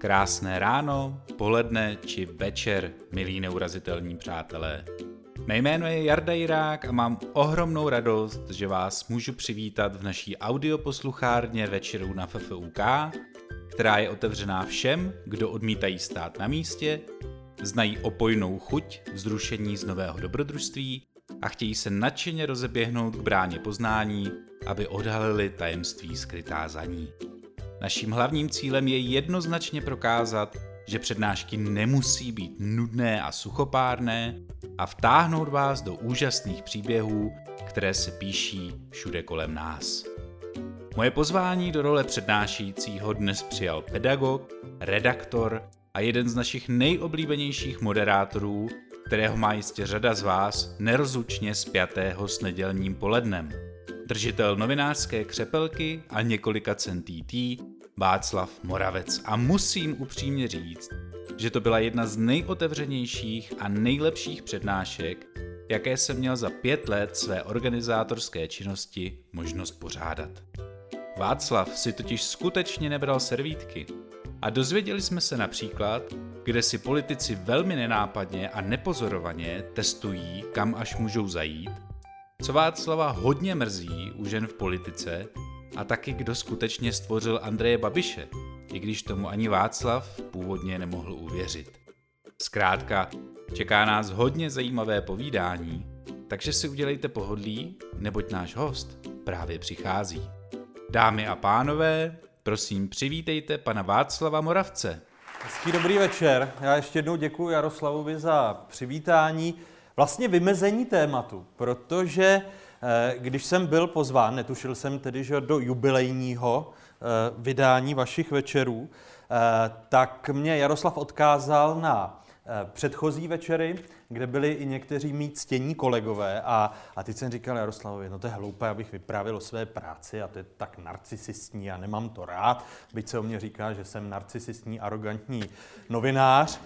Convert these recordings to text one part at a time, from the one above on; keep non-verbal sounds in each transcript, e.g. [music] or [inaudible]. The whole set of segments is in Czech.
Krásné ráno, poledne či večer, milí neurazitelní přátelé. Mé jméno je Jarda Jirák a mám ohromnou radost, že vás můžu přivítat v naší audioposluchárně večeru na FFUK, která je otevřená všem, kdo odmítají stát na místě, znají opojnou chuť vzrušení z nového dobrodružství a chtějí se nadšeně rozeběhnout k bráně poznání, aby odhalili tajemství skrytá za ní. Naším hlavním cílem je jednoznačně prokázat, že přednášky nemusí být nudné a suchopárné a vtáhnout vás do úžasných příběhů, které se píší všude kolem nás. Moje pozvání do role přednášejícího dnes přijal pedagog, redaktor a jeden z našich nejoblíbenějších moderátorů, kterého má jistě řada z vás nerozlučně spjatého s nedělním polednem. Držitel novinářské křepelky a několika cent TT, Václav Moravec. A musím upřímně říct, že to byla jedna z nejotevřenějších a nejlepších přednášek, jaké jsem měl za pět let své organizátorské činnosti možnost pořádat. Václav si totiž skutečně nebral servítky a dozvěděli jsme se například, kde si politici velmi nenápadně a nepozorovaně testují, kam až můžou zajít, co Václava hodně mrzí u žen v politice a taky kdo skutečně stvořil Andreje Babiše, i když tomu ani Václav původně nemohl uvěřit. Zkrátka, čeká nás hodně zajímavé povídání, takže si udělejte pohodlí, neboť náš host právě přichází. Dámy a pánové, prosím přivítejte pana Václava Moravce. Hezký dobrý večer. Já ještě jednou děkuji Jaroslavovi za přivítání, vlastně vymezení tématu, protože eh, když jsem byl pozván, netušil jsem tedy, že do jubilejního eh, vydání vašich večerů, eh, tak mě Jaroslav odkázal na předchozí večery, kde byli i někteří mít ctění kolegové a, a teď jsem říkal Jaroslavovi, no to je hloupé, abych vyprávěl o své práci a to je tak narcisistní a nemám to rád, byť se o mě říká, že jsem narcisistní, arrogantní novinář.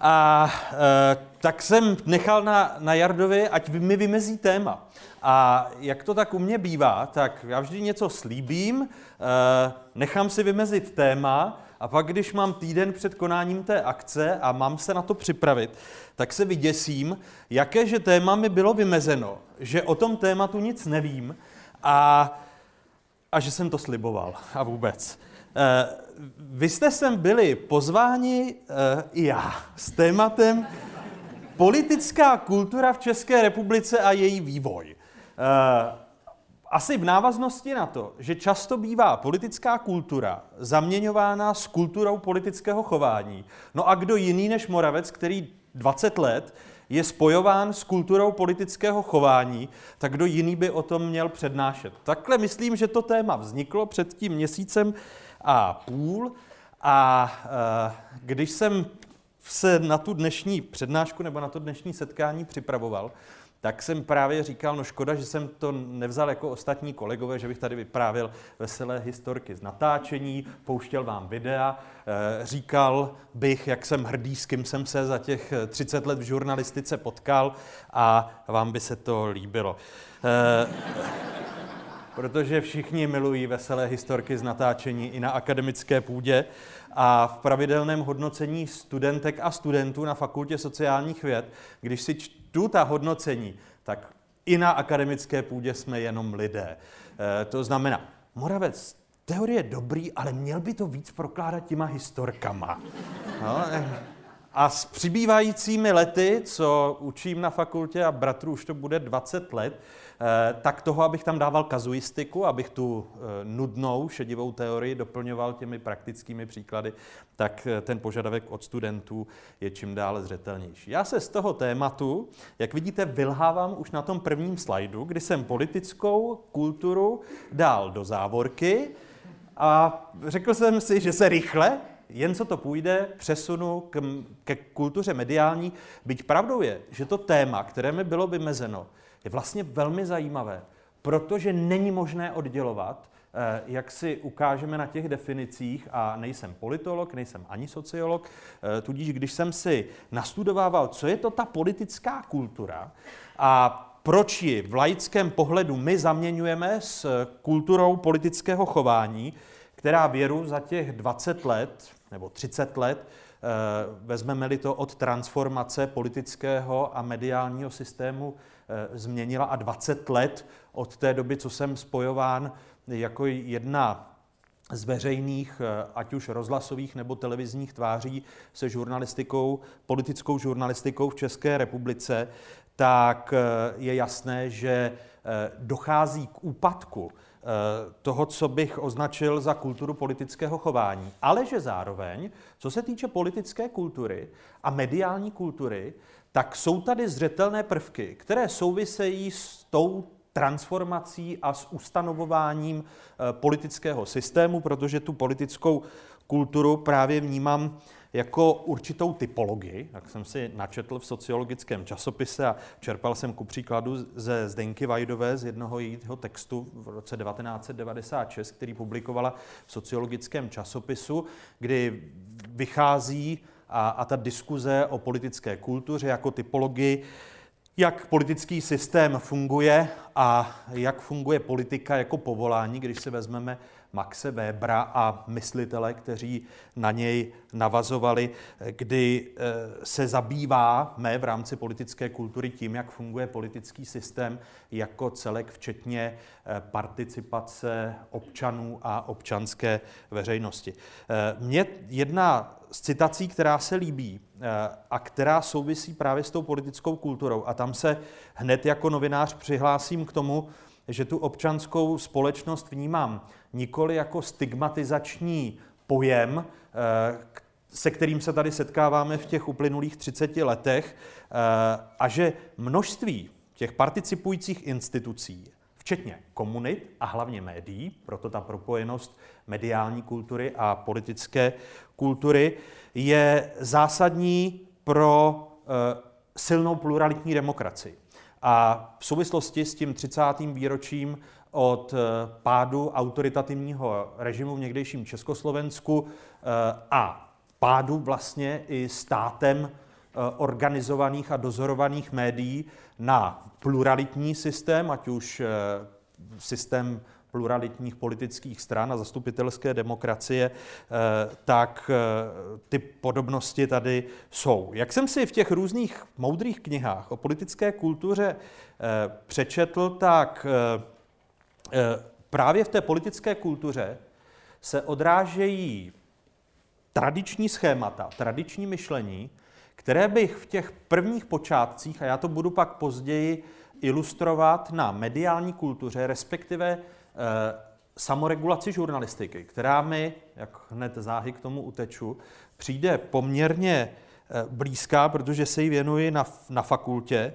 A e, tak jsem nechal na, na Jardovi, ať mi vymezí téma. A jak to tak u mě bývá, tak já vždy něco slíbím, e, nechám si vymezit téma a pak, když mám týden před konáním té akce a mám se na to připravit, tak se vyděsím, jaké že téma mi bylo vymezeno, že o tom tématu nic nevím a, a že jsem to sliboval a vůbec. Eh, vy jste sem byli pozváni eh, i já s tématem politická kultura v České republice a její vývoj. Eh, asi v návaznosti na to, že často bývá politická kultura zaměňována s kulturou politického chování. No a kdo jiný než Moravec, který 20 let je spojován s kulturou politického chování, tak kdo jiný by o tom měl přednášet. Takhle myslím, že to téma vzniklo před tím měsícem a půl a e, když jsem se na tu dnešní přednášku nebo na to dnešní setkání připravoval, tak jsem právě říkal, no škoda, že jsem to nevzal jako ostatní kolegové, že bych tady vyprávěl veselé historky z natáčení, pouštěl vám videa, eh, říkal bych, jak jsem hrdý, s kým jsem se za těch 30 let v žurnalistice potkal a vám by se to líbilo. Protože všichni milují veselé historky z natáčení i na akademické půdě a v pravidelném hodnocení studentek a studentů na Fakultě sociálních věd, když si čtu ta hodnocení, tak i na akademické půdě jsme jenom lidé. E, to znamená, Moravec, teorie je dobrý, ale měl by to víc prokládat těma historkama. No, eh, a s přibývajícími lety, co učím na fakultě, a bratru už to bude 20 let, tak toho, abych tam dával kazuistiku, abych tu eh, nudnou šedivou teorii doplňoval těmi praktickými příklady, tak eh, ten požadavek od studentů je čím dále zřetelnější. Já se z toho tématu, jak vidíte, vylhávám už na tom prvním slajdu, kdy jsem politickou kulturu dal do závorky a řekl jsem si, že se rychle jen co to půjde, přesunu k, ke kultuře mediální. Byť pravdou je, že to téma, které mi bylo vymezeno, je vlastně velmi zajímavé, protože není možné oddělovat, eh, jak si ukážeme na těch definicích, a nejsem politolog, nejsem ani sociolog, eh, tudíž když jsem si nastudovával, co je to ta politická kultura a proč ji v laickém pohledu my zaměňujeme s kulturou politického chování, která věru za těch 20 let nebo 30 let, eh, vezmeme-li to od transformace politického a mediálního systému, změnila a 20 let od té doby, co jsem spojován jako jedna z veřejných, eh, ať už rozhlasových nebo televizních tváří se žurnalistikou, politickou žurnalistikou v České republice, tak je jasné, že dochází k úpadku Eh, toho, co bych označil za kulturu politického chování. Ale že zároveň, co se týče politické kultury a mediální kultury, tak jsou tady zřetelné prvky, které souvisejí s tou transformací a s ustanovováním eh, politického systému, protože tu politickou kulturu právě vnímám jako určitou typologii, jak jsem si načetl v sociologickém časopise a čerpal jsem ku příkladu ze Zdenky Vajdové z jednoho jejího textu v roce 1996, který publikovala v sociologickém časopisu, kdy vychází a, a ta diskuze o politické kultuře jako typologii jak politický systém funguje a jak funguje politika jako povolání, když se vezmeme Maxe Webera a myslitele, kteří na něj navazovali, kdy eh, se zabývá mé v rámci politické kultury tím, jak funguje politický systém jako celek, včetně eh, participace občanů a občanské veřejnosti. Eh, mně jedna z citací, která se líbí a která souvisí právě s tou politickou kulturou, a tam se hned jako novinář přihlásím k tomu, že tu občanskou společnost vnímám nikoli jako stigmatizační pojem, eh, se kterým se tady setkáváme v těch uplynulých 30 letech, eh, a že množství těch participujících institucí, včetně komunit a hlavně médií, proto ta propojenost mediální kultury a politické kultury, je zásadní pro eh, silnou pluralitní demokracii. A v souvislosti s tím 30. výročím od eh, pádu autoritativního režimu v někdejším Československu eh, a pádu vlastně i státem organizovaných a dozorovaných médií na pluralitní systém, ať už systém pluralitních politických stran a zastupitelské demokracie, tak ty podobnosti tady jsou. Jak jsem si v těch různých moudrých knihách o politické kultuře přečetl, tak Eh, právě v té politické kultuře se odrážejí tradiční schémata, tradiční myšlení, které bych v těch prvních počátcích, a já to budu pak později ilustrovat na mediální kultuře, respektive samoregulaci žurnalistiky, která mi, jak hned záhy k tomu uteču, přijde poměrně e, blízká, protože se jí věnuji na, na fakultě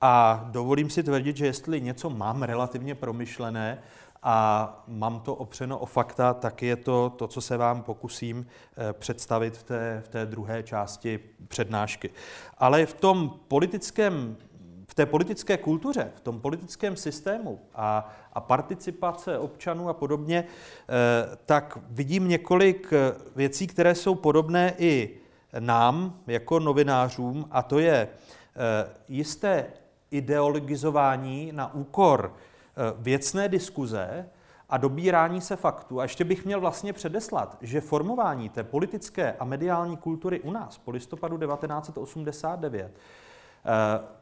a dovolím si tvrdit, že jestli něco mám relativně promyšlené a mám to opřeno o fakta, tak je to to, co se vám pokusím eh, představit v té, v té druhé části přednášky. Ale v tom politickém té politické kultuře, v tom politickém systému a, a participace občanů a podobně, eh, tak vidím několik eh, věcí, které jsou podobné i nám jako novinářům, a to je jisté ideologizování na úkor eh, věcné diskuze a dobírání se faktů. A ještě bych měl vlastně předeslat, že formování té politické a mediální kultury u nás po listopadu 1989 eh,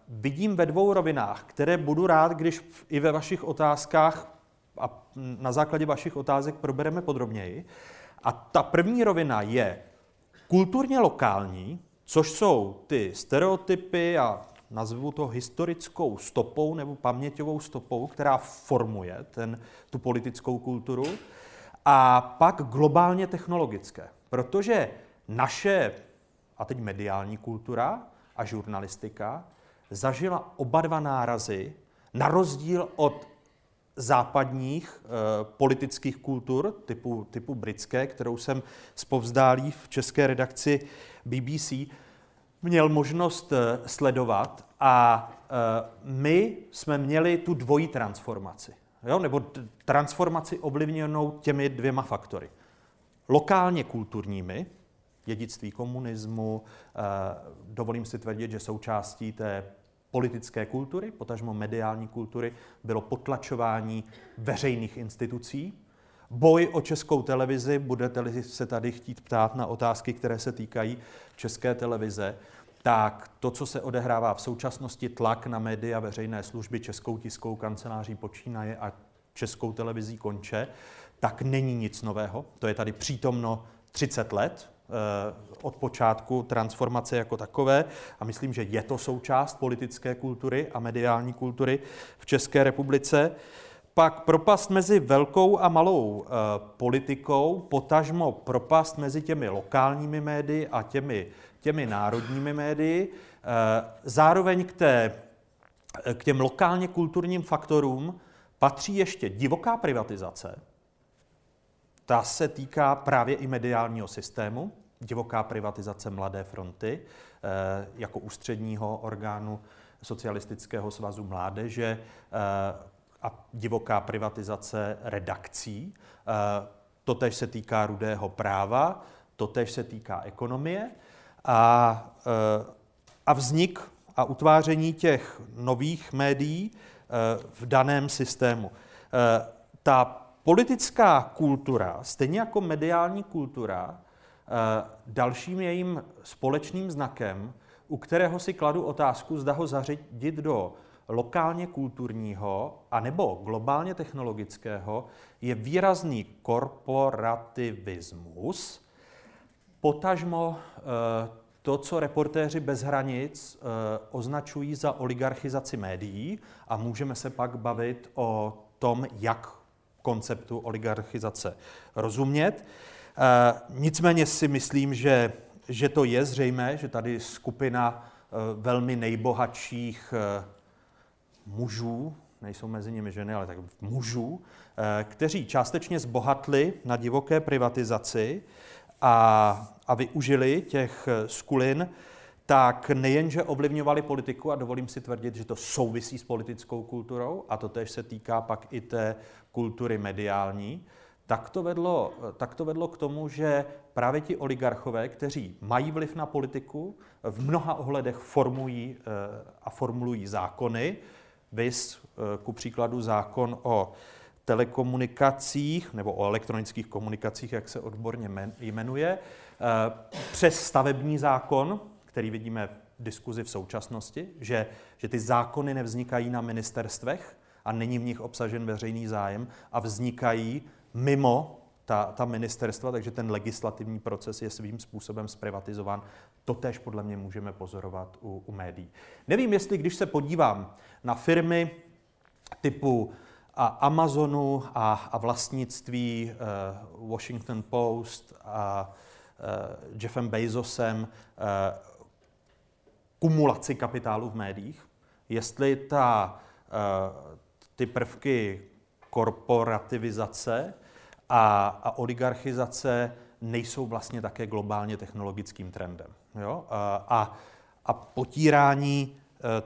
vidím ve dvou rovinách, které budu rád, když i ve vašich otázkách a na základě vašich otázek probereme podrobněji. A ta první rovina je kulturně lokální, což jsou ty stereotypy a nazvu to historickou stopou nebo paměťovou stopou, která formuje ten, tu politickou kulturu, a pak globálně technologické. Protože naše, a teď mediální kultura a žurnalistika, zažila oba dva nárazy, na rozdíl od západních e, politických kultur typu, typu britské, kterou jsem spovzdálí v české redakci BBC, měl možnost eh, sledovat a eh, my jsme měli tu dvojí transformaci. Jo? Nebo transformaci ovlivněnou těmi dvěma faktory. Lokálně kulturními, dědictví komunismu, eh, dovolím si tvrdit, že součástí té politické kultury, potažmo mediální kultury, bylo potlačování veřejných institucí. Boj o českou televizi, budete-li se tady chtít ptát na otázky, které se týkají české televize, tak to, co se odehrává v současnosti, tlak na média veřejné služby, českou tiskovou kanceláří počínaje a českou televizí konče, tak není nic nového. To je tady přítomno 30 let od počátku transformace jako takové a myslím, že je to součást politické kultury a mediální kultury v České republice. Pak propast mezi velkou a malou e, politikou, potažmo propast mezi těmi lokálními médii a těmi, těmi národními médii. E, zároveň k, té, k těm lokálně kulturním faktorům patří ještě divoká privatizace. Ta se týká právě i mediálního systému. Divoká privatizace Mladé fronty e, jako ústředního orgánu Socialistického svazu mládeže, a divoká privatizace redakcí. Eh, totež se týká rudého práva, totež se týká ekonomie. A, eh, a vznik a utváření těch nových médií eh, v daném systému. Ta politická kultura, stejně jako mediální kultura, dalším jejím společným znakem, u kterého si kladu otázku, zda ho zařadit do lokálně kulturního a nebo globálně technologického je výrazný korporativismus, potažmo eh, to, co reportéři bez hranic eh, označují za oligarchizaci médií a můžeme se pak bavit o tom, jak konceptu oligarchizace rozumět. Eh, nicméně si myslím, že, že to je zřejmé, že tady skupina velmi nejbohatších mužů, nejsou mezi nimi ženy, ale tak mužů, eh, kteří částečně zbohatli na divoké privatizaci a, a využili těch skulin, tak nejenže ovlivňovali politiku, a dovolím si tvrdit, že to souvisí s politickou kulturou, a to tež se týká pak i té kultury mediální, tak to, vedlo, tak to vedlo k tomu, že právě ti oligarchové, kteří mají vliv na politiku, v mnoha ohledech formují eh, a formulují zákony, Vys eh, ku příkladu zákon o telekomunikacích nebo o elektronických komunikacích, jak se odborně jmenuje, eh, přes stavební zákon, který vidíme v diskuzi v současnosti, že, že ty zákony nevznikají na ministerstvech a není v nich obsažen veřejný zájem a vznikají mimo ta, ta ministerstva, takže ten legislativní proces je svým způsobem zprivatizován. To tež podle mě můžeme pozorovat u, u médií. Nevím, jestli když se podívám na firmy typu a Amazonu a, a vlastnictví uh, Washington Post a uh, Jeffem Bezosem uh, kumulaci kapitálu v médiích, jestli ta, uh, ty prvky korporativizace a, a oligarchizace nejsou vlastně také globálně technologickým trendem. Jo? A, a potírání e,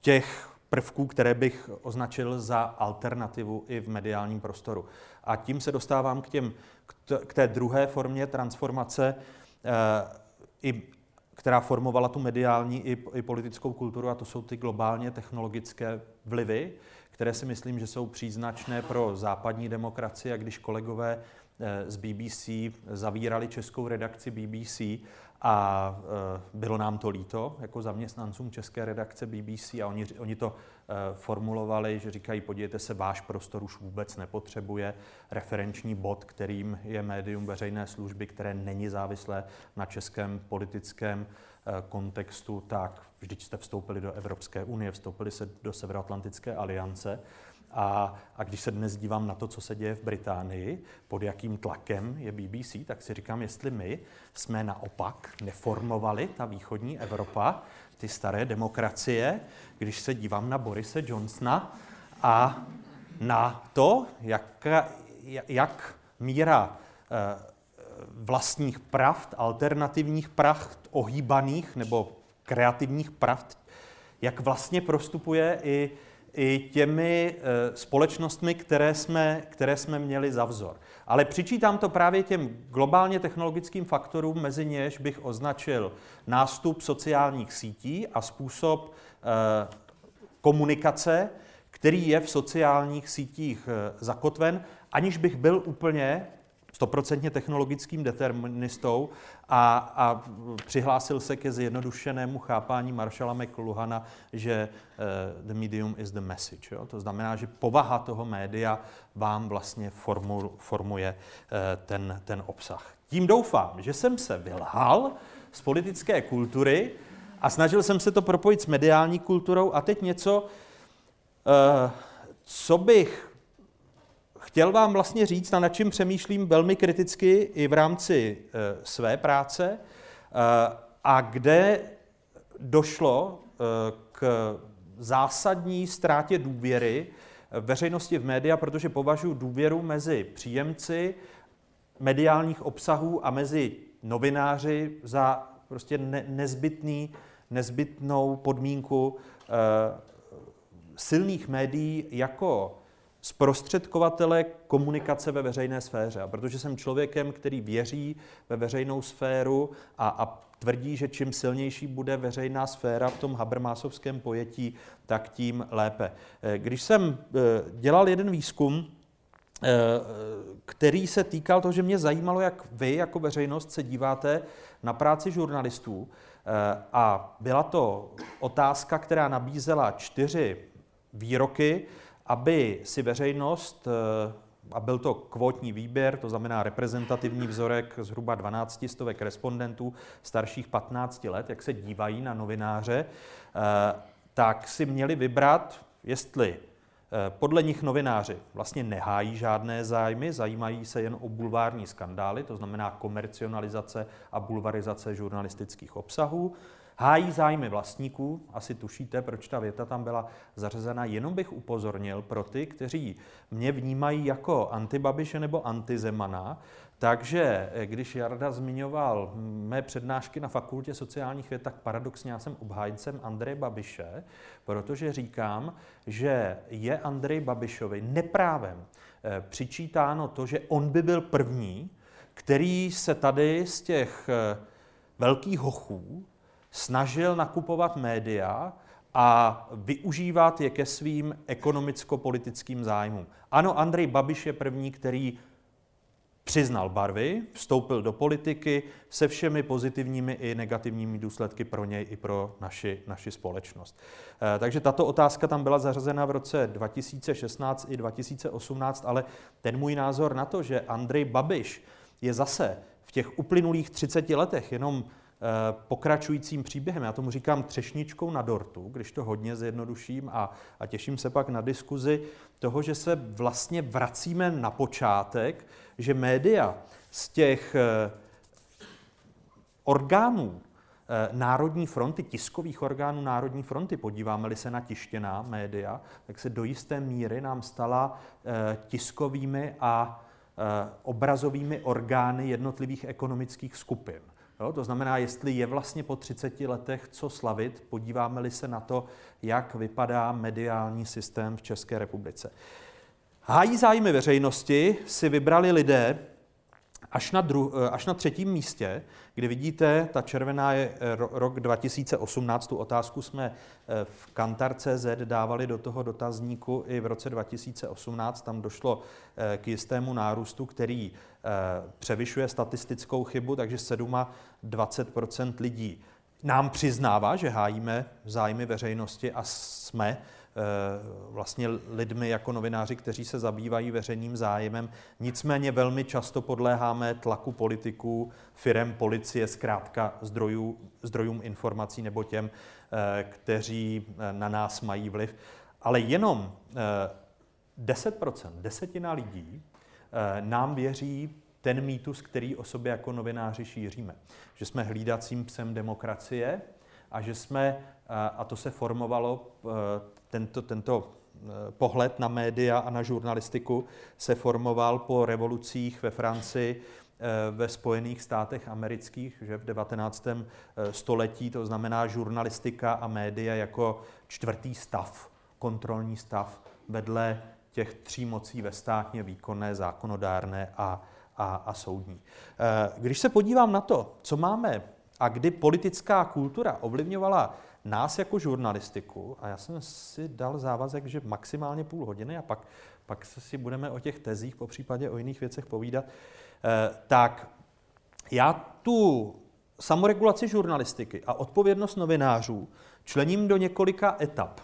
těch prvků, které bych označil za alternativu i v mediálním prostoru. A tím se dostávám k, těm, k té druhé formě transformace, e, i, která formovala tu mediální i, i politickou kulturu, a to jsou ty globálně technologické vlivy, které si myslím, že jsou příznačné pro západní demokracii. A když kolegové eh, z BBC zavírali českou redakci BBC a eh, bylo nám to líto jako zaměstnancům české redakce BBC a oni, oni to formulovali, že říkají, podívejte se, váš prostor už vůbec nepotřebuje referenční bod, kterým je médium veřejné služby, které není závislé na českém politickém kontextu, tak vždyť jste vstoupili do Evropské unie, vstoupili se do Severoatlantické aliance. A, a když se dnes dívám na to, co se děje v Británii, pod jakým tlakem je BBC, tak si říkám, jestli my jsme naopak neformovali ta východní Evropa, ty staré demokracie, když se dívám na Borise Johnsona a na to, jak, jak míra eh, vlastních pravd, alternativních pravd, ohýbaných nebo kreativních pravd, jak vlastně prostupuje i, i těmi e, společnostmi, které jsme, které jsme měli za vzor. Ale přičítám to právě těm globálně technologickým faktorům, mezi něž bych označil nástup sociálních sítí a způsob e, komunikace, který je v sociálních sítích e, zakotven aniž bych byl úplně stoprocentně technologickým deterministou a, a přihlásil se ke zjednodušenému chápání Marshalla McLuhana, že uh, the medium is the message. Jo? To znamená, že povaha toho média vám vlastně formu, formuje uh, ten, ten obsah. Tím doufám, že jsem se vylhal z politické kultury a snažil jsem se to propojit s mediální kulturou a teď něco, uh, co bych chtěl vám vlastně říct, na čím přemýšlím velmi kriticky i v rámci e, své práce e, a kde došlo e, k zásadní ztrátě důvěry veřejnosti v média, protože považuji důvěru mezi příjemci mediálních obsahů a mezi novináři za prostě ne- nezbytný, nezbytnou podmínku e, silných médií jako zprostředkovatele komunikace ve veřejné sféře. A protože jsem člověkem, který věří ve veřejnou sféru a, a tvrdí, že čím silnější bude veřejná sféra v tom Habermasovském pojetí, tak tím lépe. Eh, když jsem eh, dělal jeden výzkum, eh, který se týkal toho, že mě zajímalo, jak vy jako veřejnost se díváte na práci žurnalistů. A byla to otázka, která nabízela čtyři výroky, aby si veřejnost, eh, a byl to kvótní výběr, to znamená reprezentativní vzorek zhruba 12 stovek respondentů starších 15 let, jak se dívají na novináře, eh, tak si měli vybrat, jestli eh, podle nich novináři vlastně nehájí žádné zájmy, zajímají se jen o bulvární skandály, to znamená komercionalizace a bulvarizace žurnalistických obsahů, Hájí zájmy vlastníků, asi tušíte, proč ta věta tam byla zařazena, jenom bych upozornil pro ty, kteří mě vnímají jako antibabiše nebo antizemana, takže eh, když Jarda zmiňoval mé přednášky na fakultě sociálních věd, tak paradoxně já jsem obhájcem Andreje Babiše, protože říkám, že je Andrej Babišovi neprávem eh, přičítáno to, že on by byl první, který se tady z těch eh, velkých hochů snažil nakupovat média a využívat je ke svým ekonomicko-politickým zájmům. Ano, Andrej Babiš je první, který přiznal barvy, vstoupil do politiky se všemi pozitivními i negativními důsledky pro něj i pro naši, naši společnost. Eh, takže tato otázka tam byla zařazena v roce 2016 i 2018, ale ten můj názor na to, že Andrej Babiš je zase v těch uplynulých 30 letech jenom pokračujícím příběhem. Já tomu říkám třešničkou na dortu, když to hodně zjednoduším a, a těším se pak na diskuzi toho, že se vlastně vracíme na počátek, že média z těch eh, orgánů eh, Národní fronty, tiskových orgánů Národní fronty, podíváme-li se na tištěná média, tak se do jisté míry nám stala tiskovými a obrazovými orgány jednotlivých ekonomických skupin. Jo, to znamená, jestli je vlastně po 30 letech co slavit, podíváme-li se na to, jak vypadá mediální systém v České republice. Hájí zájmy veřejnosti si vybrali lidé, Až na, dru, eh, až na třetím místě, kdy vidíte, ta červená je eh, rok 2018, tu otázku jsme eh, v Kantar.cz dávali do toho dotazníku i v roce 2018, tam došlo k jistému nárůstu, který převyšuje statistickou chybu, takže 27% lidí nám přiznává, že hájíme zájmy veřejnosti a jsme vlastně lidmi jako novináři, kteří se zabývají veřejným zájemem. Nicméně velmi často podléháme tlaku politiků, firem, policie, zkrátka zdrojů, zdrojům informací nebo těm, eh, kteří eh, na nás mají vliv. Ale jenom 10%, desetina lidí nám věří ten mýtus, který o sobě jako novináři šíříme. Že jsme hlídacím psem demokracie a že jsme, a to se formovalo tento, tento eh, pohled na média a na žurnalistiku se formoval po revolucích ve Francii, eh, ve Spojených státech amerických, že v 19. Eh, století, to znamená žurnalistika a média jako čtvrtý stav, kontrolní stav vedle těch tří mocí ve státně výkonné, zákonodárné a, a, a soudní. Když se podívám na to, co máme a kdy politická kultura ovlivňovala nás jako žurnalistiku, a já jsem si dal závazek, že maximálně půl hodiny a pak pak si budeme o těch tezích, po případě o jiných věcech povídat, eh, tak já tu samoregulaci žurnalistiky a odpovědnost novinářů člením do několika etap.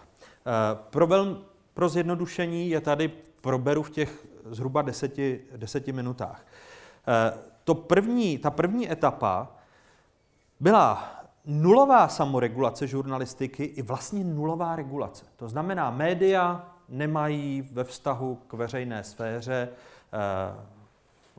Pro, velmi, pro zjednodušení je tady proberu v těch zhruba deseti, deseti minutách. To první, ta první etapa byla nulová samoregulace žurnalistiky i vlastně nulová regulace. To znamená, média nemají ve vztahu k veřejné sféře, eh,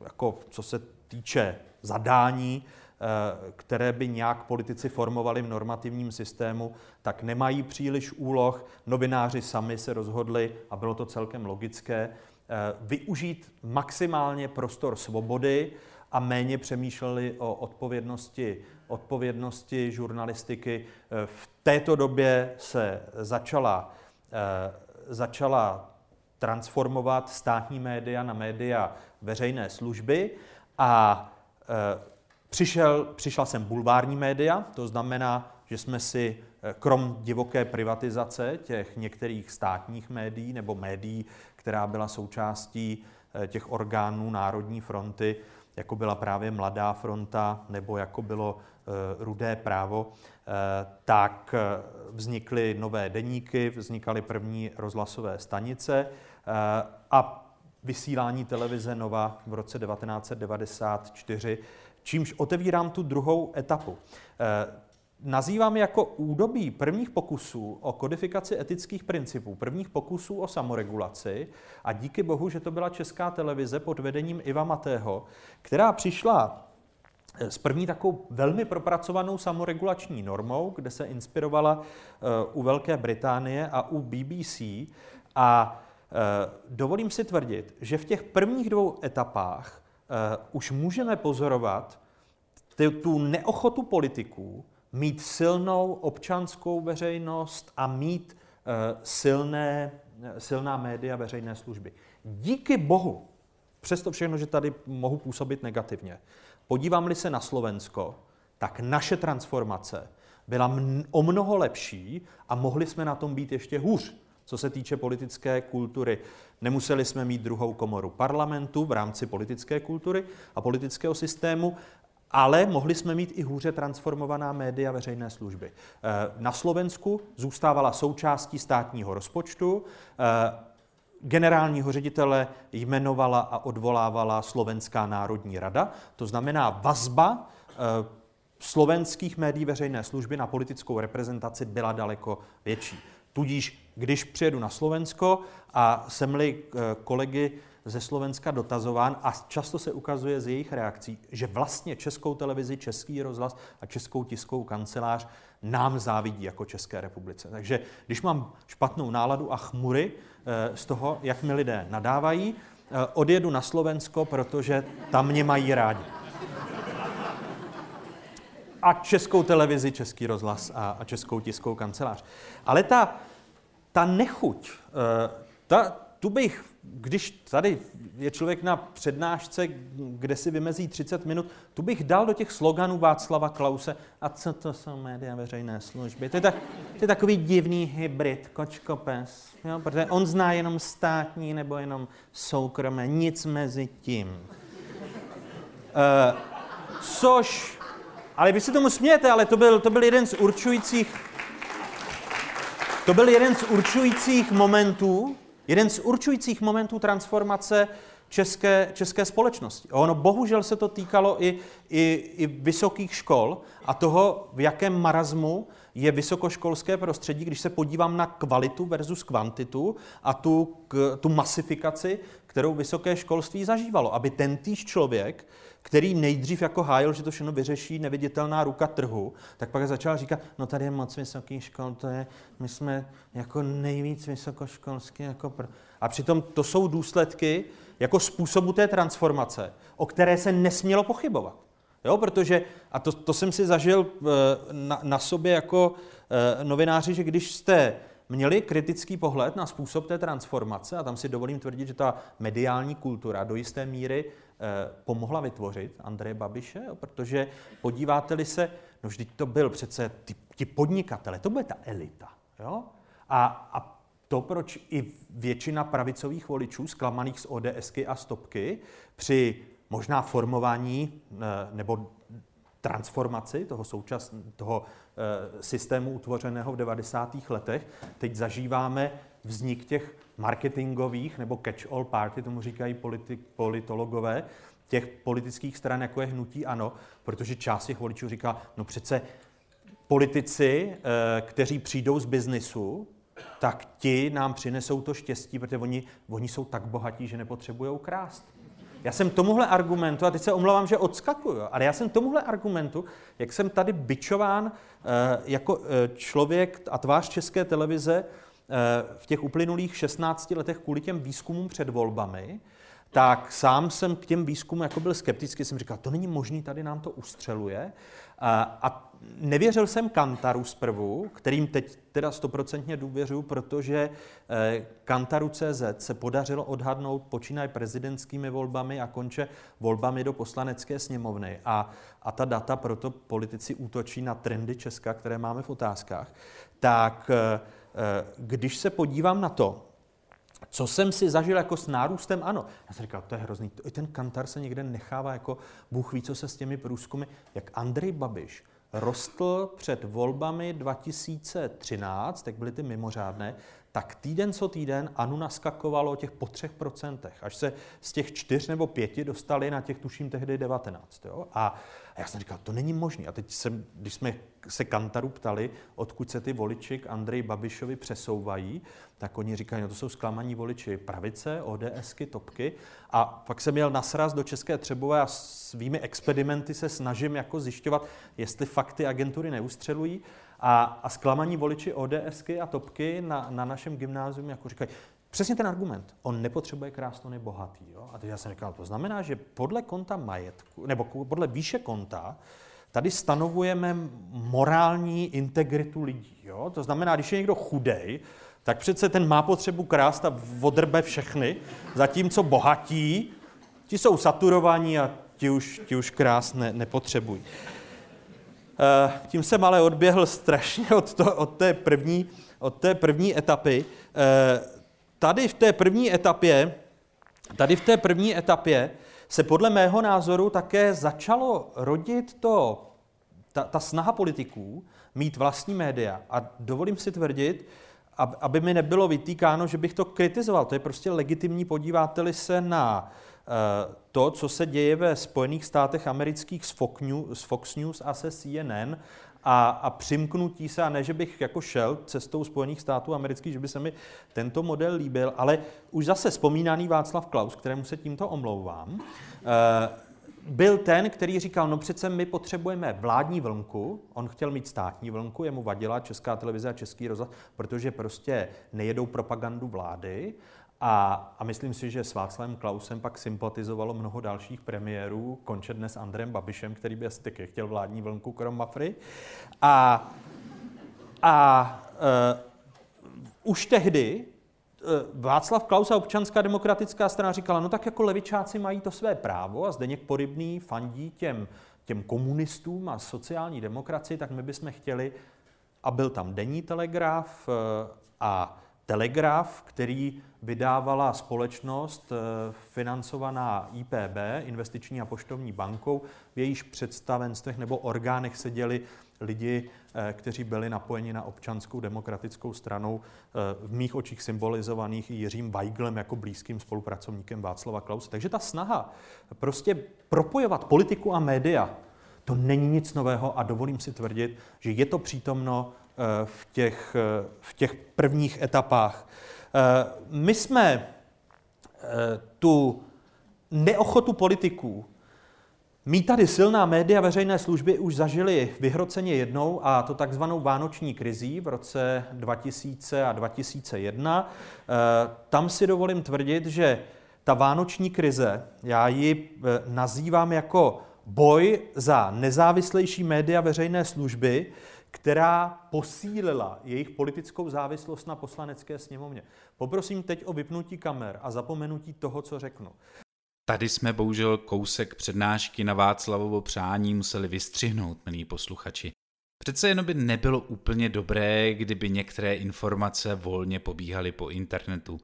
jako co se týče zadání, eh, které by nějak politici formovali v normativním systému, tak nemají příliš úloh. Novináři sami se rozhodli, a bylo to celkem logické, eh, využít maximálně prostor svobody a méně přemýšleli o odpovědnosti, odpovědnosti žurnalistiky. V této době se začala, eh, začala transformovat státní média na média veřejné služby a eh, přišel, přišla sem bulvární média, to znamená, že jsme si eh, krom divoké privatizace těch některých státních médií nebo médií, která byla součástí těch orgánů Národní fronty, jako byla právě Mladá fronta nebo jako bylo eh, Rudé právo, eh, tak eh, vznikly nové deníky, vznikaly první rozhlasové stanice a vysílání televize Nova v roce 1994, čímž otevírám tu druhou etapu. Nazývám jako údobí prvních pokusů o kodifikaci etických principů, prvních pokusů o samoregulaci a díky bohu, že to byla česká televize pod vedením Iva Matého, která přišla eh, s první takovou velmi propracovanou samoregulační normou, kde se inspirovala eh, u Velké Británie a u BBC a eh, dovolím si tvrdit, že v těch prvních dvou etapách už můžeme pozorovat tu neochotu politiků mít silnou občanskou veřejnost a mít silné, silná média veřejné služby. Díky bohu, přesto všechno, že tady mohu působit negativně, podívám-li se na Slovensko, tak naše transformace byla o mnoho lepší a mohli jsme na tom být ještě hůř. Co se týče politické kultury, nemuseli jsme mít druhou komoru parlamentu v rámci politické kultury a politického systému ale mohli jsme mít i hůře transformovaná média veřejné služby. Eh, na Slovensku zůstávala součástí státního rozpočtu, eh, generálního ředitele jmenovala a odvolávala Slovenská národní rada, to znamená vazba eh, slovenských médií veřejné služby na politickou reprezentaci byla daleko větší. Tudíž, když přijedu na Slovensko a jsem-li kolegy ze Slovenska dotazován a často se ukazuje z jejich reakcí, že vlastně českou televizi, český rozhlas a českou tiskovou kancelář nám závidí jako České republice. Takže když mám špatnou náladu a chmury eh, z toho, jak mi lidé nadávají, eh, odjedu na Slovensko, protože tam mě mají rádi. A českou televizi, český rozhlas a, a českou tiskovou kancelář. Ale ta, ta nechuť, eh, ta, tu bych když tady je člověk na přednášce, kde si vymezí 30 minut, tu bych dal do těch sloganů Václava Klause. A co to jsou média veřejné služby? To je, tak, to je takový divný hybrid, kočko pes. Jo? Protože on zná jenom státní nebo jenom soukromé, nic mezi tím. Uh, což, ale vy si tomu smějete, ale to byl, to byl jeden z určujících to byl jeden z určujících momentů, Jeden z určujících momentů transformace české, české společnosti. Ono bohužel se to týkalo i, i, i vysokých škol a toho, v jakém marazmu je vysokoškolské prostředí, když se podívám na kvalitu versus kvantitu a tu, k, tu masifikaci, kterou vysoké školství zažívalo. Aby ten týž člověk který nejdřív jako hájil, že to všechno vyřeší neviditelná ruka trhu, tak pak začal říkat, no tady je moc vysoký škol, to je, my jsme jako nejvíc vysokoškolský. Jako pr... A přitom to jsou důsledky jako způsobu té transformace, o které se nesmělo pochybovat. Jo, protože, a to, to jsem si zažil eh, na, na sobě jako eh, novináři, že když jste měli kritický pohled na způsob té transformace, a tam si dovolím tvrdit, že ta mediální kultura do jisté míry Eh, pomohla vytvořit Andreje Babiše, protože podíváte-li se, no vždyť to byl přece ty, ti podnikatele, to bude ta elita. Jo? A, a to, proč i většina pravicových voličů, zklamaných z ODSky a stopky, při možná formování eh, nebo transformaci toho, součas, toho eh, systému utvořeného v 90. letech, teď zažíváme vznik těch marketingových nebo catch-all party, tomu říkají politi- politologové, těch politických stran, jako je hnutí ANO, protože část těch voličů říká, no přece politici, eh, kteří přijdou z biznisu, tak ti nám přinesou to štěstí, protože oni, oni jsou tak bohatí, že nepotřebují krást. Já jsem tomuhle argumentu, a teď se omlouvám, že odskakuju, ale já jsem tomuhle argumentu, jak jsem tady byčován eh, jako eh, člověk a tvář české televize v těch uplynulých 16 letech kvůli těm výzkumům před volbami, tak sám jsem k těm výzkumům jako byl skeptický, jsem říkal, to není možný, tady nám to ustřeluje. A nevěřil jsem Kantaru zprvu, kterým teď teda stoprocentně důvěřuji, protože eh, Kantaru CZ se podařilo odhadnout počínaje prezidentskými volbami a konče volbami do poslanecké sněmovny. A, a ta data proto politici útočí na trendy Česka, které máme v otázkách. Tak eh, eh, když se podívám na to, co jsem si zažil jako s nárůstem, ano. Já jsem říkal, to je hrozný. I ten kantar se někde nechává jako Bůh ví, co se s těmi průzkumy. Jak Andrej Babiš rostl před volbami 2013, tak byly ty mimořádné, tak týden co týden Anu naskakovalo těch po třech procentech, až se z těch čtyř nebo pěti dostali na těch, tuším, tehdy 19. Jo? A, já jsem říkal, to není možné. A teď jsem, když jsme se Kantaru ptali, odkud se ty voliči k Andreji Babišovi přesouvají, tak oni říkají, no to jsou zklamaní voliči pravice, ODSky, topky. A pak jsem měl nasraz do České Třebové a svými experimenty se snažím jako zjišťovat, jestli fakty agentury neustřelují. A, a zklamaní voliči ODSky a topky na, na našem gymnáziu jako říkají, Přesně ten argument. On nepotřebuje krást, on je bohatý. Jo? A teď já jsem říkal, to znamená, že podle konta majetku, nebo podle výše konta, tady stanovujeme morální integritu lidí. Jo? To znamená, když je někdo chudej, tak přece ten má potřebu krást a odrbe všechny, zatímco bohatí, ti jsou saturovaní a ti už, ti už krás ne, nepotřebují. Eh, tím jsem ale odběhl strašně [laughs] od, to, od, té, první, od té první etapy. Eh, tady v té první etapě, tady v té první etapě se podle mého názoru také začalo rodit to, ta, ta snaha politiků mít vlastní média. A dovolím si tvrdit, aby mi nebylo vytýkáno, že bych to kritizoval. To je prostě legitimní, podíváte-li se na Eh, to, co se děje ve Spojených státech amerických z Fox News, Fox News a se CNN a, a přimknutí se, a ne, že bych jako šel cestou Spojených států amerických, že by se mi tento model líbil, ale už zase vzpomínaný Václav Klaus, kterému se tímto omlouvám, eh, byl ten, který říkal, no přece my potřebujeme vládní vlnku, on chtěl mít státní vlnku, jemu vadila Česká televize a Český rozhlas, protože prostě nejedou propagandu vlády a, a myslím si, že s Václavem Klausem pak sympatizovalo mnoho dalších premiérů, konče dnes Andrem Babišem, který by asi taky chtěl vládní vlnku krom Mafry. A, a uh, už tehdy uh, Václav Klaus a občanská demokratická strana říkala, no tak jako levičáci mají to své právo a Zdeněk Porybný fandí těm, těm komunistům a sociální demokracii, tak my bychom chtěli, a byl tam denní telegraf uh, a telegraf, který vydávala společnost eh, financovaná IPB, Investiční a poštovní bankou. V jejíž představenstvech nebo orgánech seděli lidi, eh, kteří byli napojeni na občanskou demokratickou stranu, eh, v mých očích symbolizovaných Jiřím Weiglem jako blízkým spolupracovníkem Václava Klause. Takže ta snaha prostě propojovat politiku a média, to není nic nového a dovolím si tvrdit, že je to přítomno v těch, v těch prvních etapách Eh, my jsme eh, tu neochotu politiků mít tady silná média veřejné služby už zažili vyhroceně jednou, a to takzvanou vánoční krizí v roce 2000 a 2001. Eh, tam si dovolím tvrdit, že ta vánoční krize, já ji nazývám jako boj za nezávislejší média veřejné služby, která posílila jejich politickou závislost na poslanecké sněmovně. Poprosím teď o vypnutí kamer a zapomenutí toho, co řeknu. Tady jsme bohužel kousek přednášky na Václavovo přání museli vystřihnout, milí posluchači. Přece jenom by nebylo úplně dobré, kdyby některé informace volně pobíhaly po internetu.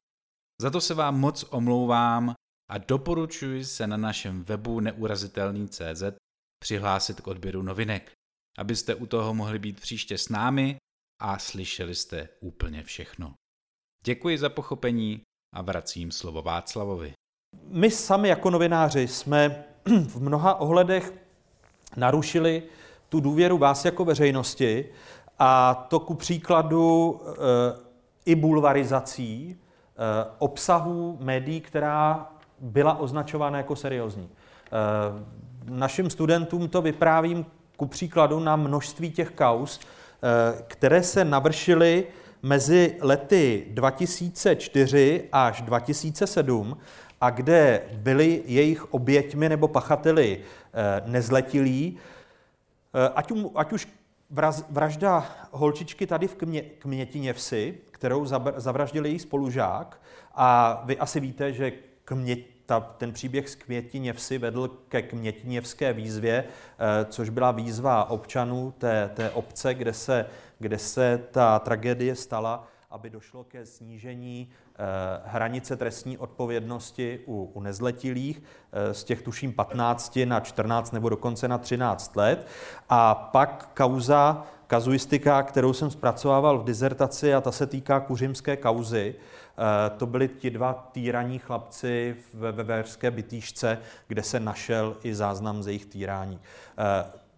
Za to se vám moc omlouvám a doporučuji se na našem webu neurazitelný.cz přihlásit k odběru novinek, abyste u toho mohli být příště s námi a slyšeli jste úplně všechno. Děkuji za pochopení a vracím slovo Václavovi. My sami jako novináři jsme [clears throat] v mnoha ohledech narušili tu důvěru vás jako veřejnosti a to ku příkladu e, i bulvarizací e, obsahu médií, která byla označována jako seriózní. E, našim studentům to vyprávím ku příkladu na množství těch kaus, které se navršily mezi lety 2004 až 2007 a kde byli jejich oběťmi nebo pachateli nezletilí, Eh, ať, ať už vražda holčičky tady v Kmě, Kmětiněvsi, kterou zavraždil její spolužák, a vy asi víte, že Kmě, ta, ten příběh z Kmětiněvsi vedl ke Kmětiněvské výzvě, eh, což byla výzva občanů té, té obce, kde se, kde se ta tragédie stala aby došlo ke snížení eh, hranice trestní odpovědnosti u, u nezletilých eh, z těch tuším 15 na 14 nebo dokonce na 13 let. A pak kauza, kazuistika, kterou jsem zpracovával v dizertaci a ta se týká kuřimské kauzy, to byli ti dva týraní chlapci ve veverské bytýšce, kde se našel i záznam z jejich týrání.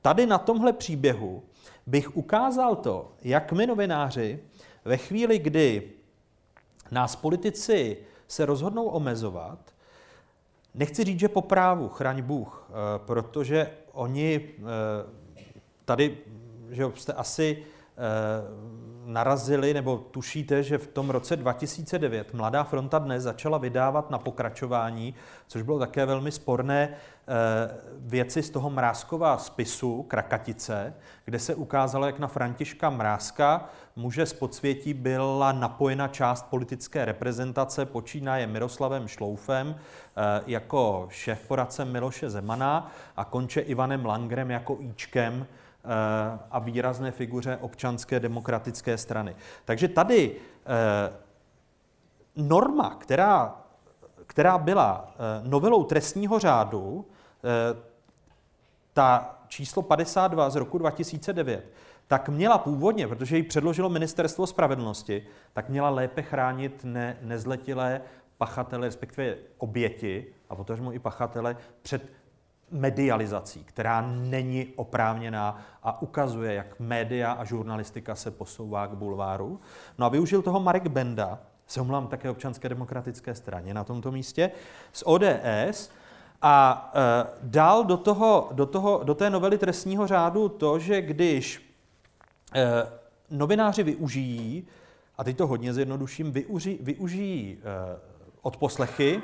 Tady na tomhle příběhu bych ukázal to, jak my novináři ve chvíli, kdy nás politici se rozhodnou omezovat, nechci říct, že po právu, chraň Bůh, eh, protože oni eh, tady, že jste asi eh, narazili nebo tušíte, že v tom roce 2009 Mladá fronta dnes začala vydávat na pokračování, což bylo také velmi sporné, eh, věci z toho Mrázkova spisu Krakatice, kde se ukázalo, jak na Františka Mrázka, muže z podsvětí, byla napojena část politické reprezentace, počínaje Miroslavem Šloufem eh, jako šéf poradce Miloše Zemana a konče Ivanem Langrem jako Íčkem, Eh, a výrazné figuře občanské demokratické strany. Takže tady eh, norma, která, která byla eh, novelou trestního řádu, ta číslo 52 z roku 2009, tak měla původně, protože ji předložilo Ministerstvo spravedlnosti, tak měla lépe chránit ne, nezletilé pachatele, respektive oběti, a potažmo i pachatele, před medializací, která není oprávněná a ukazuje, jak média a žurnalistika se posouvá k bulváru. No a využil toho Marek Benda, se omlám také občanské demokratické straně na tomto místě, z ODS a e, dal do, toho, do, toho, do té novely trestního řádu to, že když e, novináři využijí, a teď to hodně zjednoduším, využijí, využijí e, odposlechy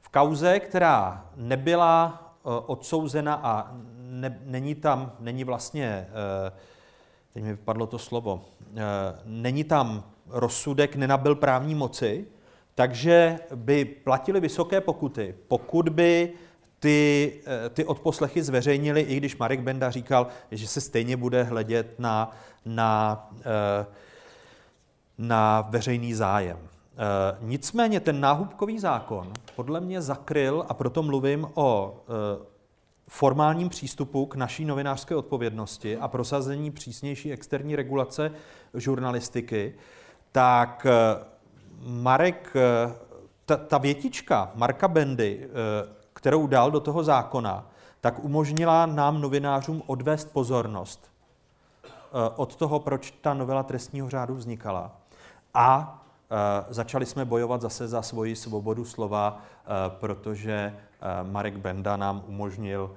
v kauze, která nebyla odsouzena a ne, není tam, není vlastně, eh, teď mi vypadlo to slovo, eh, není tam rozsudek, nenabil právní moci, takže by platili vysoké pokuty, pokud by ty, ty odposlechy zveřejnili, i když Marek Benda říkal, že se stejně bude hledět na, na, na veřejný zájem. Eh, nicméně ten náhubkový zákon podle mě zakryl, a proto mluvím o eh, formálním přístupu k naší novinářské odpovědnosti a prosazení přísnější externí regulace žurnalistiky, tak eh, Marek, ta, ta větička Marka Bendy, kterou dal do toho zákona, tak umožnila nám novinářům odvést pozornost od toho, proč ta novela trestního řádu vznikala. A začali jsme bojovat zase za svoji svobodu slova, eh, protože eh, Marek Benda nám umožnil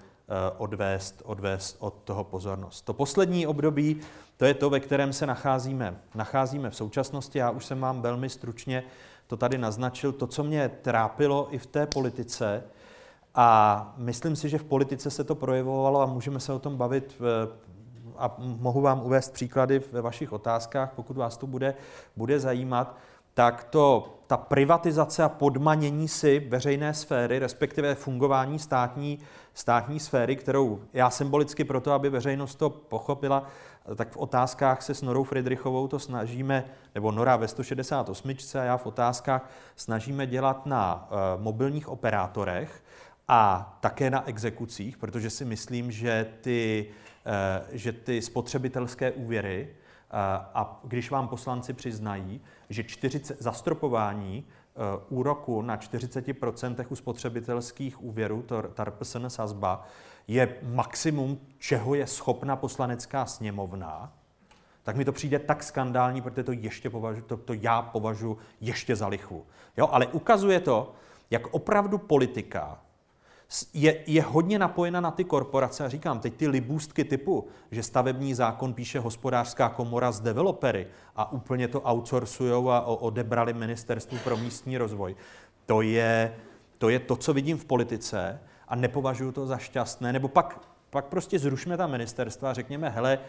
odvést, odvést od toho pozornost. To poslední období, to je to, ve kterém se nacházíme. Nacházíme v současnosti, já už jsem vám velmi stručně to tady naznačil, to, co mě trápilo i v té politice, a myslím si, že v politice se to projevovalo a můžeme se o tom bavit a mohu vám uvést příklady ve vašich otázkách, pokud vás to bude, bude zajímat tak to, ta privatizace a podmanění si veřejné sféry, respektive fungování státní, státní sféry, kterou já symbolicky proto, aby veřejnost to pochopila, tak v otázkách se s Norou Friedrichovou to snažíme, nebo Nora ve 168 a já v otázkách snažíme dělat na uh, mobilních operátorech a také na exekucích, protože si myslím, že ty, uh, že ty spotřebitelské úvěry, a když vám poslanci přiznají, že 40, zastropování úroku na 40% u spotřebitelských úvěrů, to, ta RPSN sazba, je maximum, čeho je schopna poslanecká sněmovna, tak mi to přijde tak skandální, protože to ještě považu, to, to já považuji ještě za lichvu. Jo, ale ukazuje to, jak opravdu politika je, je hodně napojena na ty korporace. A říkám, teď ty libůstky typu, že stavební zákon píše hospodářská komora z developery a úplně to outsourcujou a odebrali ministerstvu pro místní rozvoj. To je, to je to, co vidím v politice a nepovažuji to za šťastné, nebo pak, pak prostě zrušme ta ministerstva a řekněme, hele,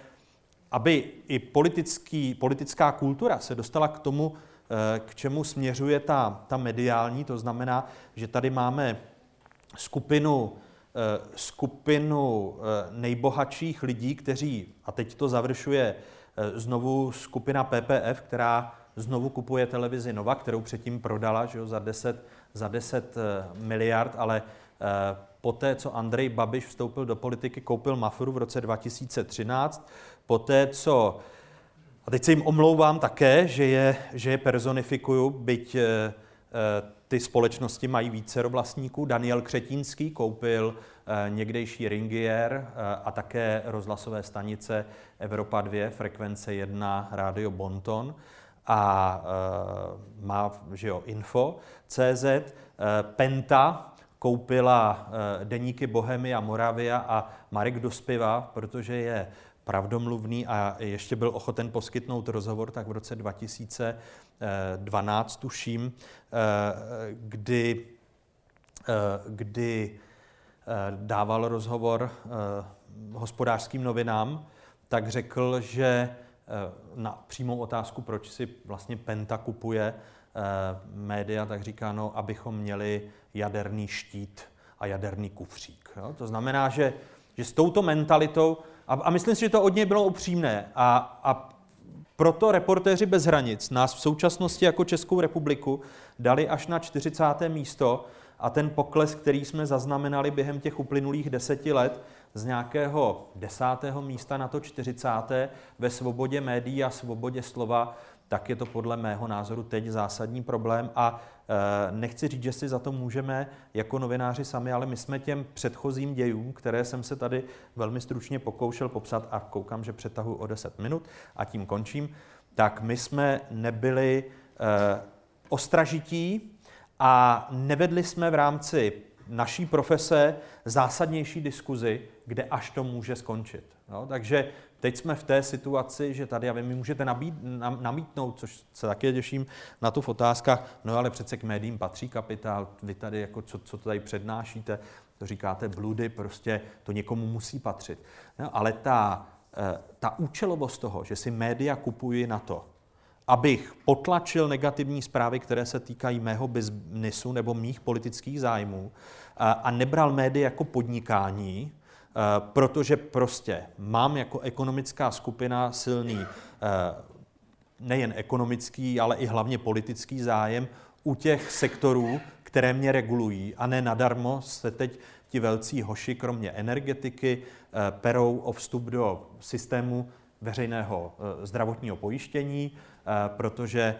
aby i politický, politická kultura se dostala k tomu, eh, k čemu směřuje ta, ta mediální, to znamená, že tady máme skupinu, eh, skupinu eh, nejbohatších lidí, kteří, a teď to završuje znovu skupina PPF, která znovu kupuje televizi Nova, kterou předtím prodala že jo, za, 10, za 10 miliard, ale poté, co Andrej Babiš vstoupil do politiky, koupil Mafru v roce 2013, poté, co a teď se jim omlouvám také, že je, že je personifikuju, byť ty společnosti mají více vlastníků. Daniel Křetínský koupil e, někdejší Ringier e, a také rozhlasové stanice Evropa 2, frekvence 1, rádio Bonton a e, má že jo, info, CZ, Penta, koupila eh, deníky Bohemia Moravia a Marek Dospiva, protože je pravdomluvný a ještě byl ochoten poskytnout rozhovor, tak v roce 2012 tuším, eh, kdy, eh, kdy dával rozhovor hospodářským novinám, tak řekl, že na přímou otázku, proč si vlastně Penta kupuje média, tak říká, no, abychom měli jaderný štít a jaderný kufřík. Jo? To znamená, že, že s touto mentalitou, a, a myslím si, že to od něj bylo upřímné, a, a proto reportéři bez hranic nás v současnosti jako Českou republiku dali až na 40. místo a ten pokles, který jsme zaznamenali během těch uplynulých deseti let, z nějakého desátého místa na to 40. ve svobodě médií a svobodě slova, tak je to podle mého názoru teď zásadní problém a e, nechci říct, že si za to můžeme jako novináři sami, ale my jsme těm předchozím dějům, které jsem se tady velmi stručně pokoušel popsat a koukám, že přetahu o 10 minut a tím končím, tak my jsme nebyli e, ostražití a nevedli jsme v rámci naší profese zásadnější diskuzi, kde až to může skončit. No, takže Teď jsme v té situaci, že tady, a vy mi můžete nabít, namítnout, což se také těším na tu v otázkách, no ale přece k médiím patří kapitál, vy tady, jako co, co to tady přednášíte, to říkáte bludy, prostě to někomu musí patřit. No, ale ta, eh, ta účelovost toho, že si média kupují na to, abych potlačil negativní zprávy, které se týkají mého biznesu nebo mých politických zájmů a nebral média jako podnikání, Eh, protože prostě mám jako ekonomická skupina silný eh, nejen ekonomický, ale i hlavně politický zájem u těch sektorů, které mě regulují. A ne nadarmo se teď ti velcí hoši, kromě energetiky, eh, perou o vstup do systému veřejného zdravotního pojištění, protože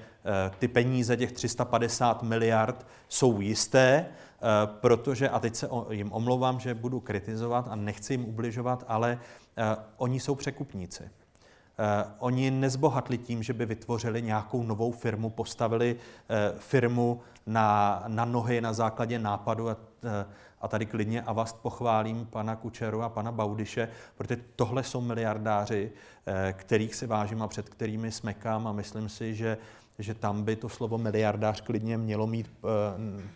ty peníze, těch 350 miliard, jsou jisté Eh, protože, a teď se jim omlouvám, že budu kritizovat a nechci jim ubližovat, ale eh, oni jsou překupníci. Eh, oni nezbohatli tím, že by vytvořili nějakou novou firmu, postavili firmu na, na nohy na základě nápadu a, a tady klidně a vás pochválím pana Kučeru a pana Baudiše, protože tohle jsou miliardáři, kterých si vážím a před kterými smekám a myslím si, že že tam by to slovo miliardář klidně mělo mít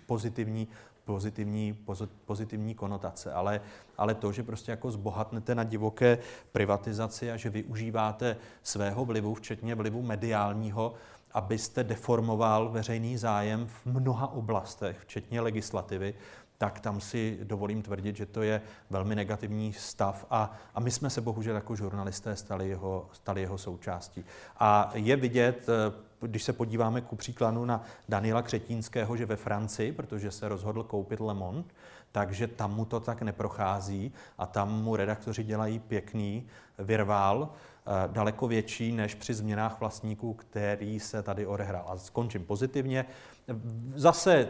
pozitivní pozitivní, pozitivní konotace, ale, ale to, že prostě jako zbohatnete na divoké privatizaci a že využíváte svého vlivu, včetně vlivu mediálního, abyste deformoval veřejný zájem v mnoha oblastech, včetně legislativy, tak tam si dovolím tvrdit, že to je velmi negativní stav a, a my jsme se bohužel jako žurnalisté stali jeho, stali jeho součástí. A je vidět, eh, když se podíváme ku příkladu na Daniela Křetínského, že ve Francii, protože se rozhodl koupit Le Monde, takže tam mu to tak neprochází a tam mu redaktoři dělají pěkný virvál, eh, daleko větší než při změnách vlastníků, který se tady odehrál. A skončím pozitivně. Zase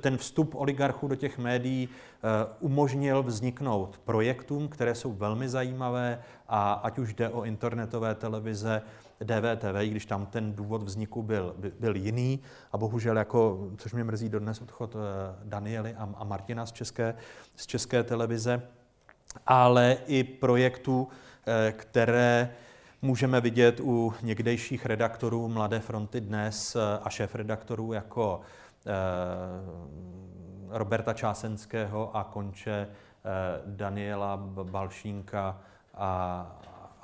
ten vstup oligarchů do těch médií eh, umožnil vzniknout projektům, které jsou velmi zajímavé a ať už jde o internetové televize, DVTV, i když tam ten důvod vzniku byl, byl jiný. A bohužel, jako, což mě mrzí dodnes, odchod eh, Daniely a Martina z české, z české televize, ale i projektů, eh, které můžeme vidět u někdejších redaktorů Mladé fronty dnes a šéf-redaktorů jako Eh, Roberta Čásenského a konče eh, Daniela Balšínka a,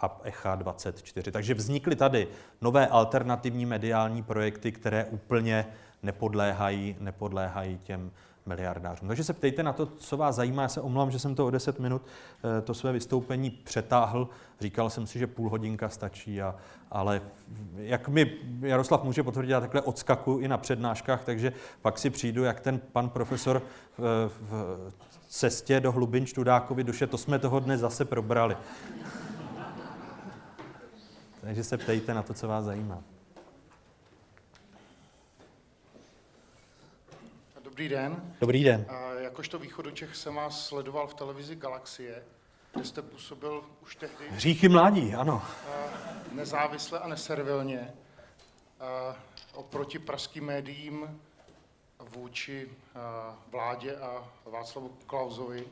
a Echa 24. Takže vznikly tady nové alternativní mediální projekty, které úplně nepodléhají, nepodléhají těm miliardářům. Takže se ptejte na to, co vás zajímá. Já se omlouvám, že jsem to o 10 minut eh, to své vystoupení přetáhl. Říkal jsem si, že půl hodinka stačí, a, ale jak mi Jaroslav může potvrdit, já takhle odskakuju i na přednáškách, takže pak si přijdu, jak ten pan profesor v, v cestě do hlubin Študákovi duše, to jsme toho dnes zase probrali. [laughs] takže se ptejte na to, co vás zajímá. Dobrý den. Dobrý den. Jakožto východočech jsem vás sledoval v televizi Galaxie, kde jste působil už tehdy... Hříchy mládí, ano. Nezávisle a neservilně oproti pražským médiím vůči vládě a Václavu Klauzovi,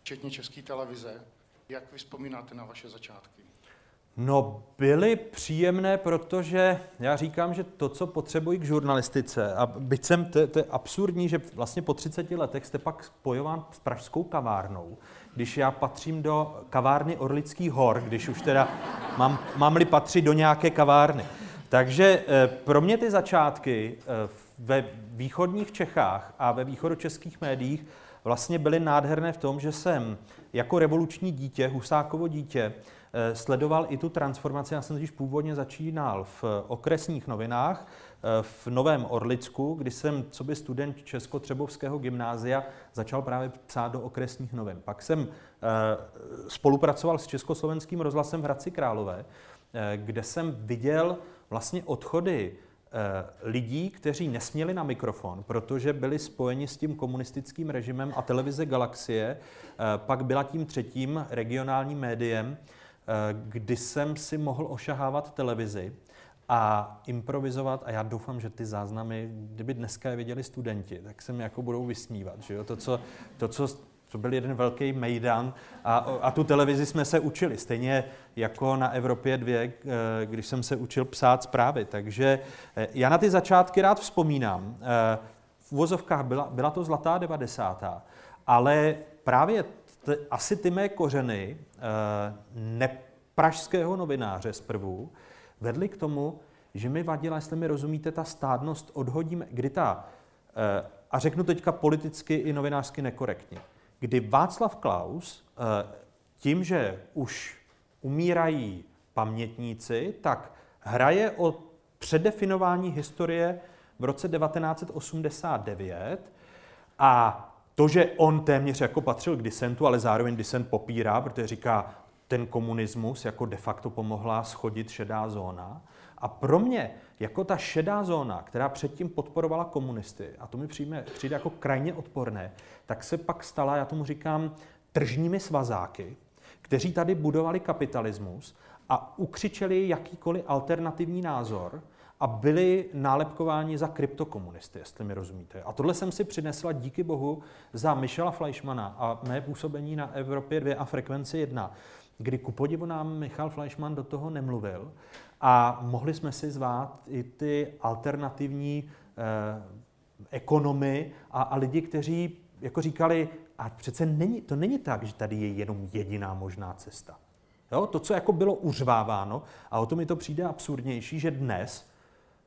včetně české televize. Jak vy vzpomínáte na vaše začátky? No, byly příjemné, protože já říkám, že to, co potřebují k žurnalistice, a byť jsem, to, to je absurdní, že vlastně po 30 letech jste pak spojován s pražskou kavárnou, když já patřím do kavárny Orlických hor, když už teda mám, mám-li patřit do nějaké kavárny. Takže eh, pro mě ty začátky eh, ve východních Čechách a ve východočeských médiích vlastně byly nádherné v tom, že jsem jako revoluční dítě, Husákovo dítě, sledoval i tu transformaci. Já jsem totiž původně začínal v okresních novinách, eh, v Novém Orlicku, kdy jsem, co by student Českotřebovského gymnázia, začal právě psát do okresních novin. Pak jsem eh, spolupracoval s Československým rozhlasem v Hradci Králové, kde jsem viděl vlastně odchody lidí, kteří nesměli na mikrofon, protože byli spojeni s tím komunistickým režimem a televize Galaxie, pak byla tím třetím regionálním médiem, Eh, kdy jsem si mohl ošahávat televizi a improvizovat, a já doufám, že ty záznamy, kdyby dneska je viděli studenti, tak se mi jako budou vysmívat. Že jo? To, co, to, co to byl jeden velký mejdan a, a tu televizi jsme se učili, stejně jako na Evropě 2, eh, když jsem se učil psát zprávy. Takže eh, já na ty začátky rád vzpomínám. V uvozovkách byla, byla to zlatá 90. Ale právě t, asi ty mé kořeny Eh, nepražského novináře zprvu vedly k tomu, že mi vadila, jestli mi rozumíte, ta stádnost odhodíme, kdy ta, eh, a řeknu teďka politicky i novinářsky nekorektně, kdy Václav Klaus eh, tím, že už umírají pamětníci, tak hraje o předefinování historie v roce 1989 a to, že on téměř jako patřil k disentu, ale zároveň disent popírá, protože říká, ten komunismus jako de facto pomohla schodit šedá zóna. A pro mě, jako ta šedá zóna, která předtím podporovala komunisty, a to mi přijde, přijde jako krajně odporné, tak se pak stala, já tomu říkám, tržními svazáky, kteří tady budovali kapitalismus a ukřičeli jakýkoliv alternativní názor, a byli nálepkováni za kryptokomunisty, jestli mi rozumíte. A tohle jsem si přinesla díky bohu za Michela Fleischmana a mé působení na Evropě 2 a frekvenci 1, kdy ku podivu nám Michal Fleischmann do toho nemluvil a mohli jsme si zvát i ty alternativní eh, ekonomy a, a lidi, kteří jako říkali, a přece není, to není tak, že tady je jenom jediná možná cesta. Jo? To, co jako bylo uřváváno, a o to mi to přijde absurdnější, že dnes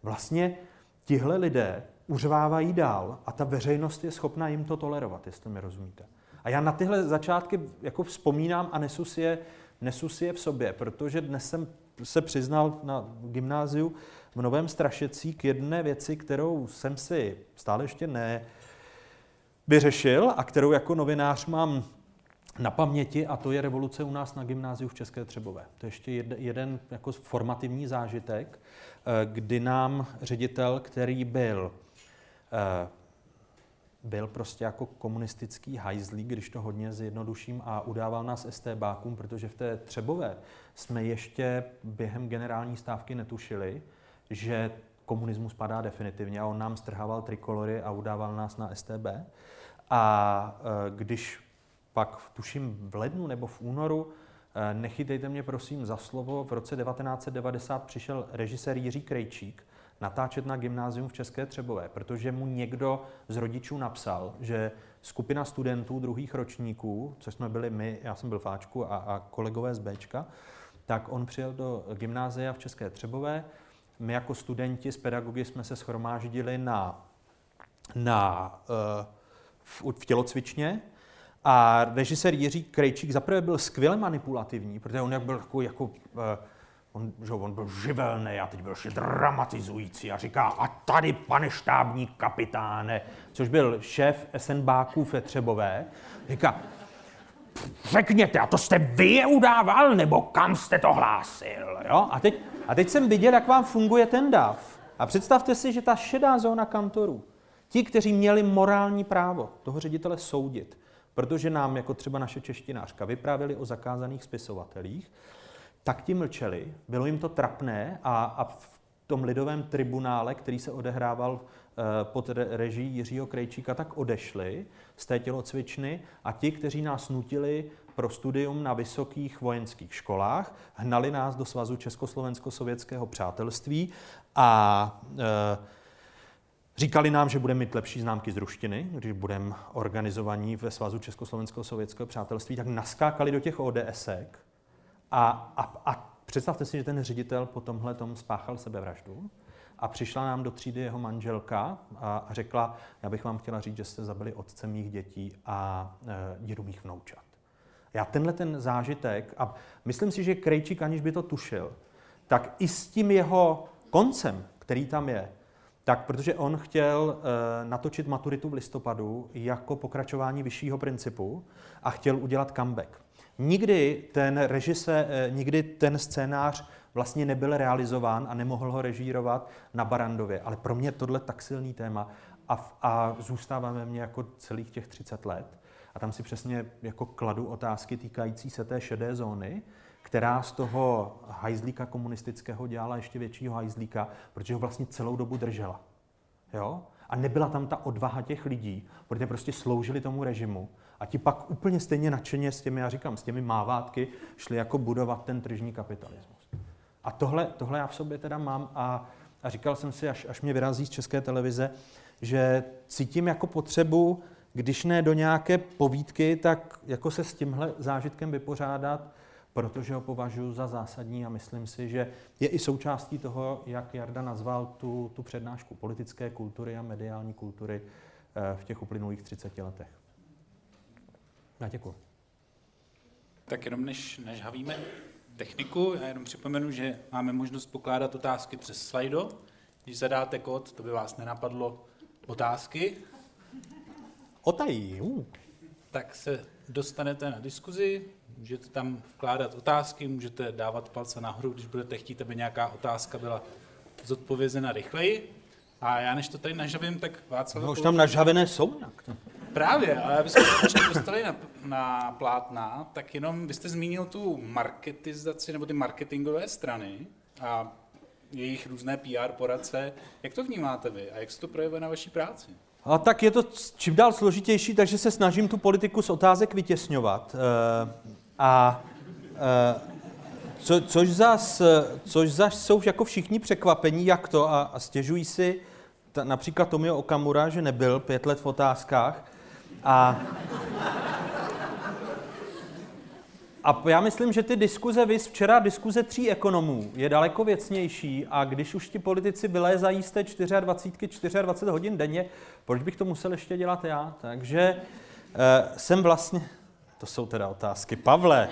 vlastně tihle lidé uřvávají dál a ta veřejnost je schopna jim to tolerovat, jestli mi rozumíte. A já na tyhle začátky jako vzpomínám a nesu si je, nesu si je v sobě, protože dnes jsem se přiznal na gymnáziu v Novém Strašecí k jedné věci, kterou jsem si stále ještě ne vyřešil a kterou jako novinář mám na paměti a to je revoluce u nás na gymnáziu v České Třebové. To je ještě jeden, jako formativní zážitek, kdy nám ředitel, který byl eh, byl prostě jako komunistický hajzlí, když to hodně zjednoduším, a udával nás STBákům, protože v té Třebové jsme ještě během generální stávky netušili, že komunismus padá definitivně a on nám strhával trikolory a udával nás na STB. A e, když pak, tuším v lednu nebo v únoru, nechytejte mě prosím za slovo, v roce 1990 přišel režisér Jiří Krejčík natáčet na gymnázium v České Třebové, protože mu někdo z rodičů napsal, že skupina studentů druhých ročníků, což jsme byli my, já jsem byl v Ačku a, a kolegové z Bčka, tak on přijel do gymnázia v České Třebové. My jako studenti z pedagogy jsme se schromáždili na, na, uh, v, v tělocvičně a režisér Jiří Krejčík zaprvé byl skvěle manipulativní, protože on jak byl jako, uh, on, že on byl živelný a teď byl ještě dramatizující a říká, a tady, pane štábní kapitáne, což byl šéf SNBáků ve Třebové, říká, řekněte, a to jste vy je udával, nebo kam jste to hlásil? Jo? A, teď, a teď jsem viděl, jak vám funguje ten dav. A představte si, že ta šedá zóna kantorů, ti, kteří měli morální právo toho ředitele soudit, protože nám, jako třeba naše češtinářka, vyprávěli o zakázaných spisovatelích, tak ti mlčeli, bylo jim to trapné a, a v tom lidovém tribunále, který se odehrával eh, pod režií Jiřího Krejčíka, tak odešli z té tělocvičny a ti, kteří nás nutili pro studium na vysokých vojenských školách, hnali nás do svazu Československo-sovětského přátelství a e, Říkali nám, že budeme mít lepší známky z ruštiny, když budeme organizovaní ve svazu Československého sovětského přátelství, tak naskákali do těch ODSek a, a, a představte si, že ten ředitel po tomhle tom spáchal sebevraždu a přišla nám do třídy jeho manželka a, a řekla, já bych vám chtěla říct, že jste zabili otce mých dětí a e, dědu mých vnoučat. Já tenhle ten zážitek, a myslím si, že Krejčík, aniž by to tušil, tak i s tím jeho koncem, který tam je, tak protože on chtěl e, natočit maturitu v listopadu jako pokračování vyššího principu a chtěl udělat comeback. Nikdy ten režise, eh, nikdy ten scénář vlastně nebyl realizován a nemohl ho režírovat na Barandově. Ale pro mě tohle tak silný téma a, a zůstává ve mně jako celých těch 30 let. A tam si přesně jako kladu otázky týkající se té šedé zóny, která z toho hajzlíka komunistického dělala ještě většího hajzlíka, protože ho vlastně celou dobu držela. Jo? A nebyla tam ta odvaha těch lidí, protože prostě sloužili tomu režimu a ti pak úplně stejně nadšeně s těmi, já říkám, s těmi mávátky šli jako budovat ten tržní kapitalismus. A tohle, tohle já v sobě teda mám a, a říkal jsem si, až, až mě vyrazí z české televize, že cítím jako potřebu, když ne do nějaké povídky, tak jako se s tímhle zážitkem vypořádat, protože ho považuji za zásadní a myslím si, že je i součástí toho, jak Jarda nazval tu, tu přednášku politické kultury a mediální kultury eh, v těch uplynulých 30 letech. Já děkuji. Tak jenom než, než havíme techniku, já jenom připomenu, že máme možnost pokládat otázky přes slajdo. Když zadáte kód, to by vás nenapadlo otázky. Otají. Uh. Tak se dostanete na diskuzi, můžete tam vkládat otázky, můžete dávat palce nahoru, když budete chtít, aby nějaká otázka byla zodpovězena rychleji. A já než to tady nažavím, tak Václav... No, už tam nažavené jsou. Právě, ale abychom se dostali na, na plátna, tak jenom vy jste zmínil tu marketizaci nebo ty marketingové strany a jejich různé PR poradce. Jak to vnímáte vy a jak se to projevuje na vaší práci? A tak je to čím dál složitější, takže se snažím tu politiku z otázek vytěsňovat. A e, co, což, zas, což zas jsou jako všichni překvapení, jak to, a, a stěžují si ta, například Tomio Okamura, že nebyl pět let v otázkách, a, A já myslím, že ty diskuze, vys včera diskuze tří ekonomů je daleko věcnější a když už ti politici vylézají z té 24, 24 hodin denně, proč bych to musel ještě dělat já? Takže uh, jsem vlastně... To jsou teda otázky. Pavle,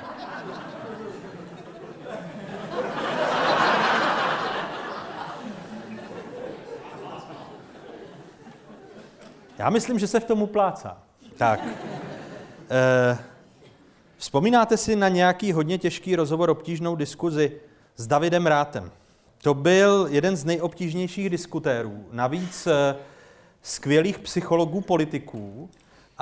Já myslím, že se v tom uplácá. Tak. E, vzpomínáte si na nějaký hodně těžký rozhovor, obtížnou diskuzi s Davidem Rátem? To byl jeden z nejobtížnějších diskutérů. Navíc e, skvělých psychologů, politiků.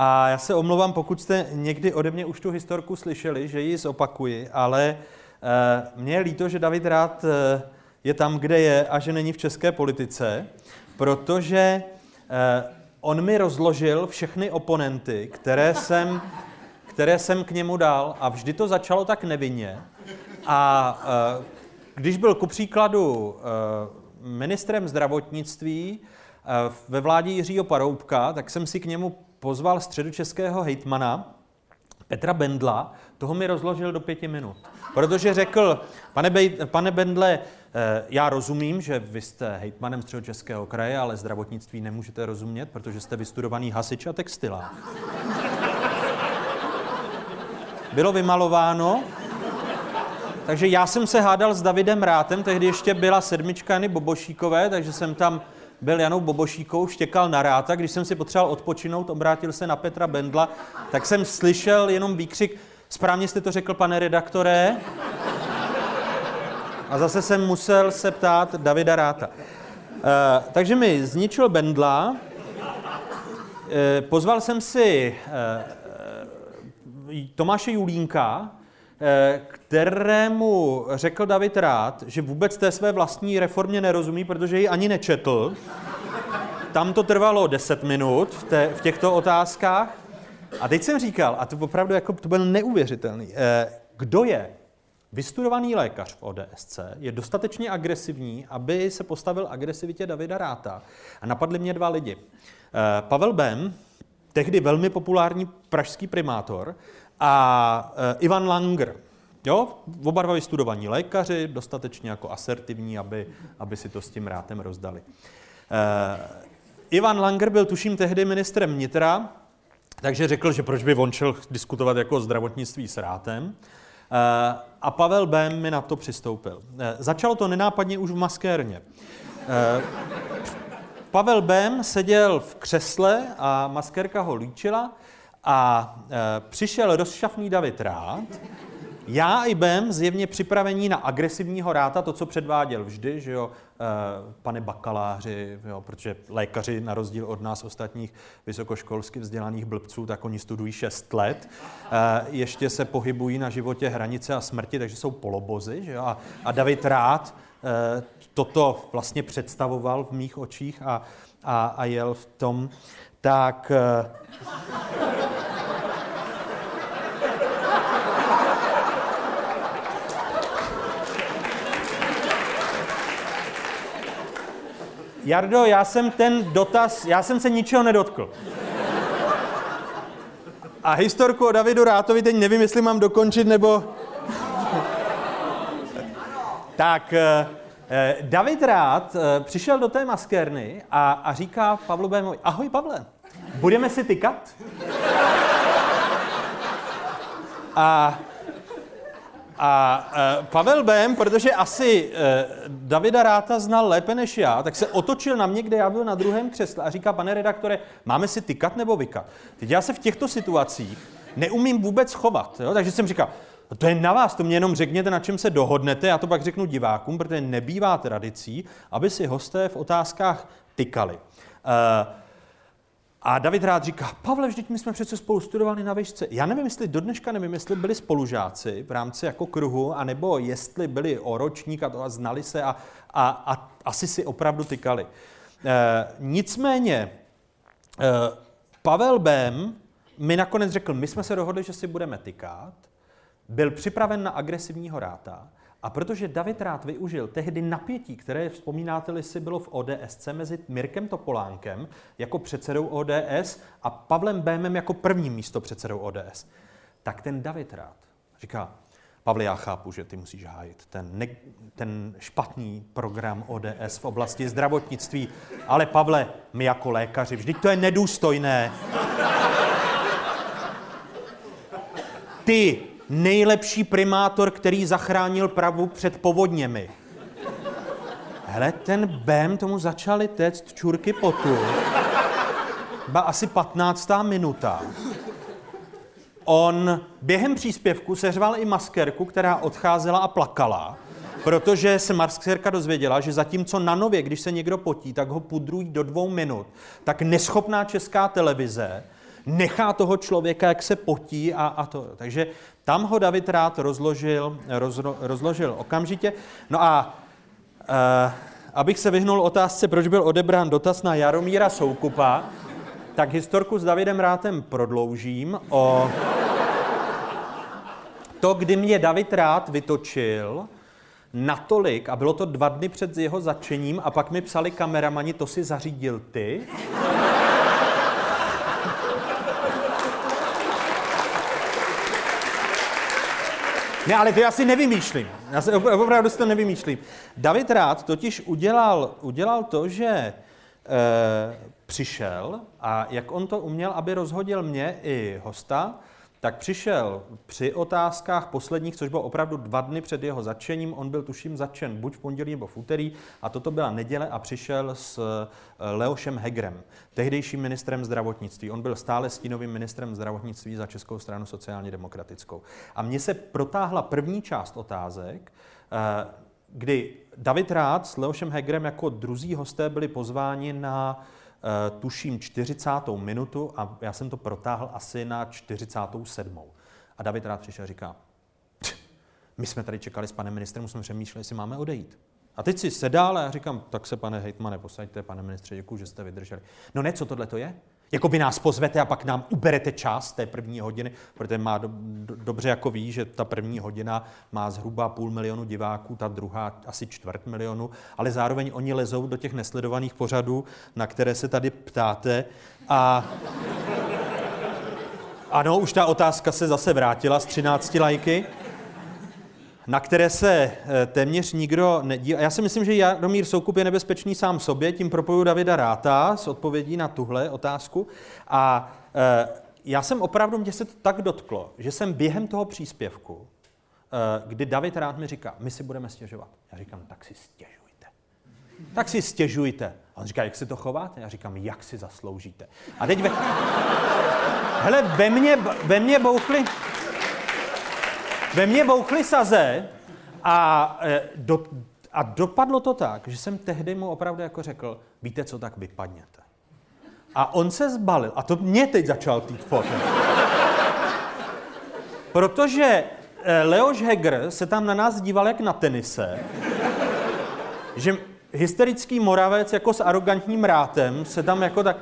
A já se omlouvám, pokud jste někdy ode mě už tu historku slyšeli, že ji zopakuji, ale e, mně je líto, že David Rád e, je tam, kde je a že není v české politice, protože e, on mi rozložil všechny oponenty, které jsem, které jsem k němu dal a vždy to začalo tak nevinně. A když byl ku příkladu ministrem zdravotnictví ve vládě Jiřího Paroubka, tak jsem si k němu pozval středočeského hejtmana Petra Bendla, toho mi rozložil do pěti minut. Protože řekl, pane, Bej, pane Bendle, Eh, já rozumím, že vy jste hejtmanem Českého kraje, ale zdravotnictví nemůžete rozumět, protože jste vystudovaný hasič a textilák. Bylo vymalováno, takže já jsem se hádal s Davidem Rátem, tehdy ještě byla sedmička Jany Bobošíkové, takže jsem tam byl Janou Bobošíkou, štěkal na ráta. Když jsem si potřeboval odpočinout, obrátil se na Petra Bendla, tak jsem slyšel jenom výkřik, správně jste to řekl, pane redaktore. A zase jsem musel se ptát Davida Ráta. E, takže mi zničil Bendla, e, pozval jsem si e, Tomáše Julínka, kterému řekl David Rád, že vůbec té své vlastní reformě nerozumí, protože ji ani nečetl. Tam to trvalo 10 minut v, té, v těchto otázkách. A teď jsem říkal, a to opravdu jako, to byl neuvěřitelný, e, kdo je Vystudovaný lékař v ODSC je dostatečně agresivní, aby se postavil agresivitě Davida Ráta. A napadli mě dva lidi. Eh, Pavel Bem, tehdy velmi populární pražský primátor, a eh, Ivan Langer, Jo, oba dva vystudovaní lékaři, dostatečně jako asertivní, aby, aby si to s tím rátem rozdali. Uh, Ivan Langer byl tuším tehdy ministrem vnitra, takže řekl, že proč by on šel diskutovat jako o zdravotnictví s rátem. Eh, a Pavel Bem mi na to přistoupil. Eh, začalo to nenápadně už v maskérně. Pavel Bem seděl v křesle a maskérka ho líčila a přišel rozšafný David Rád, já i Bem zjevně připravení na agresivního ráta, to, co předváděl vždy, že jo, Eh, pane bakaláři, jo, protože lékaři na rozdíl od nás ostatních vysokoškolsky vzdělaných blbců, tak oni studují 6 let, eh, ještě se pohybují na životě hranice a smrti, takže jsou polobozy. Že jo? A, David Rád eh, toto vlastně představoval v mých očích a, a, a jel v tom, tak... Jardo, já jsem ten dotaz, já jsem se ničeho nedotkl. A historku o Davidu Rátovi teď nevím, jestli mám dokončit, nebo... tak, eh, eh, David Rád eh, přišel do té maskérny a, a říká Pavlu Bémovi, ahoj Pavle, budeme si tykat? A a uh, Pavel Bem, protože asi uh, Davida Ráta znal lépe než já, tak se otočil na mě, kde já byl na druhém křesle a říká, pane redaktore, máme si tykat nebo vykat? Teď já se v těchto situacích neumím vůbec chovat, jo? takže jsem říkal, to je na vás, to mě jenom řekněte, na čem se dohodnete, já to pak řeknu divákům, protože nebývá tradicí, aby si hosté v otázkách tykali. Uh, a David rád říká, Pavle, vždyť my jsme přece spolu studovali na výšce. Já nevím, jestli do dneška nevím, jestli byli spolužáci v rámci jako kruhu, anebo jestli byli o ročník a, to a znali se a, a, a asi si opravdu tykali. E, nicméně, e, Pavel Bem mi nakonec řekl, my jsme se dohodli, že si budeme tykat, byl připraven na agresivního ráta, a protože David Rád využil tehdy napětí, které vzpomínáte-li si bylo v ODSC mezi Mirkem Topolánkem jako předsedou ODS a Pavlem Bémem jako prvním místo předsedou ODS, tak ten David Rád Říká, Pavle, já chápu, že ty musíš hájit ten, ne, ten špatný program ODS v oblasti zdravotnictví, ale Pavle, my jako lékaři, vždyť to je nedůstojné. Ty, nejlepší primátor, který zachránil Prahu před povodněmi. Hele, ten Bem tomu začali téct čurky potu. Byla asi 15. minuta. On během příspěvku seřval i maskerku, která odcházela a plakala, protože se maskerka dozvěděla, že zatímco na nově, když se někdo potí, tak ho pudrují do dvou minut, tak neschopná česká televize nechá toho člověka, jak se potí a, a to. Takže tam ho David rád rozložil, rozlo, rozložil okamžitě. No a e, abych se vyhnul otázce, proč byl odebrán dotaz na Jaromíra Soukupa, tak historku s Davidem Rátem prodloužím o to, kdy mě David Rád vytočil natolik, a bylo to dva dny před jeho začením, a pak mi psali kameramani, to si zařídil ty. Ne, ale to já si nevymýšlím. Já si opravdu si to nevymýšlím. David Rád totiž udělal, udělal to, že e, přišel a jak on to uměl, aby rozhodil mě i hosta, tak přišel při otázkách posledních, což bylo opravdu dva dny před jeho začením. On byl tuším začen buď v pondělí nebo v úterý a toto byla neděle a přišel s eh, Leošem Hegrem, tehdejším ministrem zdravotnictví. On byl stále stínovým ministrem zdravotnictví za Českou stranu sociálně demokratickou. A mně se protáhla první část otázek, eh, kdy David Rád s Leošem Hegrem jako druzí hosté byli pozváni na Eh, tuším 40. minutu a já jsem to protáhl asi na 47. A David rád přišel a říká, my jsme tady čekali s panem ministrem, jsme přemýšleli, jestli máme odejít. A teď si sedál a já říkám, tak se pane hejtmane, posaďte, pane ministře, děkuji, že jste vydrželi. No ne, co tohle to je? Jako vy nás pozvete a pak nám uberete čas té první hodiny, protože má do, do, dobře jako ví, že ta první hodina má zhruba půl milionu diváků, ta druhá asi čtvrt milionu, ale zároveň oni lezou do těch nesledovaných pořadů, na které se tady ptáte a ano, už ta otázka se zase vrátila z 13 lajky na které se eh, téměř nikdo nedí. A já si myslím, že Jaromír Soukup je nebezpečný sám sobě, tím propoju Davida Ráta s odpovědí na tuhle otázku. A eh, já jsem opravdu, mě se to tak dotklo, že jsem během toho příspěvku, eh, kdy David Rád mi říká, my si budeme stěžovat. Já říkám, tak si stěžujte. Tak si stěžujte. A on říká, jak si to chováte? Já říkám, jak si zasloužíte. A teď ve... Hele, ve mně, ve mně bouchly, ve mně bouchly saze a, e, do, a dopadlo to tak, že jsem tehdy mu opravdu jako řekl, víte co, tak vypadněte. A on se zbalil. A to mě teď začal týt fotem. Protože e, Leoš Heger se tam na nás díval jak na tenise, že hysterický moravec jako s arrogantním rátem se tam jako tak...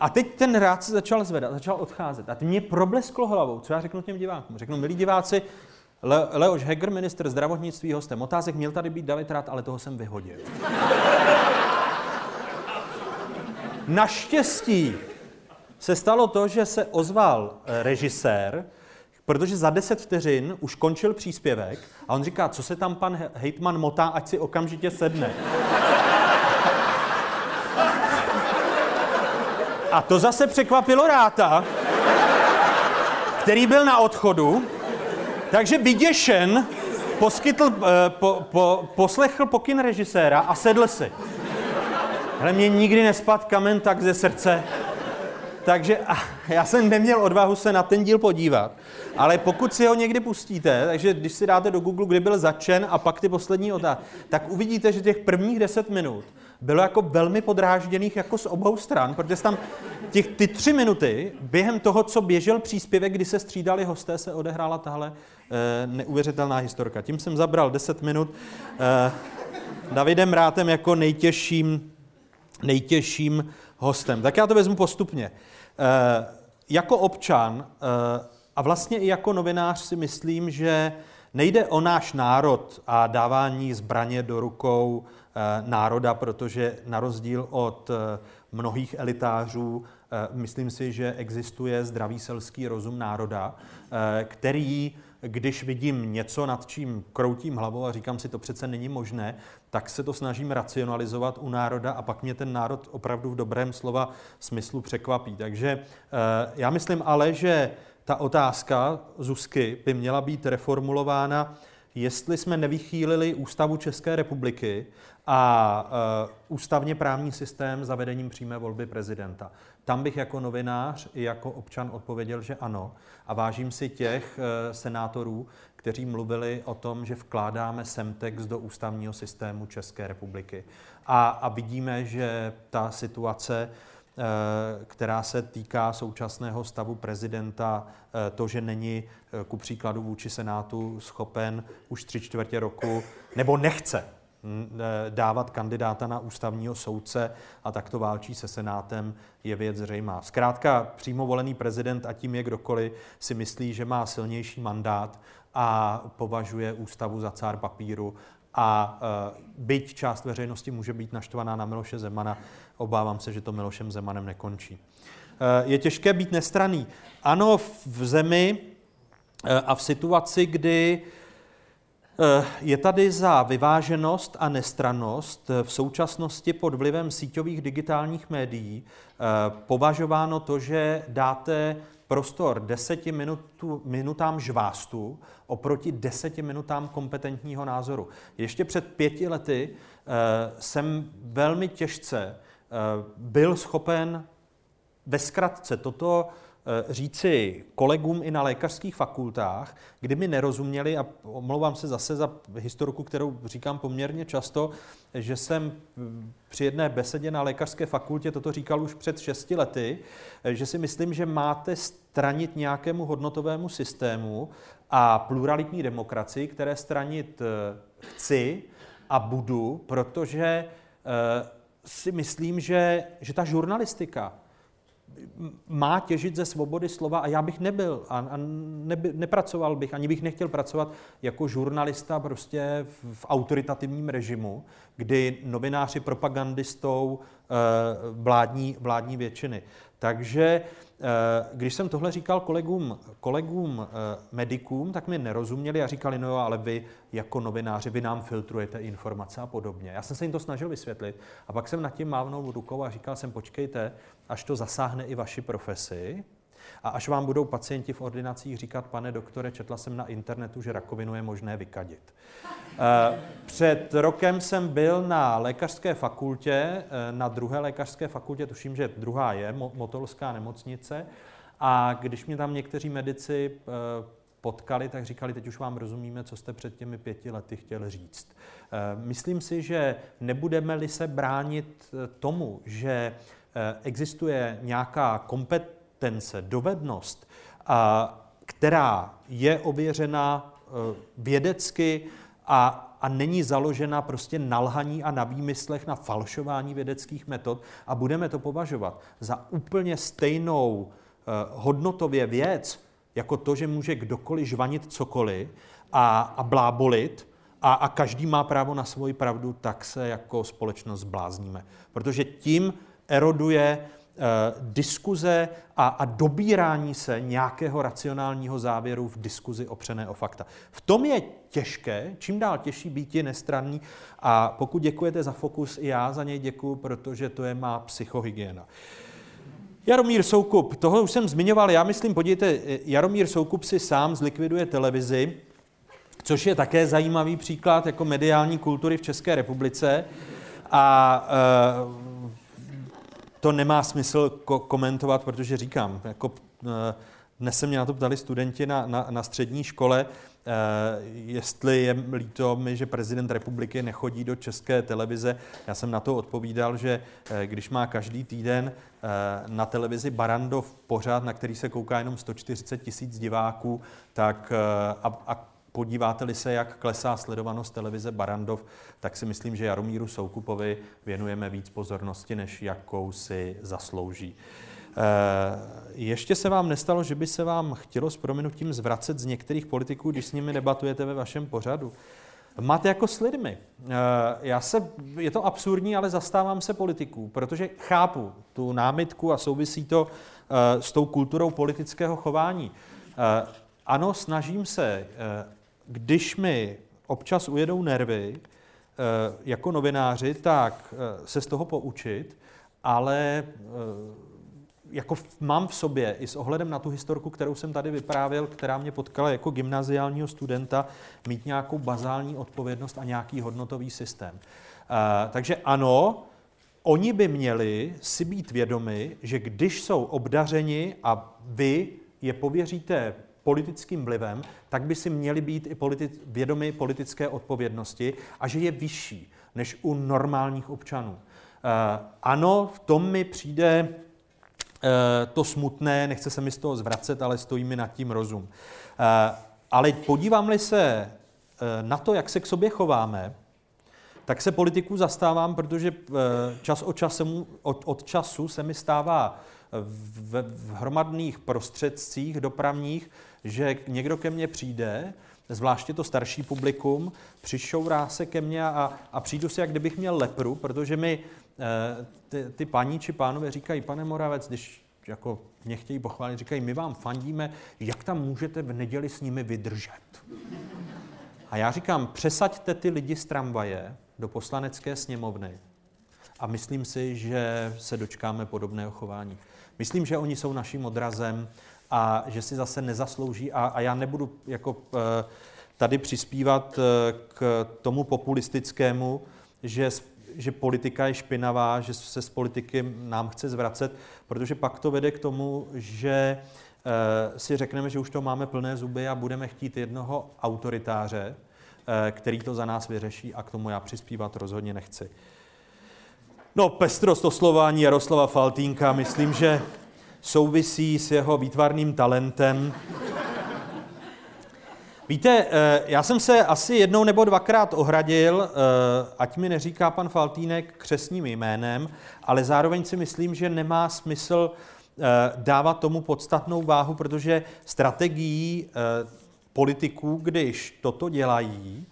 A teď ten rád se začal zvedat, začal odcházet. A ty mě problesklo hlavou. Co já řeknu těm divákům? Řeknu, milí diváci, Le- Leoš Heger, minister zdravotnictví, hostem otázek, měl tady být David Rád, ale toho jsem vyhodil. Naštěstí se stalo to, že se ozval eh, režisér, protože za deset vteřin už končil příspěvek a on říká, co se tam pan hejtman motá, ať si okamžitě sedne. A to zase překvapilo Ráta, který byl na odchodu takže vyděšen poskytl, eh, po, po, poslechl pokyn režiséra a sedl si. Ale mě nikdy nespad kamen tak ze srdce. Takže já jsem neměl odvahu se na ten díl podívat. Ale pokud si ho někdy pustíte, takže když si dáte do Google, kdy byl začen a pak ty poslední otázky, tak uvidíte, že těch prvních deset minut bylo jako velmi podrážděných jako z obou stran, protože tam těch, ty tři minuty během toho, co běžel příspěvek, kdy se střídali hosté, se odehrála tahle e, neuvěřitelná historka. Tím jsem zabral 10 minut e, Davidem Rátem jako nejtěžším, nejtěžším hostem. Tak já to vezmu postupně. E, jako občan e, a vlastně i jako novinář si myslím, že nejde o náš národ a dávání zbraně do rukou národa, protože na rozdíl od mnohých elitářů Myslím si, že existuje zdravý selský rozum národa, který když vidím něco, nad čím kroutím hlavou a říkám si, to přece není možné, tak se to snažím racionalizovat u národa a pak mě ten národ opravdu v dobrém slova smyslu překvapí. Takže já myslím ale, že ta otázka Zuzky by měla být reformulována, jestli jsme nevychýlili ústavu České republiky a uh, ústavně právní systém zavedením přímé volby prezidenta. Tam bych jako novinář i jako občan odpověděl, že ano. A vážím si těch uh, senátorů, kteří mluvili o tom, že vkládáme semtex do ústavního systému České republiky. A, a vidíme, že ta situace Eh, která se týká současného stavu prezidenta, eh, to, že není eh, ku příkladu vůči Senátu schopen už tři čtvrtě roku, nebo nechce dávat kandidáta na ústavního soudce a takto válčí se Senátem, je věc zřejmá. Zkrátka přímo volený prezident, a tím je kdokoliv, si myslí, že má silnější mandát a považuje ústavu za cár papíru a byť část veřejnosti může být naštvaná na Miloše Zemana, obávám se, že to Milošem Zemanem nekončí. Eh, je těžké být nestraný. Ano, v zemi eh, a v situaci, kdy je tady za vyváženost a nestrannost v současnosti pod vlivem síťových digitálních médií považováno to, že dáte prostor deseti minutu, minutám žvástu oproti deseti minutám kompetentního názoru. Ještě před pěti lety jsem velmi těžce Eh, byl schopen ve zkratce toto eh, říci kolegům i na lékařských fakultách, kdy mi nerozuměli, a omlouvám se zase za historiku, kterou říkám poměrně často, že jsem při jedné besedě na lékařské fakultě toto říkal už před šesti lety, eh, že si myslím, že máte stranit nějakému hodnotovému systému a pluralitní demokracii, které stranit chci a budu, protože si myslím, že, že ta žurnalistika má těžit ze svobody slova a já bych nebyl a, a neby, nepracoval bych, ani bych nechtěl pracovat jako žurnalista prostě v, v autoritativním režimu, kdy novináři propagandistou eh, vládní, vládní většiny. Takže Eh, když jsem tohle říkal kolegům, kolegům eh, medikům, tak mi nerozuměli a říkali, no ale vy jako novináři, vy nám filtrujete informace a podobně. Já jsem se jim to snažil vysvětlit a pak jsem nad tím mávnul rukou a říkal jsem, počkejte, až to zasáhne i vaši profesi, a až vám budou pacienti v ordinacích říkat, pane doktore, četla jsem na internetu, že rakovinu je možné vykadit. Eh, před rokem jsem byl na lékařské fakultě, eh, na druhé lékařské fakultě, tuším, že druhá je, Motolská nemocnice, a když mě tam někteří medici eh, potkali, tak říkali, teď už vám rozumíme, co jste před těmi pěti lety chtěl říct. Myslím si, že nebudeme-li se bránit tomu, že existuje nějaká kompetence, dovednost, která je ověřena vědecky, a, a není založena prostě na lhaní a na výmyslech, na falšování vědeckých metod a budeme to považovat za úplně stejnou uh, hodnotově věc, jako to, že může kdokoliv žvanit cokoliv a, a blábolit a, a každý má právo na svoji pravdu, tak se jako společnost zblázníme. Protože tím eroduje Eh, diskuze a, a dobírání se nějakého racionálního závěru v diskuzi opřené o fakta. V tom je těžké, čím dál těžší být je nestranný a pokud děkujete za fokus, i já za něj děkuji, protože to je má psychohygiena. Jaromír Soukup, tohle už jsem zmiňoval, já myslím, podívejte, Jaromír Soukup si sám zlikviduje televizi, což je také zajímavý příklad jako mediální kultury v České republice. A e, to nemá smysl ko- komentovat, protože říkám, jako eh, dnes se mě na to ptali studenti na, na, na střední škole, eh, jestli je líto mi, že prezident republiky nechodí do české televize. Já jsem na to odpovídal, že eh, když má každý týden na televizi Barandov pořád, na který se kouká jenom 140 tisíc diváků, tak a, a podíváte-li se, jak klesá sledovanost televize Barandov, tak si myslím, že Jaromíru Soukupovi věnujeme víc pozornosti, než jakou si zaslouží. Eh, ještě se vám nestalo, že by se vám chtělo s prominutím zvracet z některých politiků, když s nimi debatujete ve vašem pořadu? Máte jako s lidmi. Eh, já se, je to absurdní, ale zastávám se politiků, protože chápu tu námitku a souvisí to eh, s tou kulturou politického chování. Ano, snažím se, když mi občas ujedou nervy jako novináři, tak se z toho poučit, ale jako mám v sobě i s ohledem na tu historku, kterou jsem tady vyprávěl, která mě potkala jako gymnaziálního studenta, mít nějakou bazální odpovědnost a nějaký hodnotový systém. Takže ano, oni by měli si být vědomi, že když jsou obdařeni a vy je pověříte politickým vlivem, tak by si měli být i politi- vědomi politické odpovědnosti a že je vyšší než u normálních občanů. Uh, ano, v tom mi přijde Eh, to smutné, nechce se mi z toho zvracet, ale stojí mi nad tím rozum. Eh, ale podívám-li se na to, jak se k sobě chováme, tak se politiků zastávám, protože čas od času, od, od času se mi stává v, v hromadných prostředcích dopravních, že někdo ke mně přijde, zvláště to starší publikum, přišourá se ke mně a, a přijdu si, jak kdybych měl lepru, protože mi Eh, ty, ty paní či pánové říkají, pane Moravec, když jako mě chtějí pochválit, říkají, my vám fandíme, jak tam můžete v neděli s nimi vydržet. A já říkám, přesaďte ty lidi z tramvaje do poslanecké sněmovny a myslím si, že se dočkáme podobného chování. Myslím, že oni jsou naším odrazem a že si zase nezaslouží a, a já nebudu jako eh, tady přispívat eh, k tomu populistickému, že že politika je špinavá, že se z politiky nám chce zvracet, protože pak to vede k tomu, že eh, si řekneme, že už to máme plné zuby a budeme chtít jednoho autoritáře, který to za nás vyřeší a k tomu já přispívat rozhodně nechci. No, pestrost oslování Jaroslava Faltínka, myslím, že souvisí s jeho výtvarným talentem. Víte, eh, já jsem se asi jednou nebo dvakrát ohradil, eh, ať mi neříká pan Faltýnek křesním jménem, ale zároveň si myslím, že nemá smysl eh, dávat tomu podstatnou váhu, protože strategií politiků, když toto dělají,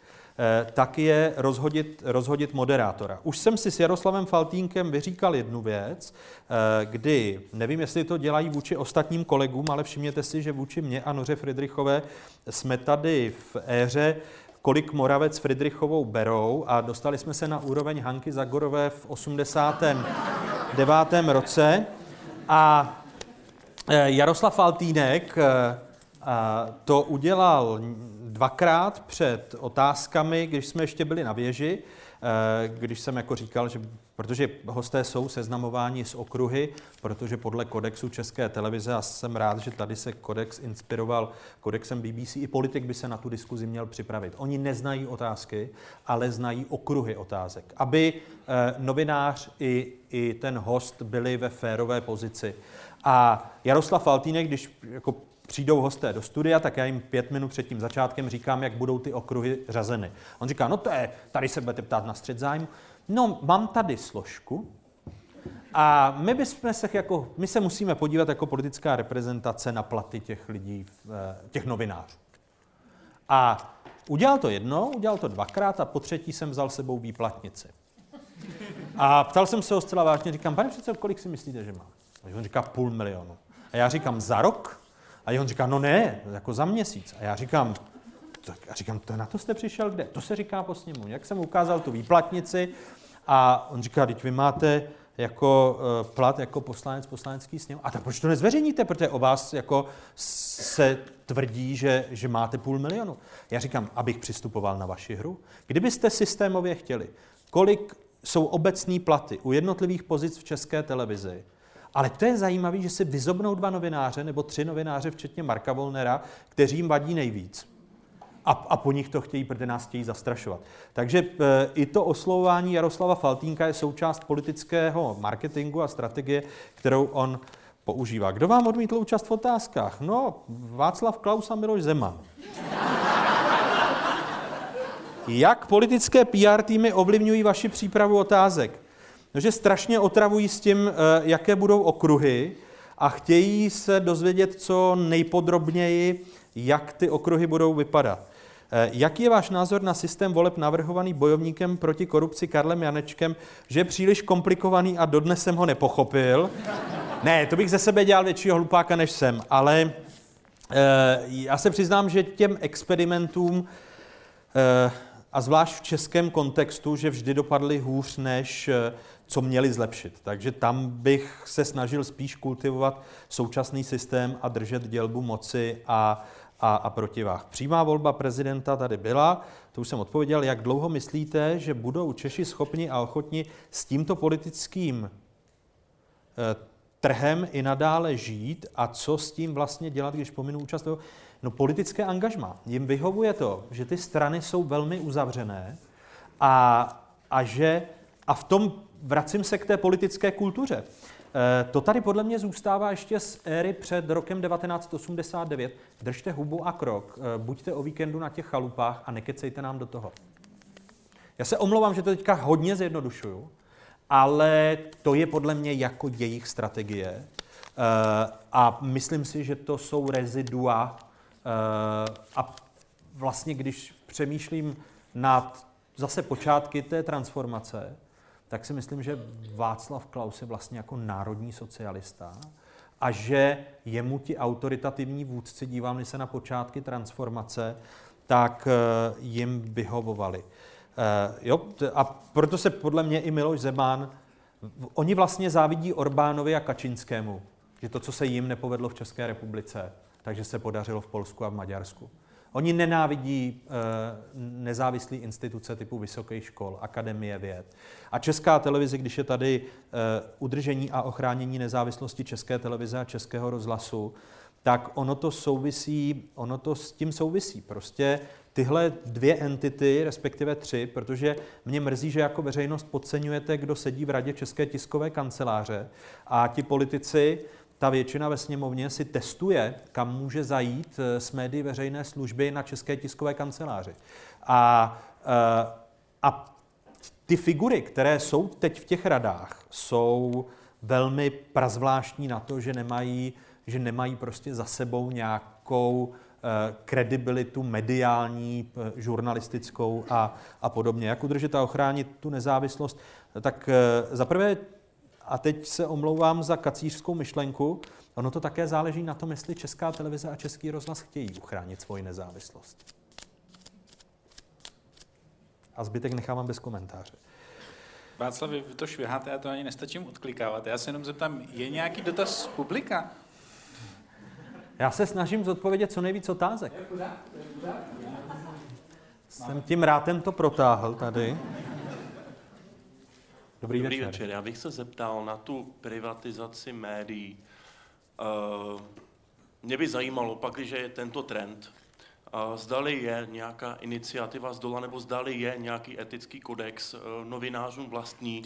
tak je rozhodit, rozhodit moderátora. Už jsem si s Jaroslavem Faltínkem vyříkal jednu věc, eh, kdy, nevím, jestli to dělají vůči ostatním kolegům, ale všimněte si, že vůči mě a Noře Friedrichové jsme tady v éře kolik Moravec Friedrichovou berou a dostali jsme se na úroveň Hanky Zagorové v 89. roce a eh, Jaroslav Faltýnek to udělal dvakrát před otázkami, když jsme ještě byli na věži, eh, když jsem jako říkal, že protože hosté jsou seznamováni z okruhy, protože podle kodexu České televize, a jsem rád, že tady se kodex inspiroval kodexem BBC, i politik by se na tu diskuzi měl připravit. Oni neznají otázky, ale znají okruhy otázek. Aby eh, novinář i, i ten host byli ve férové pozici. A Jaroslav Faltýnek, když jako přijdou hosté do studia, tak já jim pět minut před tím začátkem říkám, jak budou ty okruhy řazeny. On říká, no to je, tady se budete ptát na střed zájmu. No, mám tady složku a my bychom se jako, my se musíme podívat jako politická reprezentace na platy těch lidí, eh, těch novinářů. A udělal to jednou, udělal to dvakrát a po třetí jsem vzal sebou výplatnici. A ptal jsem se ho zcela vážně, říkám, pane přece, kolik si myslíte, že má? A on říká půl milionu. A já říkám, za rok? A on říká, no ne, jako za měsíc. A já říkám, tak já říkám, to na to jste přišel kde? To se říká po sněmu. Jak jsem ukázal tu výplatnici a on říká, teď vy máte jako uh, plat jako poslanec poslanecký sněm. A tak proč to nezveřejníte, protože o vás jako se tvrdí, že, že máte půl milionu. Já říkám, abych přistupoval na vaši hru. Kdybyste systémově chtěli, kolik jsou obecní platy u jednotlivých pozic v české televizi, ale to je zajímavé, že si vyzobnou dva novináře nebo tři novináře, včetně Marka Volnera, kteří jim vadí nejvíc. A, a po nich to chtějí, protože nás chtějí zastrašovat. Takže e, i to oslovování Jaroslava Faltínka je součást politického marketingu a strategie, kterou on používá. Kdo vám odmítl účast v otázkách? No, Václav Klaus a Miloš Zeman. Jak politické PR týmy ovlivňují vaši přípravu otázek? No, že strašně otravují s tím, eh, jaké budou okruhy a chtějí se dozvědět co nejpodrobněji, jak ty okruhy budou vypadat. Eh, jaký je váš názor na systém voleb navrhovaný bojovníkem proti korupci Karlem Janečkem, že je příliš komplikovaný a dodnes jsem ho nepochopil? Ne, to bych ze sebe dělal většího hlupáka, než jsem, ale e, já se přiznám, že těm experimentům, e, a zvlášť v českém kontextu, že vždy dopadly hůř, než co měli zlepšit. Takže tam bych se snažil spíš kultivovat současný systém a držet dělbu moci a, a, a protivách. Přímá volba prezidenta tady byla, to už jsem odpověděl. Jak dlouho myslíte, že budou Češi schopni a ochotni s tímto politickým eh, trhem i nadále žít a co s tím vlastně dělat, když pominu účast No politické angažma. Jim vyhovuje to, že ty strany jsou velmi uzavřené a, a že a v tom vracím se k té politické kultuře. Eh, to tady podle mě zůstává ještě z éry před rokem 1989. Držte hubu a krok, eh, buďte o víkendu na těch chalupách a nekecejte nám do toho. Já se omlouvám, že to teďka hodně zjednodušuju, ale to je podle mě jako jejich strategie. Eh, a myslím si, že to jsou rezidua. A vlastně, když přemýšlím nad zase počátky té transformace, tak si myslím, že Václav Klaus je vlastně jako národní socialista a že jemu ti autoritativní vůdci, dívám se na počátky transformace, tak eh, jim vyhovovali. Eh, jo, a proto se podle mě i Miloš Zeman, oni vlastně závidí Orbánovi a Kačinskému, že to, co se jim nepovedlo v České republice, takže se podařilo v Polsku a v Maďarsku. Oni nenávidí e, nezávislé instituce typu vysokých škol, akademie věd. A česká televize, když je tady e, udržení a ochránění nezávislosti české televize a českého rozhlasu, tak ono to souvisí, ono to s tím souvisí. Prostě tyhle dvě entity, respektive tři, protože mě mrzí, že jako veřejnost podceňujete, kdo sedí v radě České tiskové kanceláře a ti politici ta většina ve sněmovně si testuje, kam může zajít eh, s médií veřejné služby na České tiskové kanceláři. A, eh, a ty figury, které jsou teď v těch radách, jsou velmi prazvláštní na to, že nemají, že nemají prostě za sebou nějakou eh, kredibilitu mediální, žurnalistickou a, a podobně. Jak udržet a ochránit tu nezávislost? Tak zaprvé a teď se omlouvám za kacířskou myšlenku, ono to také záleží na tom, jestli Česká televize a Český rozhlas chtějí uchránit svoji nezávislost. A zbytek nechávám bez komentáře. Václav, vy to šviháte, já to ani nestačím odklikávat. Já se jenom zeptám, je nějaký dotaz z publika? Já se snažím zodpovědět co nejvíc otázek. Jsem tím rátem to protáhl tady. Dobrý, Dobrý večer. večer. Já bych se zeptal na tu privatizaci médií. Uh, mě by zajímalo, pak, když je tento trend, uh, zdali je nějaká iniciativa z dola, nebo zdali je nějaký etický kodex uh, novinářům vlastní,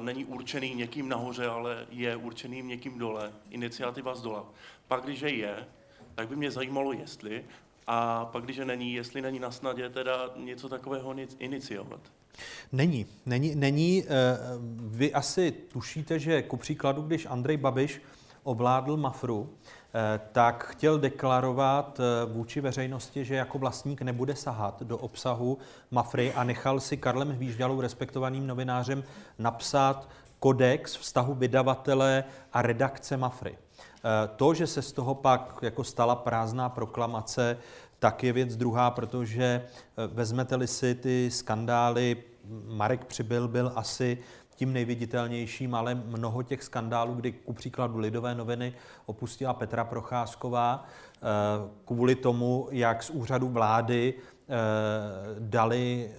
není určený někým nahoře, ale je určený někým dole, iniciativa z dola. Pak, když je, tak by mě zajímalo, jestli, a pak, když není, jestli není na snadě teda něco takového iniciovat. Není. Není, není. Eh, vy asi tušíte, že ku příkladu, když Andrej Babiš ovládl Mafru, eh, tak chtěl deklarovat eh, vůči veřejnosti, že jako vlastník nebude sahat do obsahu Mafry a nechal si Karlem Hvíždalou, respektovaným novinářem, napsat kodex vztahu vydavatele a redakce Mafry. To, že se z toho pak jako stala prázdná proklamace, tak je věc druhá, protože vezmete-li si ty skandály Marek Přibyl byl asi tím nejviditelnějším, ale mnoho těch skandálů, kdy ku příkladu Lidové noviny opustila Petra Procházková eh, kvůli tomu, jak z úřadu vlády eh, dali eh,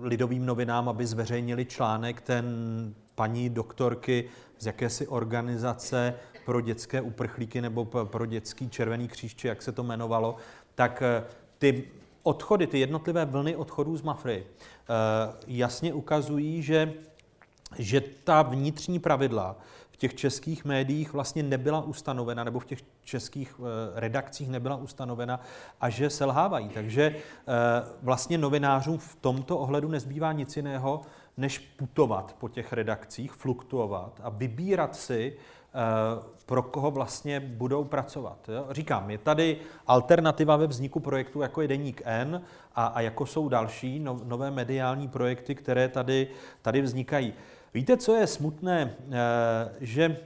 lidovým novinám, aby zveřejnili článek ten paní doktorky z jakési organizace pro dětské uprchlíky nebo pro dětský červený kříž, jak se to jmenovalo, tak ty odchody, ty jednotlivé vlny odchodů z Mafry eh, jasně ukazují, že, že ta vnitřní pravidla v těch českých médiích vlastně nebyla ustanovena, nebo v těch českých eh, redakcích nebyla ustanovena a že selhávají. Takže eh, vlastně novinářům v tomto ohledu nezbývá nic jiného, než putovat po těch redakcích, fluktuovat a vybírat si pro koho vlastně budou pracovat. Jo? Říkám, je tady alternativa ve vzniku projektu, jako je Deník N a, a jako jsou další no, nové mediální projekty, které tady, tady vznikají. Víte, co je smutné, že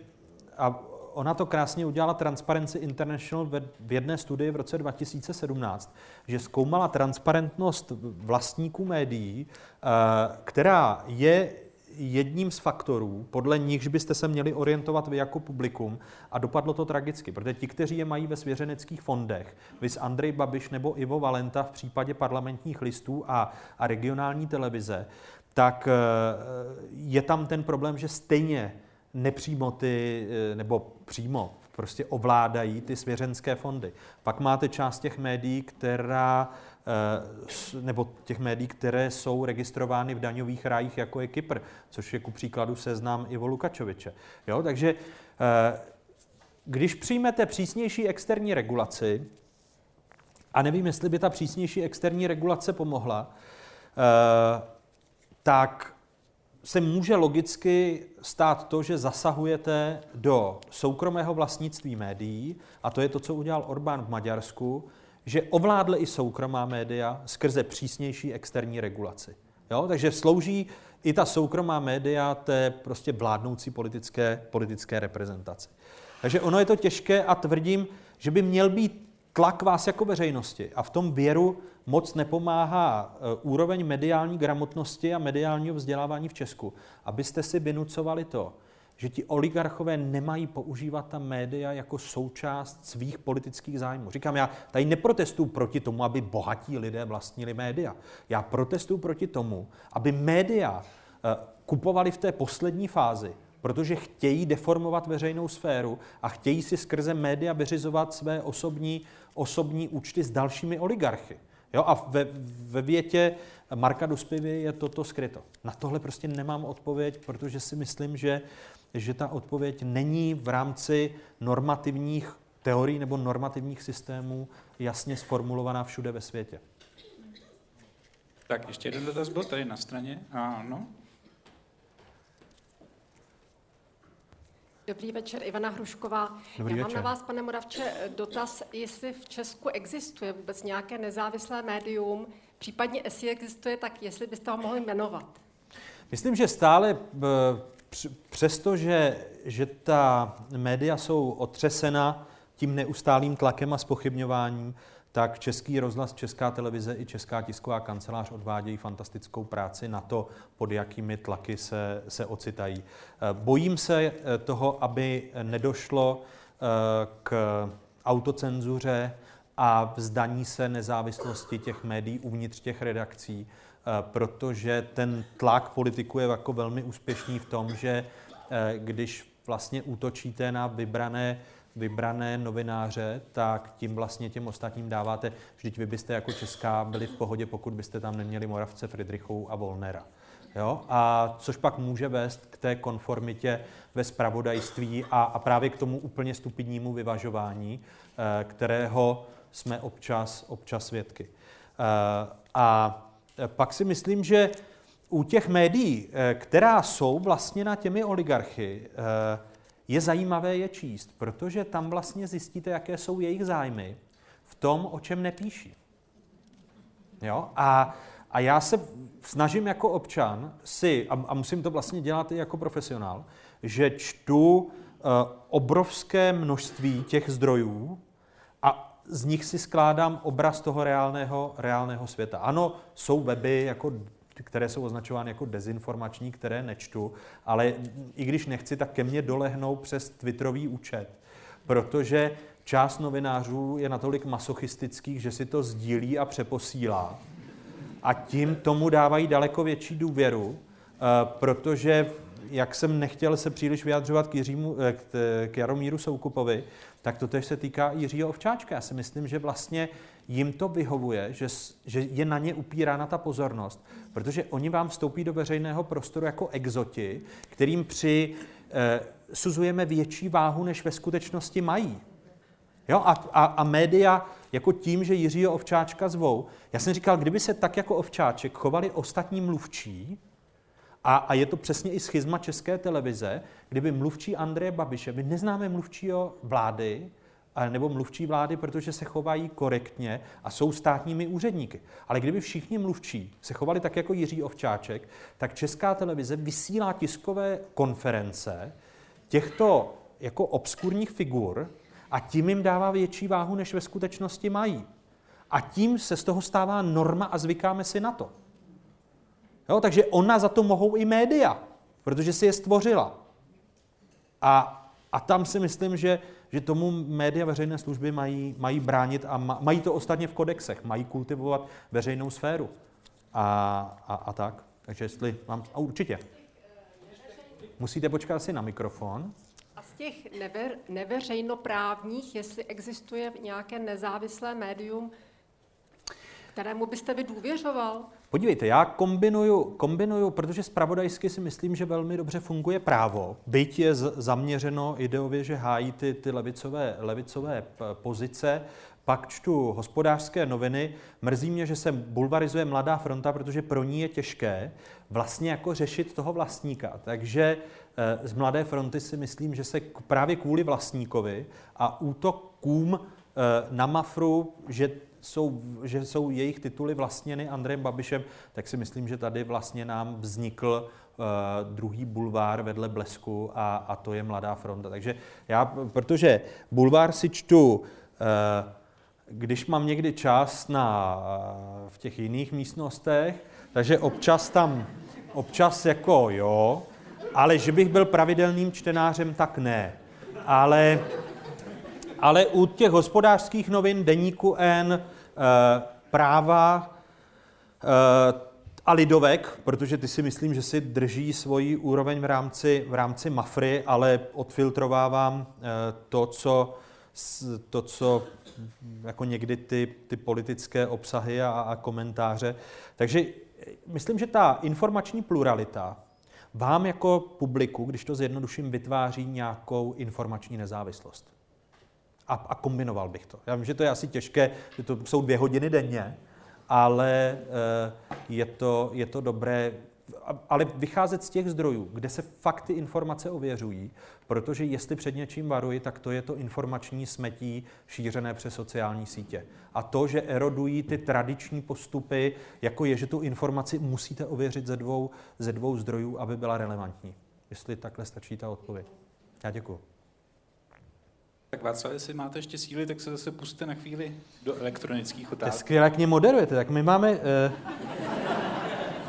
a ona to krásně udělala Transparency International v jedné studii v roce 2017, že zkoumala transparentnost vlastníků médií, eh, která je jedním z faktorů, podle nichž byste se měli orientovat vy jako publikum a dopadlo to tragicky, protože ti, kteří je mají ve svěřeneckých fondech, vys Andrej Babiš nebo Ivo Valenta v případě parlamentních listů a, a regionální televize, tak eh, je tam ten problém, že stejně nepřímo ty, eh, nebo přímo prostě ovládají ty svěřenské fondy. Pak máte část těch médií, která nebo těch médií, které jsou registrovány v daňových rájích, jako je Kypr, což je ku příkladu seznam Ivo Lukačoviče. Jo, takže eh, když přijmete přísnější externí regulaci, a nevím, jestli by ta přísnější externí regulace pomohla, tak se může logicky stát to, že zasahujete do soukromého vlastnictví médií, a to je to, co udělal Orbán v Maďarsku, že ovládl i soukromá média skrze přísnější externí regulaci. Jo? Takže slouží i ta soukromá média té prostě vládnoucí politické, politické reprezentaci. Takže ono je to těžké a tvrdím, že by měl být tlak vás jako veřejnosti a v tom věru moc nepomáhá e, úroveň mediální gramotnosti a mediálního vzdělávání v Česku, abyste si vynucovali to, že ti oligarchové nemají používat ta média jako součást svých politických zájmů. Říkám, já tady neprotestuju proti tomu, aby bohatí lidé vlastnili média. Já protestuju proti tomu, aby média e, kupovali v té poslední fázi, protože chtějí deformovat veřejnou sféru a chtějí si skrze média vyřizovat své osobní, osobní účty s dalšími oligarchy. Jo, a ve, ve větě Marka Duspivy je toto skryto. Na tohle prostě nemám odpověď, protože si myslím, že, že ta odpověď není v rámci normativních teorií nebo normativních systémů jasně sformulovaná všude ve světě. Tak ještě jeden dotaz byl tady na straně. Ano. Dobrý večer, Ivana Hrušková. Dobrý Já mám večer. na vás, pane Moravče, dotaz, jestli v Česku existuje vůbec nějaké nezávislé médium, případně jestli existuje, tak jestli byste ho mohli jmenovat. Myslím, že stále, přesto, že, že ta média jsou otřesena tím neustálým tlakem a spochybňováním, tak Český rozhlas, Česká televize i Česká tisková kancelář odvádějí fantastickou práci na to, pod jakými tlaky se, se ocitají. Eh, bojím se eh, toho, aby nedošlo eh, k autocenzuře a vzdaní se nezávislosti těch médií uvnitř těch redakcí, protože ten tlak politiku je jako velmi úspěšný v tom, že když vlastně útočíte na vybrané vybrané novináře, tak tím vlastně těm ostatním dáváte, vždyť vy byste jako Česká byli v pohodě, pokud byste tam neměli Moravce, Friedrichou a Volnera. Jo? A což pak může vést k té konformitě ve spravodajství a, a právě k tomu úplně stupidnímu vyvažování, eh, kterého jsme občas, občas svědky. Eh, a pak si myslím, že u těch médií, eh, která jsou vlastně na těmi oligarchy, je zajímavé je číst, protože tam vlastně zjistíte, jaké jsou jejich zájmy v tom, o čem nepíší. Jo? A, a já se snažím jako občan si, a, a musím to vlastně dělat i jako profesionál, že čtu uh, obrovské množství těch zdrojů z nich si skládám obraz toho reálného, reálného světa. Ano, jsou weby jako které jsou označovány jako dezinformační, které nečtu, ale i když nechci, tak ke mně dolehnou přes Twitterový účet, protože část novinářů je natolik masochistických, že si to sdílí a přeposílá. A tím tomu dávají daleko větší důvěru, eh, protože jak jsem nechtěl se příliš vyjadřovat k, Jiřímu, eh, k Jaromíru Soukupovi, tak to se týká Jiřího Ovčáčka. Já si myslím, že vlastně jim to vyhovuje, že, že je na ně upírána ta pozornost, protože oni vám vstoupí do veřejného prostoru jako exoti, kterým při eh, suzujeme větší váhu, než ve skutečnosti mají. Jo? A, a, a média jako tím, že Jiřího Ovčáčka zvou. Já jsem říkal, kdyby se tak jako Ovčáček chovali ostatní mluvčí, A, a je to přesně i schizma české televize, kdyby mluvčí Andreje Babiše, my neznáme mluvčího vlády, nebo mluvčí vlády, protože se chovají korektně a jsou státními úředníky. Ale kdyby všichni mluvčí se chovali tak jako Jiří Ovčáček, tak Česká televize vysílá tiskové konference těchto jako obskurních figur a tím jim dává větší váhu, než ve skutečnosti mají. A tím se z toho stává norma a zvykáme si na to. Jo, takže ona za to mohou i média, protože si je stvořila. A, a tam si myslím, že, že tomu média veřejné služby mají, mají bránit a mají to ostatně v kodexech, mají kultivovat veřejnou sféru. A, a, a tak. Takže jestli mám... A určitě. Musíte počkat asi na mikrofon. A z těch never, neveřejnoprávních, jestli existuje nějaké nezávislé médium, kterému byste vy důvěřoval? Podívejte, já kombinuju, kombinuju, protože zpravodajsky si myslím, že velmi dobře funguje právo. Byť je zaměřeno ideově, že hájí ty, ty levicové, levicové pozice, pak čtu hospodářské noviny. Mrzí mě, že se bulvarizuje Mladá fronta, protože pro ní je těžké vlastně jako řešit toho vlastníka. Takže eh, z Mladé fronty si myslím, že se právě kvůli vlastníkovi a útokům eh, na Mafru, že jsou, že jsou jejich tituly vlastněny Andrejem Babišem, tak si myslím, že tady vlastně nám vznikl uh, druhý bulvár vedle Blesku a, a to je Mladá fronta. Takže já, protože bulvár si čtu, uh, když mám někdy čas na, uh, v těch jiných místnostech, takže občas tam, občas jako jo, ale že bych byl pravidelným čtenářem, tak ne. Ale ale u těch hospodářských novin, Deníku N, Eh, práva eh, a lidovek, protože ty si myslím, že si drží svoji úroveň v rámci, v rámci Mafry, ale odfiltrovávám eh, to, co, to, co jako někdy ty, ty politické obsahy a, a komentáře. Takže myslím, že ta informační pluralita vám jako publiku, když to zjednoduším, vytváří nějakou informační nezávislost a, a kombinoval bych to. Já vím, že to je asi těžké, že to jsou dvě hodiny denně, ale eh, je to, je to dobré, ale vycházet z těch zdrojů, kde se fakt ty informace ověřují, protože jestli před něčím varuji, tak to je to informační smetí šířené přes sociální sítě. A to, že erodují ty tradiční postupy, jako je, že tu informaci musíte ověřit ze dvou, ze dvou zdrojů, aby byla relevantní. Jestli takhle stačí ta odpověď. Já děkuji. Tak Václav, jestli máte ještě síly, tak se zase puste na chvíli do elektronických otázek. To skvěle, jak mě moderujete. Tak my máme eh,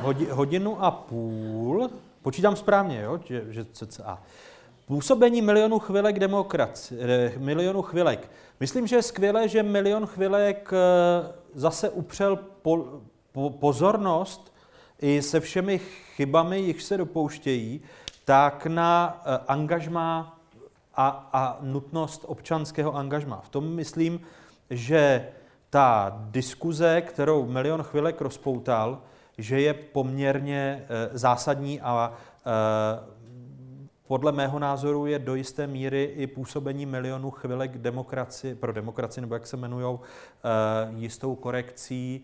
hodi, hodinu a půl. Počítám správně, jo? Že, že cca. Působení milionu chvilek demokracie, eh, milionu chvilek. Myslím, že je skvělé, že milion chvilek eh, zase upřel po, po, pozornost i se všemi chybami, jich se dopouštějí, tak na eh, angažmá a, a nutnost občanského angažma. V tom myslím, že ta diskuze, kterou Milion chvilek rozpoutal, že je poměrně e, zásadní a e, podle mého názoru je do jisté míry i působení milionu chvilek demokracie, pro demokracii, nebo jak se jmenují, e, jistou korekcí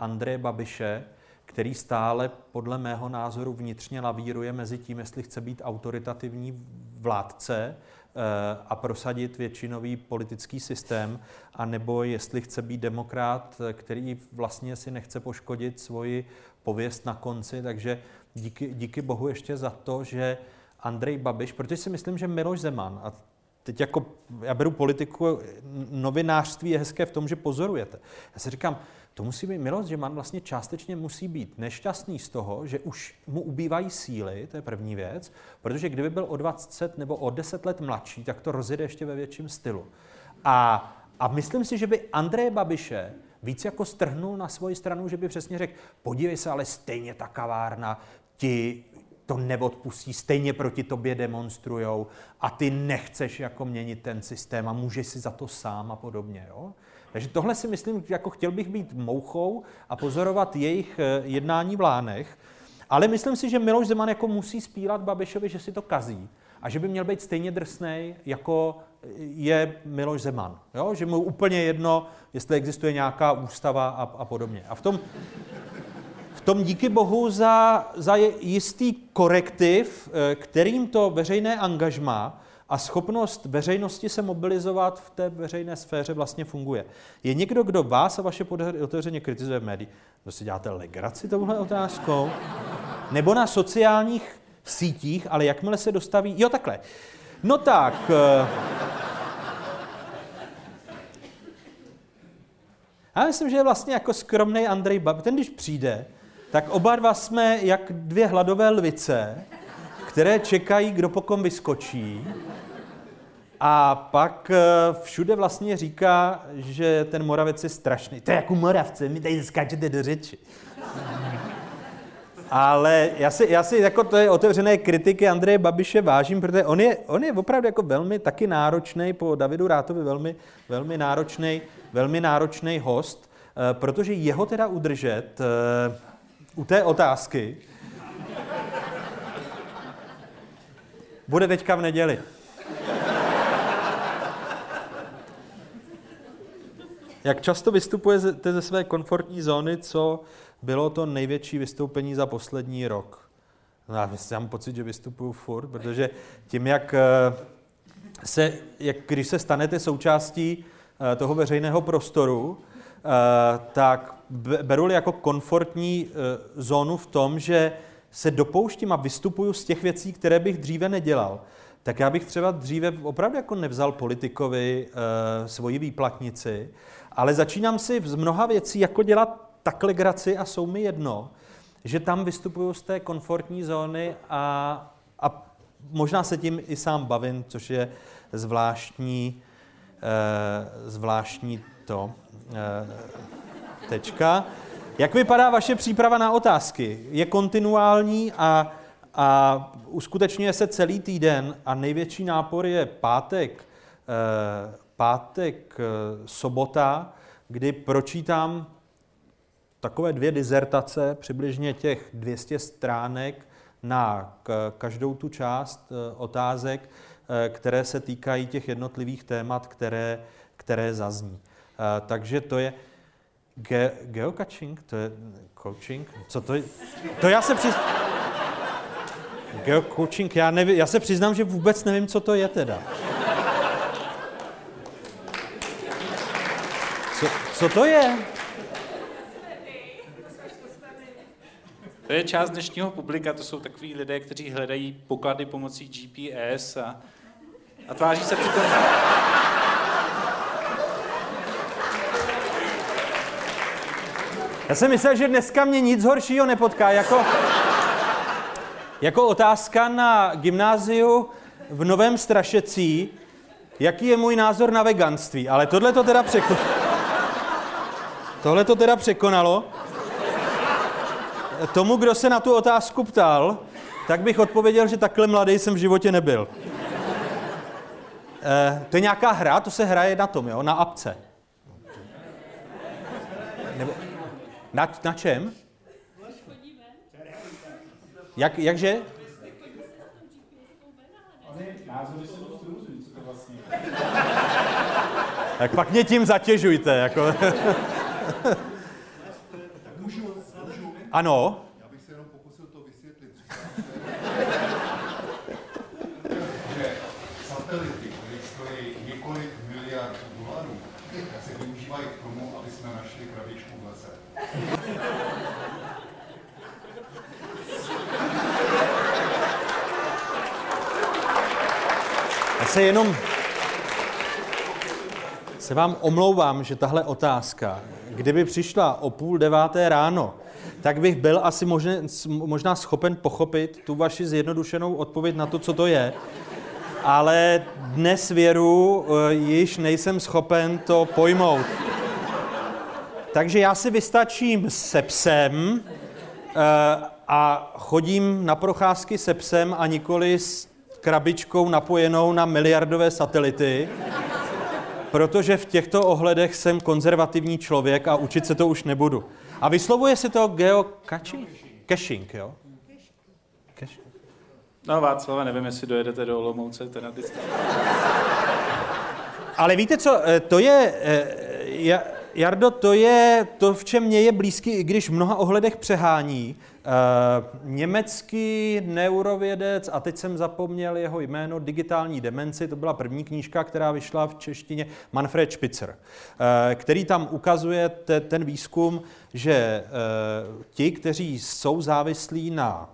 Andreje Babiše, který stále podle mého názoru vnitřně lavíruje mezi tím, jestli chce být autoritativní vládce Eh, a prosadit většinový politický systém, anebo jestli chce být demokrat, který vlastně si nechce poškodit svoji pověst na konci. Takže díky, díky bohu ještě za to, že Andrej Babiš, protože si myslím, že Miloš Zeman, a teď jako já beru politiku, novinářství je hezké v tom, že pozorujete. Já si říkám, to musí být Miloš Zeman vlastně částečně musí být nešťastný z toho, že už mu ubývají síly, to je první věc, protože kdyby byl o 20 nebo o 10 let mladší, tak to rozjede ještě ve větším stylu. A, a myslím si, že by Andreje Babiše víc jako strhnul na svoji stranu, že by přesně řekl, podívej se, ale stejně ta kavárna ti to neodpustí, stejně proti tobě demonstrujou a ty nechceš jako měnit ten systém a můžeš si za to sám a podobně. Jo? Takže tohle si myslím, jako chtěl bych být mouchou a pozorovat jejich eh, jednání v Lánech, ale myslím si, že Miloš Zeman jako musí spílat Babišovi, že si to kazí a že by měl být stejně drsný, jako je Miloš Zeman. Jo? Že mu úplně jedno, jestli existuje nějaká ústava a, a podobně. A v tom, v tom díky bohu za, za jistý korektiv, eh, kterým to veřejné angažma a schopnost veřejnosti se mobilizovat v té veřejné sféře vlastně funguje. Je někdo, kdo vás a vaše podhry otevřeně kritizuje v médiích? To si děláte legraci touhle otázkou? Nebo na sociálních sítích, ale jakmile se dostaví... Jo, takhle. No tak... Eh, já myslím, že je vlastně jako skromný Andrej Babiš. Ten, když přijde, tak oba dva jsme jak dvě hladové lvice, které čekají, kdo po kom vyskočí. A pak eh, všude vlastně říká, že ten Moravec je strašný. To je jako Moravce, mi tady skáčete do řeči. Ale já si, já si jako to je otevřené kritiky Andreje Babiše vážím, protože on je, on je opravdu jako velmi taky náročný, po Davidu Rátovi velmi, velmi náročný, velmi náročný host, eh, protože jeho teda udržet eh, u té otázky bude teďka v neděli. Jak často vystupujete ze své komfortní zóny, co bylo to největší vystoupení za poslední rok? No, já mám pocit, že vystupuju furt, protože tím, jak eh, se, jak když se stanete součástí eh, toho veřejného prostoru, eh, tak beru jako komfortní zónu v tom, že se dopouštím a vystupuju z těch věcí, které bych dříve nedělal. Tak já bych třeba dříve opravdu jako nevzal politikovi svoji výplatnici, ale začínám si z mnoha věcí jako dělat takhle graci a jsou mi jedno, že tam vystupuju z té komfortní zóny a, a možná se tím i sám bavím, což je zvláštní, eh, zvláštní to. Eh, tečka. Jak vypadá vaše příprava na otázky? Je kontinuální a, a uskutečňuje se celý týden a největší nápor je pátek, eh, pátek, eh, sobota, kdy pročítám takové dvě dizertace, přibližně těch 200 stránek na každou tu část eh, otázek, eh, které se týkají těch jednotlivých témat, které, které zazní. Takže to je ge, geocaching, to je coaching, co to je? To já se přiz... Geocoaching, já, nevím, já se přiznám, že vůbec nevím, co to je teda. Co, to je? To je část dnešního publika, to jsou takový lidé, kteří hledají poklady pomocí GPS a, a tváří se přitom... Já jsem myslel, že dneska mě nic horšího nepotká, jako, jako otázka na gymnáziu v Novém Strašecí, jaký je můj názor na veganství, ale tohle to teda překonalo. Tohle to teda překonalo. Tomu, kdo se na tu otázku ptal, tak bych odpověděl, že takhle mladý jsem v životě nebyl. E, to je nějaká hra, to se hraje na tom, jo, na apce. Nebo, na, na čem? Jak, jakže? Tak pak mě tím zatěžujte. Jako. [laughs] Můžu, [laughs] můžu? Ano. Já bych se jenom pokusil to vysvětlit. že satelity, které stojí několik miliard dolarů, se využívají k tomu, aby jsme našli krabičku v lese. Já se jenom se vám omlouvám, že tahle otázka, kdyby přišla o půl deváté ráno, tak bych byl asi možná, možná schopen pochopit tu vaši zjednodušenou odpověď na to, co to je. Ale dnes věru eh, již nejsem schopen to pojmout. Takže já si vystačím se psem eh, a chodím na procházky se psem a nikoli s krabičkou napojenou na miliardové satelity protože v těchto ohledech jsem konzervativní člověk a učit se to už nebudu. A vyslovuje se to geocaching? Caching, jo? Caching. No Václava, nevím, jestli dojedete do Olomouce, ten na Ale víte co, eh, to je, eh, Jardo, to je to, v čem mě je blízký, i když v mnoha ohledech přehání. Uh, německý neurovědec, a teď jsem zapomněl jeho jméno, Digitální demenci, to byla první knížka, která vyšla v češtině, Manfred Spitzer, uh, který tam ukazuje te, ten výzkum, že uh, ti, kteří jsou závislí na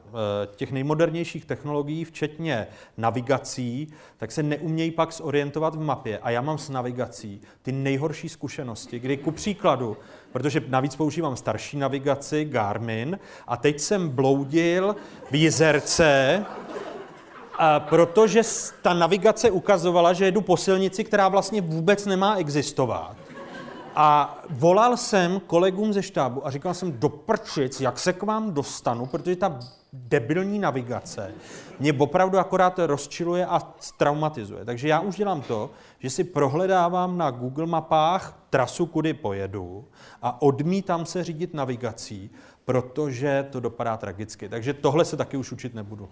těch nejmodernějších technologií, včetně navigací, tak se neumějí pak zorientovat v mapě. A já mám s navigací ty nejhorší zkušenosti, kdy ku příkladu protože navíc používám starší navigaci Garmin a teď jsem bloudil v Jizerce, a protože ta navigace ukazovala, že jedu po silnici, která vlastně vůbec nemá existovat. A volal jsem kolegům ze štábu a říkal jsem, do prčic, jak se k vám dostanu, protože ta debilní navigace mě opravdu akorát rozčiluje a traumatizuje. Takže já už dělám to, že si prohledávám na Google mapách trasu, kudy pojedu a odmítám se řídit navigací, protože to dopadá tragicky. Takže tohle se taky už učit nebudu.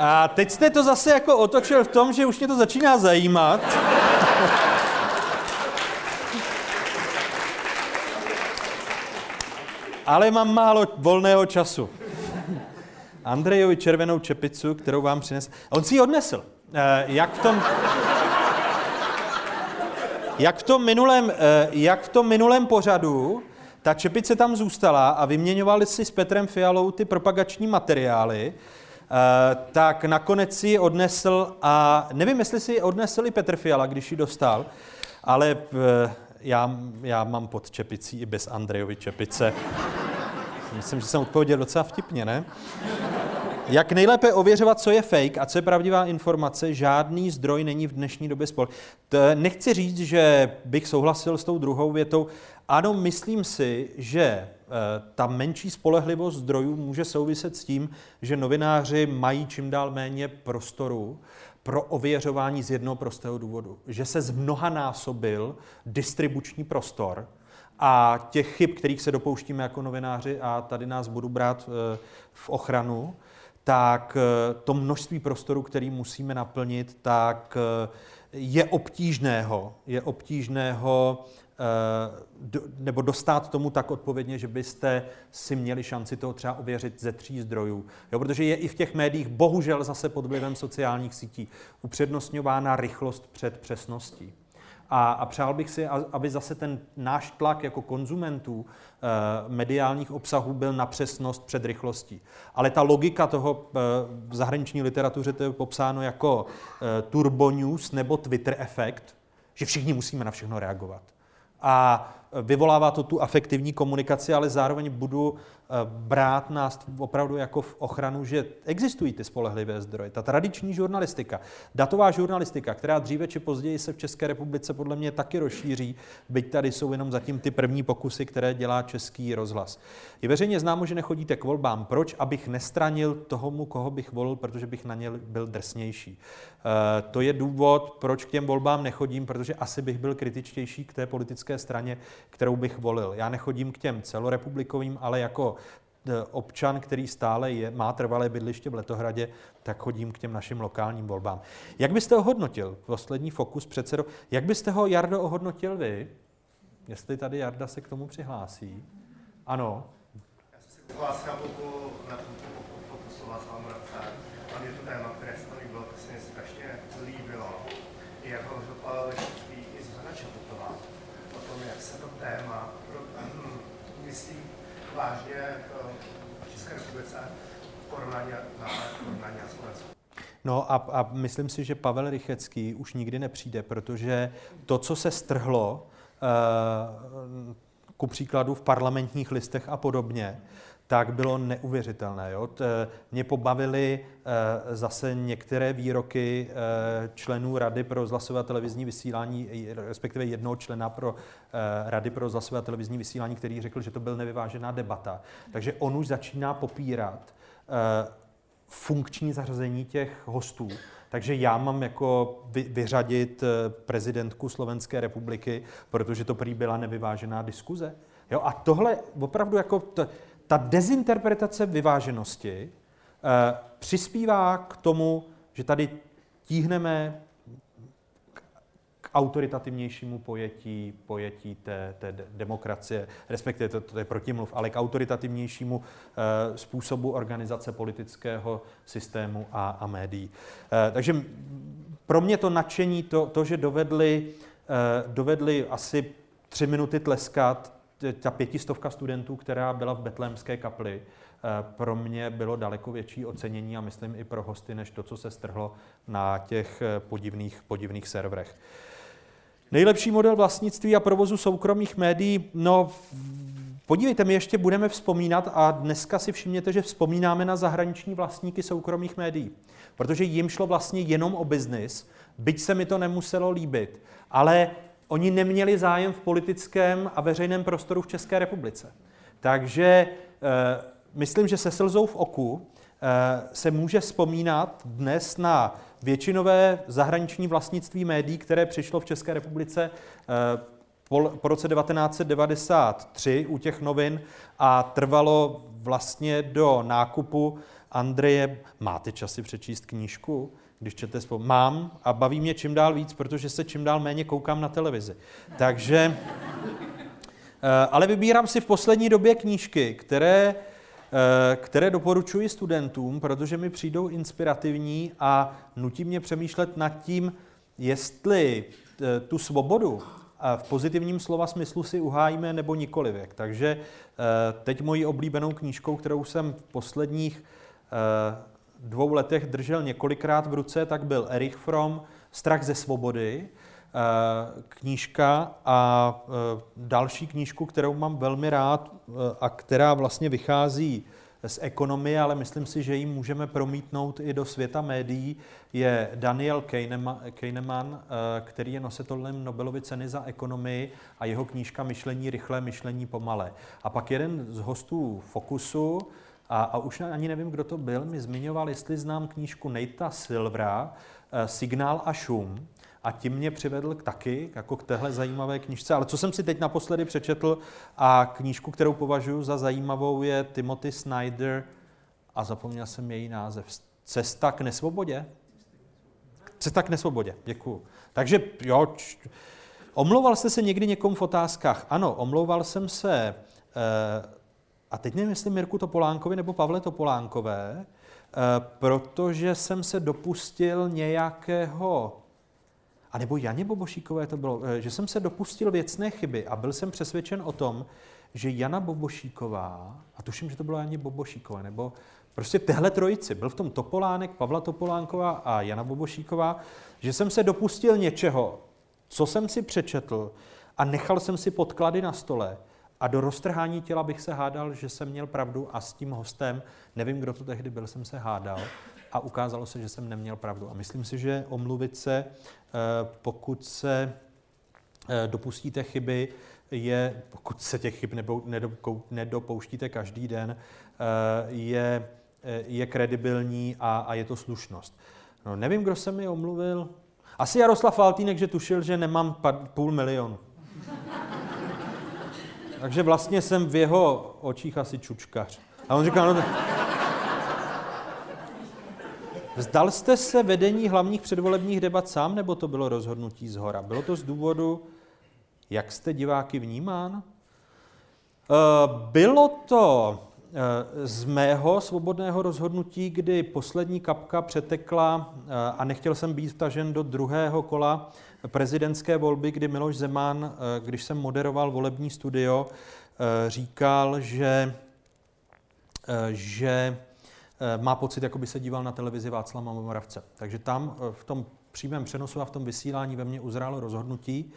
A teď jste to zase jako otočil v tom, že už mě to začíná zajímat. Ale mám málo volného času. Andrejovi červenou čepicu, kterou vám přines. On si ji odnesl. Eh, jak v tom... Jak v tom minulém, eh, jak v tom minulém pořadu, ta čepice tam zůstala a vyměňovali si s Petrem Fialou ty propagační materiály, tak nakonec si ji odnesl a nevím, jestli si ji odnesl i Petr Fiala, když ji dostal, ale já, já mám pod čepicí i bez Andrejovi čepice. Myslím, že jsem odpověděl docela vtipně, ne? Jak nejlépe ověřovat, co je fake a co je pravdivá informace, žádný zdroj není v dnešní době spol. Nechci říct, že bych souhlasil s tou druhou větou. Ano, myslím si, že eh, ta menší spolehlivost zdrojů může souviset s tím, že novináři mají čím dál méně prostoru pro ověřování z jednoho prostého důvodu. Že se z mnoha násobil distribuční prostor a těch chyb, kterých se dopouštíme jako novináři, a tady nás budu brát eh, v ochranu, tak eh, to množství prostoru, který musíme naplnit, tak eh, je obtížného, je obtížného nebo dostat tomu tak odpovědně, že byste si měli šanci toho třeba ověřit ze tří zdrojů. Jo, protože je i v těch médiích, bohužel zase pod vlivem sociálních sítí, upřednostňována rychlost před přesností. A, a přál bych si, aby zase ten náš tlak jako konzumentů e, mediálních obsahů byl na přesnost před rychlostí. Ale ta logika toho e, v zahraniční literatuře to je popsáno jako e, turbo news nebo Twitter efekt, že všichni musíme na všechno reagovat. A vyvolává to tu afektivní komunikaci, ale zároveň budu brát nás opravdu jako v ochranu, že existují ty spolehlivé zdroje. Ta tradiční žurnalistika, datová žurnalistika, která dříve či později se v České republice podle mě taky rozšíří, byť tady jsou jenom zatím ty první pokusy, které dělá český rozhlas. Je veřejně známo, že nechodíte k volbám. Proč? Abych nestranil tomu, koho bych volil, protože bych na ně byl drsnější. Eh, to je důvod, proč k těm volbám nechodím, protože asi bych byl kritičtější k té politické straně, kterou bych volil. Já nechodím k těm celorepublikovým, ale jako občan, který stále je, má trvalé bydliště v Letohradě, tak chodím k těm našim lokálním volbám. Jak byste ohodnotil, poslední fokus předsedo, jak byste ho, Jardo, ohodnotil vy? Jestli tady Jarda se k tomu přihlásí. Ano. Já jsem se to fokusovat s vámi a je to téma, které se mi bylo, se mi strašně líbilo. Jak ho Pavel i Zuzana Čaputová o tom, jak se to téma myslí vážně v České republice porovnání na porovnání na Slovensku. No a, a myslím si, že Pavel Rychecký už nikdy nepřijde, protože to, co se strhlo, uh, ku příkladu v parlamentních listech a podobně, tak bylo neuvěřitelné. Jo? Mě pobavily eh, zase některé výroky eh, členů Rady pro rozhlasové televizní vysílání, respektive jednoho člena pro eh, Rady pro rozhlasové televizní vysílání, který řekl, že to byl nevyvážená debata. Takže on už začíná popírat funkční zařazení těch hostů. Takže já mám jako vyřadit prezidentku Slovenské republiky, protože to prý byla nevyvážená diskuze. Jo, a tohle opravdu jako... To, ta dezinterpretace vyváženosti eh, přispívá k tomu, že tady tíhneme autoritativnějšímu pojetí, pojetí té, té demokracie, respektive to, to je protimluv, ale k autoritativnějšímu e, způsobu organizace politického systému a, a médií. E, takže pro mě to nadšení, to, to že dovedli, e, dovedli asi tři minuty tleskat ta pětistovka studentů, která byla v betlémské kapli, pro mě bylo daleko větší ocenění a myslím i pro hosty, než to, co se strhlo na těch podivných, podivných serverech. Nejlepší model vlastnictví a provozu soukromých médií, no podívejte, my ještě budeme vzpomínat a dneska si všimněte, že vzpomínáme na zahraniční vlastníky soukromých médií, protože jim šlo vlastně jenom o biznis, byť se mi to nemuselo líbit, ale oni neměli zájem v politickém a veřejném prostoru v České republice. Takže e, myslím, že se slzou v oku se může vzpomínat dnes na většinové zahraniční vlastnictví médií, které přišlo v České republice eh, po, roce 1993 u těch novin a trvalo vlastně do nákupu Andreje. Máte časy přečíst knížku? Když čtete spolu. Mám a baví mě čím dál víc, protože se čím dál méně koukám na televizi. Takže, eh, ale vybírám si v poslední době knížky, které Eh, které doporučuji studentům, protože mi přijdou inspirativní a nutí mě přemýšlet nad tím, jestli eh, tu svobodu v pozitivním slova smyslu si uhájíme nebo nikolivěk. Takže eh, teď mojí oblíbenou knížkou, kterou jsem v posledních dvou letech držel několikrát v ruce, tak byl Erich Fromm Strach ze svobody, knížka a další knížku, kterou mám velmi rád a která vlastně vychází z ekonomie, ale myslím si, že ji můžeme promítnout i do světa médií, je Daniel Kahneman, který je nositelem Nobelovy ceny za ekonomii a jeho knížka Myšlení rychlé, myšlení pomalé. A pak jeden z hostů Fokusu, a, a už ani nevím, kdo to byl, mi zmiňoval, jestli znám knížku Nejta Silvera, Signál a šum, a tím mě přivedl k taky, jako k téhle zajímavé knižce. Ale co jsem si teď naposledy přečetl a knížku, kterou považuji za zajímavou, je Timothy Snyder a zapomněl jsem její název. Cesta k nesvobodě? Cesta k nesvobodě, děkuju. Takže jo, č... omlouval jste se někdy někomu v otázkách? Ano, omlouval jsem se, e, a teď nevím, jestli Mirku Topolánkovi nebo Pavle Topolánkové, e, protože jsem se dopustil nějakého a nebo Janě Bobošíkové to bylo, eh, že jsem se dopustil věcné chyby a byl jsem přesvědčen o tom, že Jana Bobošíková, a tuším, že to bylo Janě Bobošíková, nebo prostě tehle trojici, byl v tom Topolánek, Pavla Topolánková a Jana Bobošíková, že jsem se dopustil něčeho, co jsem si přečetl a nechal jsem si podklady na stole a do roztrhání těla bych se hádal, že jsem měl pravdu a s tím hostem, nevím, kdo to tehdy byl, jsem se hádal a ukázalo se, že jsem neměl pravdu. A myslím si, že omluvit se, eh, pokud se eh, dopustíte chyby, je, pokud se těch chyb nedopouštíte každý den, eh, je, je kredibilní a, a je to slušnost. No, nevím, kdo se mi omluvil. Asi Jaroslav Faltýnek, že tušil, že nemám půl milionu. Takže vlastně jsem v jeho očích asi čučkař. A on říká, no, Vzdal jste se vedení hlavních předvolebních debat sám, nebo to bylo rozhodnutí z hora? Bylo to z důvodu, jak jste diváky vnímán? Eh, bylo to eh, z mého svobodného rozhodnutí, kdy poslední kapka přetekla eh, a nechtěl jsem být vtažen do druhého kola prezidentské volby, kdy Miloš Zeman, když jsem moderoval volební studio, říkal, že, že má pocit, jako by se díval na televizi Václava Moravce. Takže tam eh, v tom přímém přenosu a v tom vysílání ve mně uzrálo rozhodnutí,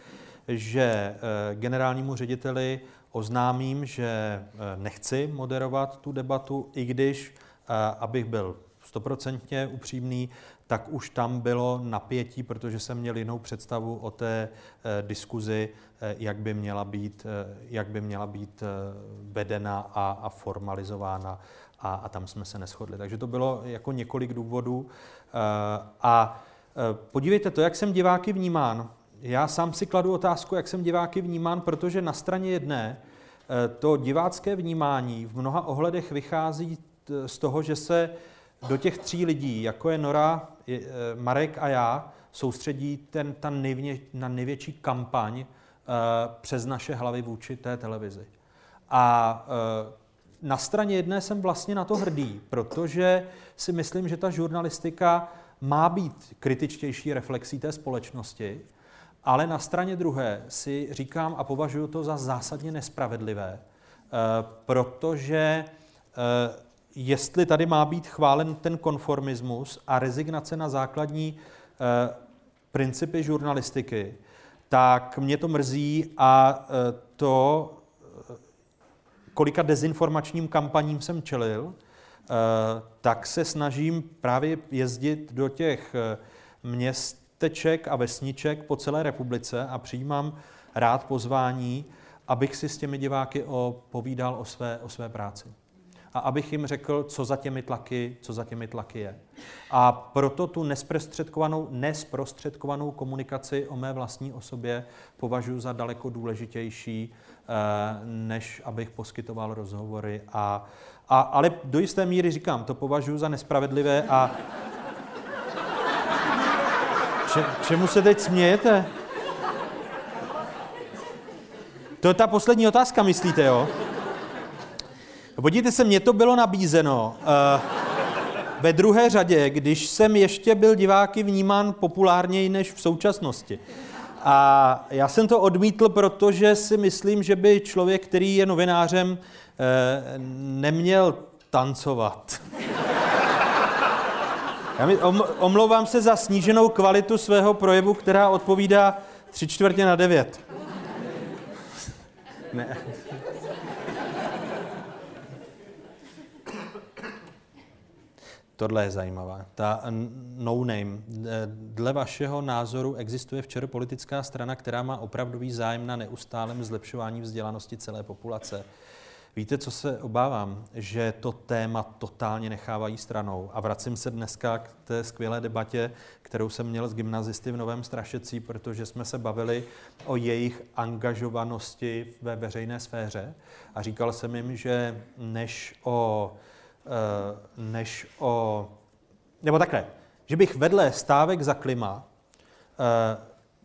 že eh, generálnímu řediteli oznámím, že nechci moderovat tu debatu, i když, abych byl stoprocentně upřímný, tak už tam bylo napětí, protože jsem měl jinou představu o té diskuzi, jak by měla být, jak by měla být vedena a, a formalizována a, a tam jsme se neschodli. Takže to bylo jako několik důvodů. Eh, a eh, podívejte to, jak jsem diváky vnímán. Já sám si kladu otázku, jak jsem diváky vnímán, protože na straně jedné eh, to divácké vnímání v mnoha ohledech vychází z toho, že se do těch tří lidí, jako je Nora Marek a já soustředí ten, ta nejvě, na největší kampaň přes naše hlavy vůči té televizi. A na straně jedné jsem vlastně na to hrdý, protože si myslím, že ta žurnalistika má být kritičtější reflexí té společnosti, ale na straně druhé si říkám a považuji to za zásadně nespravedlivé, eh, protože eh, jestli tady má být chválen ten konformismus a rezignace na základní eh, principy žurnalistiky, tak mě to mrzí a to, kolika dezinformačním kampaním jsem čelil, tak se snažím právě jezdit do těch měst, městeček a vesniček po celé republice a přijímám rád pozvání, abych si s těmi diváky povídal o své, o své práci. A abych jim řekl, co za těmi tlaky, co za těmi tlaky je. A proto tu nesprostředkovanou, nesprostředkovanou komunikaci o mé vlastní osobě považuji za daleko důležitější, eh, než abych poskytoval rozhovory. A, a, ale do jisté míry říkám, to považuji za nespravedlivé a [laughs] Če, čemu se teď smějete? To je ta poslední otázka, myslíte, jo? Podívejte se, mně to bylo nabízeno uh, ve druhé řadě, když jsem ještě byl diváky vnímán populárněji než v současnosti. A já jsem to odmítl, protože si myslím, že by člověk, který je novinářem, uh, neměl tancovat. Já mi omlouvám se za sníženou kvalitu svého projevu, která odpovídá tři čtvrtě na devět. Ne. Tohle je zajímavé. Ta no name. Dle vašeho názoru existuje včera politická strana, která má opravdový zájem na neustálém zlepšování vzdělanosti celé populace. Víte, co se obávám? Že to téma totálně nechávají stranou. A vracím se dneska k té skvělé debatě, kterou jsem měl s gymnazisty v Novém Strašecí, protože jsme se bavili o jejich angažovanosti ve veřejné sféře. A říkal jsem jim, že než o, než o nebo takhle, že bych vedle stávek za klima, eh,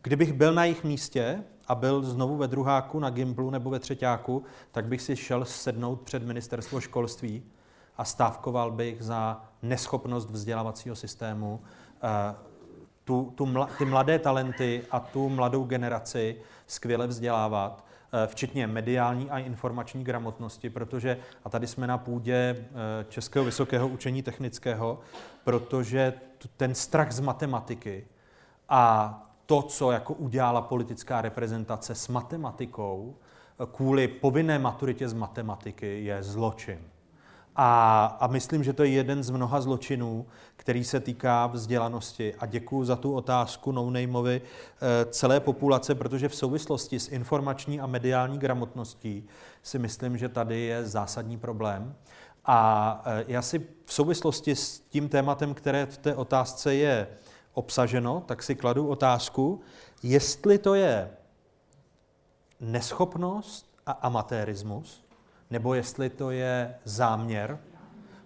kdybych byl na jejich místě, a byl znovu ve druháku na Gimplu nebo ve třetíku, tak bych si šel sednout před ministerstvo školství a stávkoval bych za neschopnost vzdělávacího systému, eh, tu, tu mla, ty mladé talenty a tu mladou generaci skvěle vzdělávat, eh, včetně mediální a informační gramotnosti, protože, a tady jsme na půdě eh, Českého vysokého učení technického, protože ten strach z matematiky a to, co jako udělala politická reprezentace s matematikou, kvůli povinné maturitě z matematiky, je zločin. A, a myslím, že to je jeden z mnoha zločinů, který se týká vzdělanosti. A děkuji za tu otázku no eh, celé populace, protože v souvislosti s informační a mediální gramotností si myslím, že tady je zásadní problém. A eh, já si v souvislosti s tím tématem, které v té otázce je obsaženo, tak si kladu otázku, jestli to je neschopnost a amatérismus, nebo jestli to je záměr,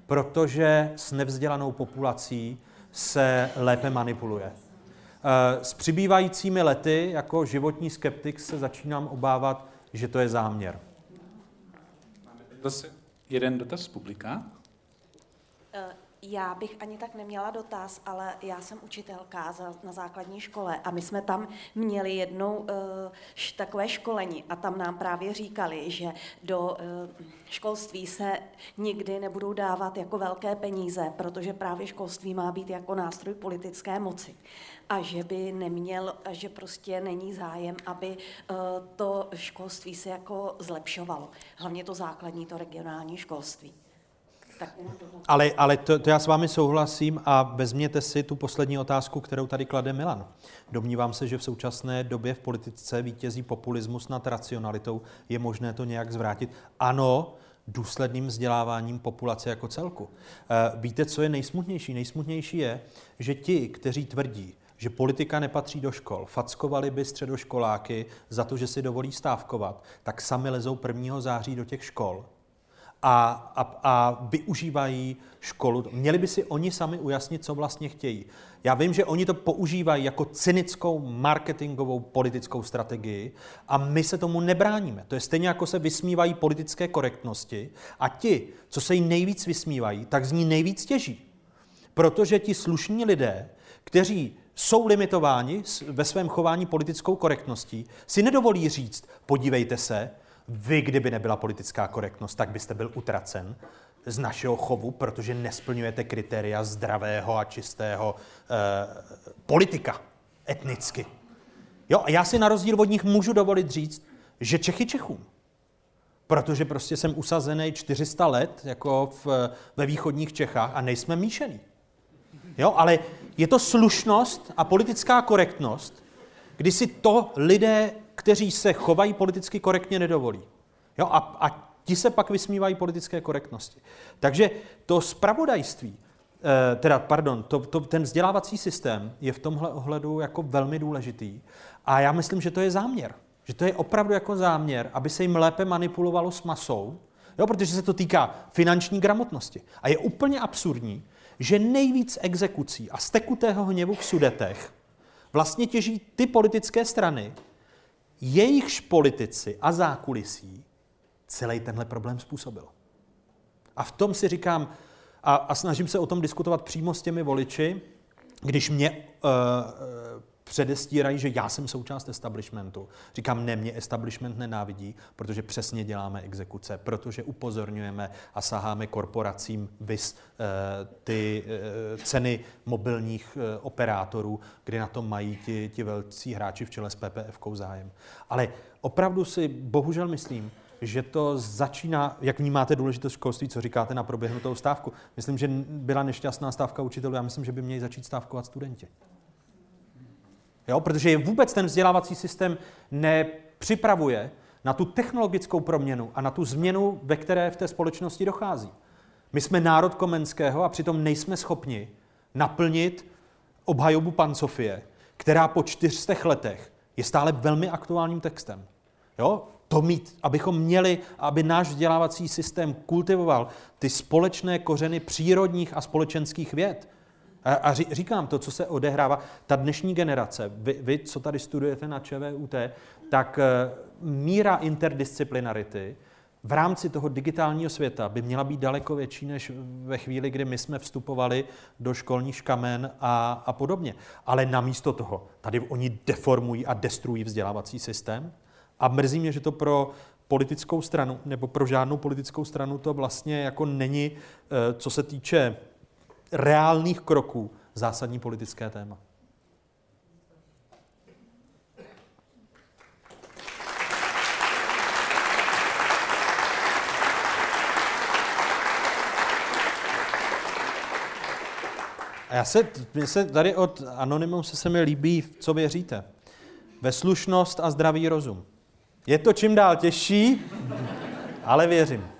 protože s nevzdělanou populací se lépe manipuluje. Eh, s přibývajícími lety jako životní skeptik se začínám obávat, že to je záměr. Máme zase jeden dotaz z publika. Eh, já bych ani tak neměla dotaz, ale já jsem učitelka na základní škole a my jsme tam měli jednou uh, takové školení a tam nám právě říkali, že do uh, školství se nikdy nebudou dávat jako velké peníze, protože právě školství má být jako nástroj politické moci a že by neměl, že prostě není zájem, aby uh, to školství se jako zlepšovalo. Hlavně to základní, to regionální školství. Ale, ale to, to já s vámi souhlasím a vezměte si tu poslední otázku, kterou tady klade Milan. Domnívám se, že v současné době v politice vítězí populismus nad racionalitou. Je možné to nějak zvrátit? Ano, důsledným vzděláváním populace jako celku. Eh, víte, co je nejsmutnější? Nejsmutnější je, že ti, kteří tvrdí, že politika nepatří do škol, fackovali by středoškoláky za to, že si dovolí stávkovat, tak sami lezou 1. září do těch škol a, a, a využívají školu. Měli by si oni sami ujasnit, co vlastně chtějí. Já vím, že oni to používají jako cynickou marketingovou politickou strategii a my se tomu nebráníme. To je stejně jako se vysmívají politické korektnosti a ti, co se jí nejvíc vysmívají, tak z ní nejvíc těží. Protože ti slušní lidé, kteří jsou limitováni ve svém chování politickou korektností, si nedovolí říct, podívejte se, vy, kdyby nebyla politická korektnost, tak byste byl utracen z našeho chovu, protože nesplňujete kritéria zdravého a čistého eh, politika etnicky. Jo, a já si na rozdíl od nich můžu dovolit říct, že Čechy Čechům. Protože prostě jsem usazený 400 let jako v, ve východních Čechách a nejsme míšený. Jo, ale je to slušnost a politická korektnost, kdy si to lidé, kteří se chovají politicky korektně, nedovolí. Jo, a, a ti se pak vysmívají politické korektnosti. Takže to spravodajství, eh, teda, pardon, to, to, ten vzdělávací systém je v tomhle ohledu jako velmi důležitý. A já myslím, že to je záměr. Že to je opravdu jako záměr, aby se jim lépe manipulovalo s masou, jo, protože se to týká finanční gramotnosti. A je úplně absurdní, že nejvíc exekucí a stekutého hněvu v sudetech vlastně těží ty politické strany, jejichž politici a zákulisí celý tenhle problém způsobil. A v tom si říkám, a, a snažím se o tom diskutovat přímo s těmi voliči, když mě uh, předestírají, že já jsem součást establishmentu. Říkám, ne, mě establishment nenávidí, protože přesně děláme exekuce, protože upozorňujeme a saháme korporacím vys uh, ty uh, ceny mobilních uh, operátorů, kdy na tom mají ti, ti velcí hráči v čele s PPF zájem. Ale opravdu si bohužel myslím, že to začíná, jak vnímáte důležitost školství, co říkáte na proběhnutou stávku. Myslím, že byla nešťastná stávka učitelů, já myslím, že by měli začít stávkovat studenti. Jo, protože je vůbec ten vzdělávací systém nepřipravuje na tu technologickou proměnu a na tu změnu, ve které v té společnosti dochází. My jsme národ Komenského a přitom nejsme schopni naplnit obhajobu pan Sofie, která po čtyřstech letech je stále velmi aktuálním textem. Jo? to mít, abychom měli, aby náš vzdělávací systém kultivoval ty společné kořeny přírodních a společenských věd. A, a říkám to, co se odehrává, ta dnešní generace, vy, vy co tady studujete na ČVUT, tak eh, míra interdisciplinarity v rámci toho digitálního světa by měla být daleko větší, než ve chvíli, kdy my jsme vstupovali do školních škamen a, a podobně. Ale namísto toho, tady oni deformují a destruují vzdělávací systém, a mrzí mě, že to pro politickou stranu, nebo pro žádnou politickou stranu to vlastně jako není, eh, co se týče reálných kroků, zásadní politické téma. A já se, mě se tady od Anonymum se, se mi líbí, co věříte. Ve slušnost a zdravý rozum. Je to čím dál těžší, ale věřím.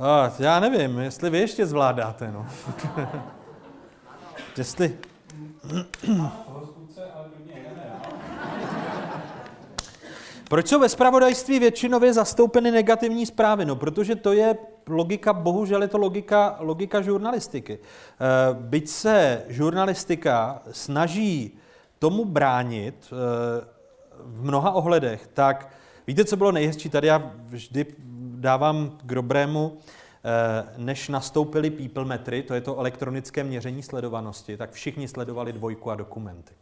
A, já nevím, jestli vy ještě zvládáte, no. [laughs] jestli... Proč jsou ve spravodajství většinově zastoupeny negativní zprávy? No, protože to je logika, bohužel je to logika, logika žurnalistiky. Eh, byť se žurnalistika snaží tomu bránit eh, v mnoha ohledech, tak víte, co bylo nejhezčí? Tady já vždy dávám k dobrému, eh, než nastoupily people metry, to je to elektronické měření sledovanosti, tak všichni sledovali dvojku a dokumenty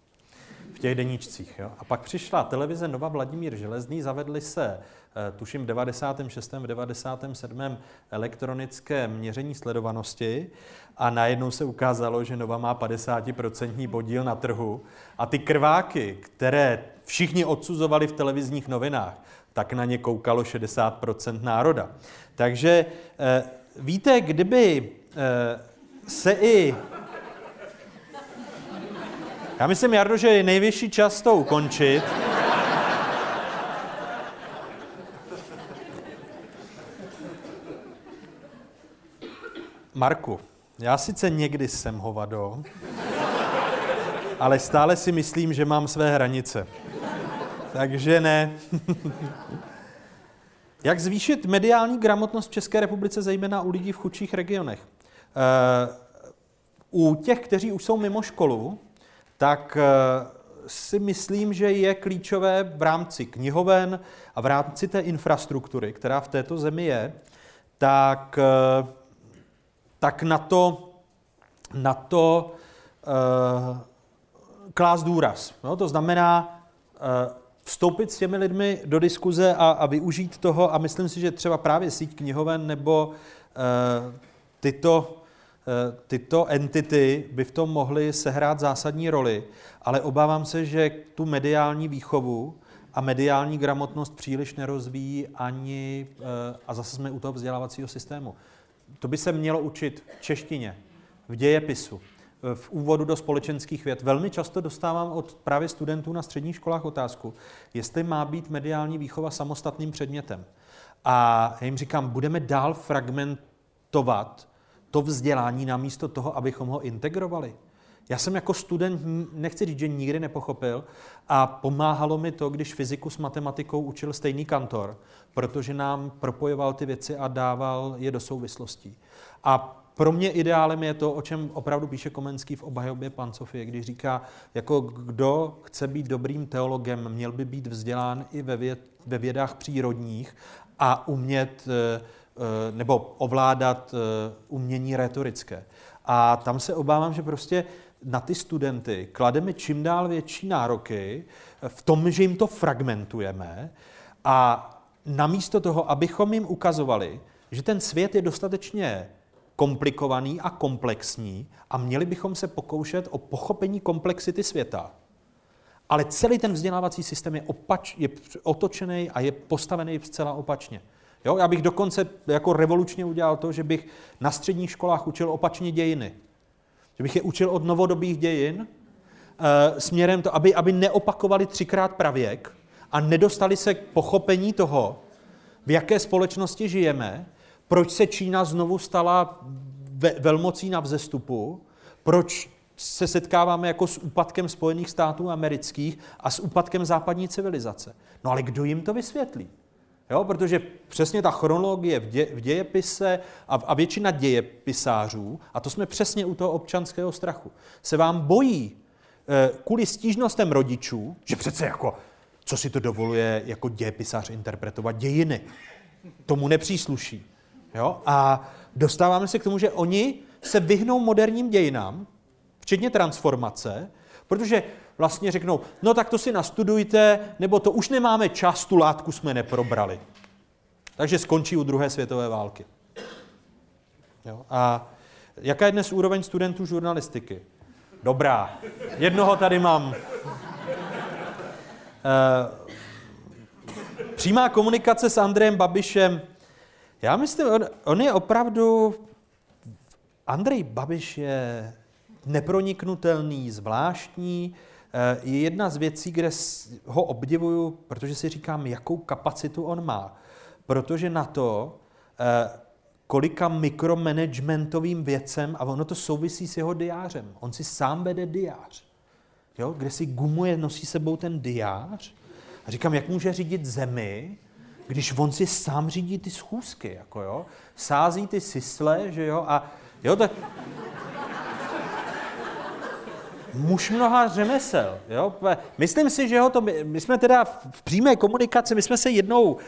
v těch deníčcích. Jo? A pak přišla televize Nova Vladimír Železný, zavedli se, eh, tuším, v 96. v 97. elektronické měření sledovanosti a najednou se ukázalo, že Nova má 50% podíl na trhu a ty krváky, které všichni odsuzovali v televizních novinách, tak na ně koukalo 60% národa. Takže eh, víte, kdyby eh, se i já myslím, Jardo, že je nejvyšší čas to ukončit. Marku, já sice někdy jsem hovado, ale stále si myslím, že mám své hranice. Takže ne. [laughs] Jak zvýšit mediální gramotnost v České republice, zejména u lidí v chudších regionech? Eh, u těch, kteří už jsou mimo školu, tak eh, si myslím, že je klíčové v rámci knihoven a v rámci té infrastruktury, která v této zemi je, tak, eh, tak na to, na to uh, klást důraz. No, to znamená uh, vstoupit s těmi lidmi do diskuze a, a využít toho a myslím si, že třeba právě síť knihoven nebo uh, tyto tyto entity by v tom mohly sehrát zásadní roli, ale obávám se, že tu mediální výchovu a mediální gramotnost příliš nerozvíjí ani, a zase jsme u toho vzdělávacího systému. To by se mělo učit v češtině, v dějepisu, v úvodu do společenských věd. Velmi často dostávám od právě studentů na středních školách otázku, jestli má být mediální výchova samostatným předmětem. A já jim říkám, budeme dál fragmentovat to vzdělání namísto toho, abychom ho integrovali. Já jsem jako student, nechci říct, že nikdy nepochopil a pomáhalo mi to, když fyziku s matematikou učil stejný kantor, protože nám propojoval ty věci a dával je do souvislostí. A pro mě ideálem je to, o čem opravdu píše Komenský v obhajobě Pancofie, když říká, jako kdo chce být dobrým teologem, měl by být vzdělán i ve, věd, ve vědách přírodních a umět eh, eh, nebo ovládat eh, umění retorické. A tam se obávám, že prostě na ty studenty klademe čím dál větší nároky v tom, že jim to fragmentujeme a namísto toho, abychom jim ukazovali, že ten svět je dostatečně komplikovaný a komplexní a měli bychom se pokoušet o pochopení komplexity světa. Ale celý ten vzdělávací systém je, opač, je otočený a je postavený zcela opačně. Jo? Já bych dokonce jako revolučně udělal to, že bych na středních školách učil opačně dějiny. Že bych je učil od novodobých dějin e, směrem to, aby, aby neopakovali třikrát pravěk a nedostali se k pochopení toho, v jaké společnosti žijeme, proč se Čína znovu stala ve, velmocí na vzestupu, proč se setkáváme jako s úpadkem Spojených států amerických a s úpadkem západní civilizace. No ale kdo jim to vysvětlí? Jo, protože přesně ta chronologie v, dě, v dějepise a, a většina dějepisářů, a to jsme přesně u toho občanského strachu, se vám bojí eh, kvůli stížnostem rodičů, že přece jako, co si to dovoluje jako dějepisář interpretovat dějiny. Tomu nepřísluší. Jo? A dostáváme se k tomu, že oni se vyhnou moderním dějinám, včetně transformace, protože vlastně řeknou, no tak to si nastudujte, nebo to už nemáme čas, tu látku jsme neprobrali. Takže skončí u druhé světové války. Jo? A jaká je dnes úroveň studentů žurnalistiky? Dobrá. Jednoho tady mám. E, přímá komunikace s Andrejem Babišem. Já myslím, on, on je opravdu... Andrej Babiš je neproniknutelný, zvláštní, eh, je jedna z věcí, kde ho obdivuju, protože si říkám, jakou kapacitu on má. Protože na to, eh, kolika mikromanagementovým věcem, a ono to souvisí s jeho diářem. On si sám vede diář, jo, kde si gumuje, nosí sebou ten diář. A říkám, jak může řídit zemi, když on si sám řídí ty schůzky, jako jo, sází ty sisle, že jo, a jo, tak muž mnoha řemesel. Jo? Myslím si, že ho to, my jsme teda v přímé komunikaci, my jsme se jednou, uh,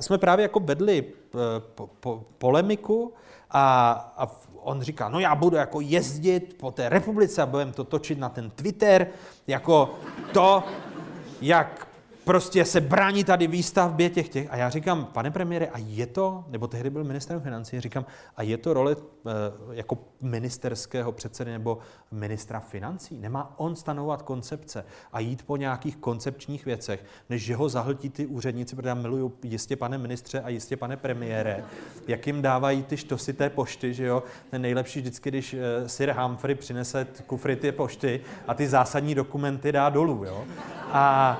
jsme právě jako vedli uh, po, po, polemiku a, a on říká, no já budu jako jezdit po té republice a budeme to točit na ten Twitter, jako to, jak prostě se brání tady výstavbě těch těch. A já říkám, pane premiére, a je to, nebo tehdy byl ministrem financí, říkám, a je to role e, jako ministerského předsedy nebo ministra financí? Nemá on stanovat koncepce a jít po nějakých koncepčních věcech, než že ho zahltí ty úředníci, protože já miluju jistě pane ministře a jistě pane premiére, jak jim dávají ty štosy té pošty, že jo? Ten nejlepší vždycky, když e, Sir Humphrey přinese kufry ty pošty a ty zásadní dokumenty dá dolů, jo? A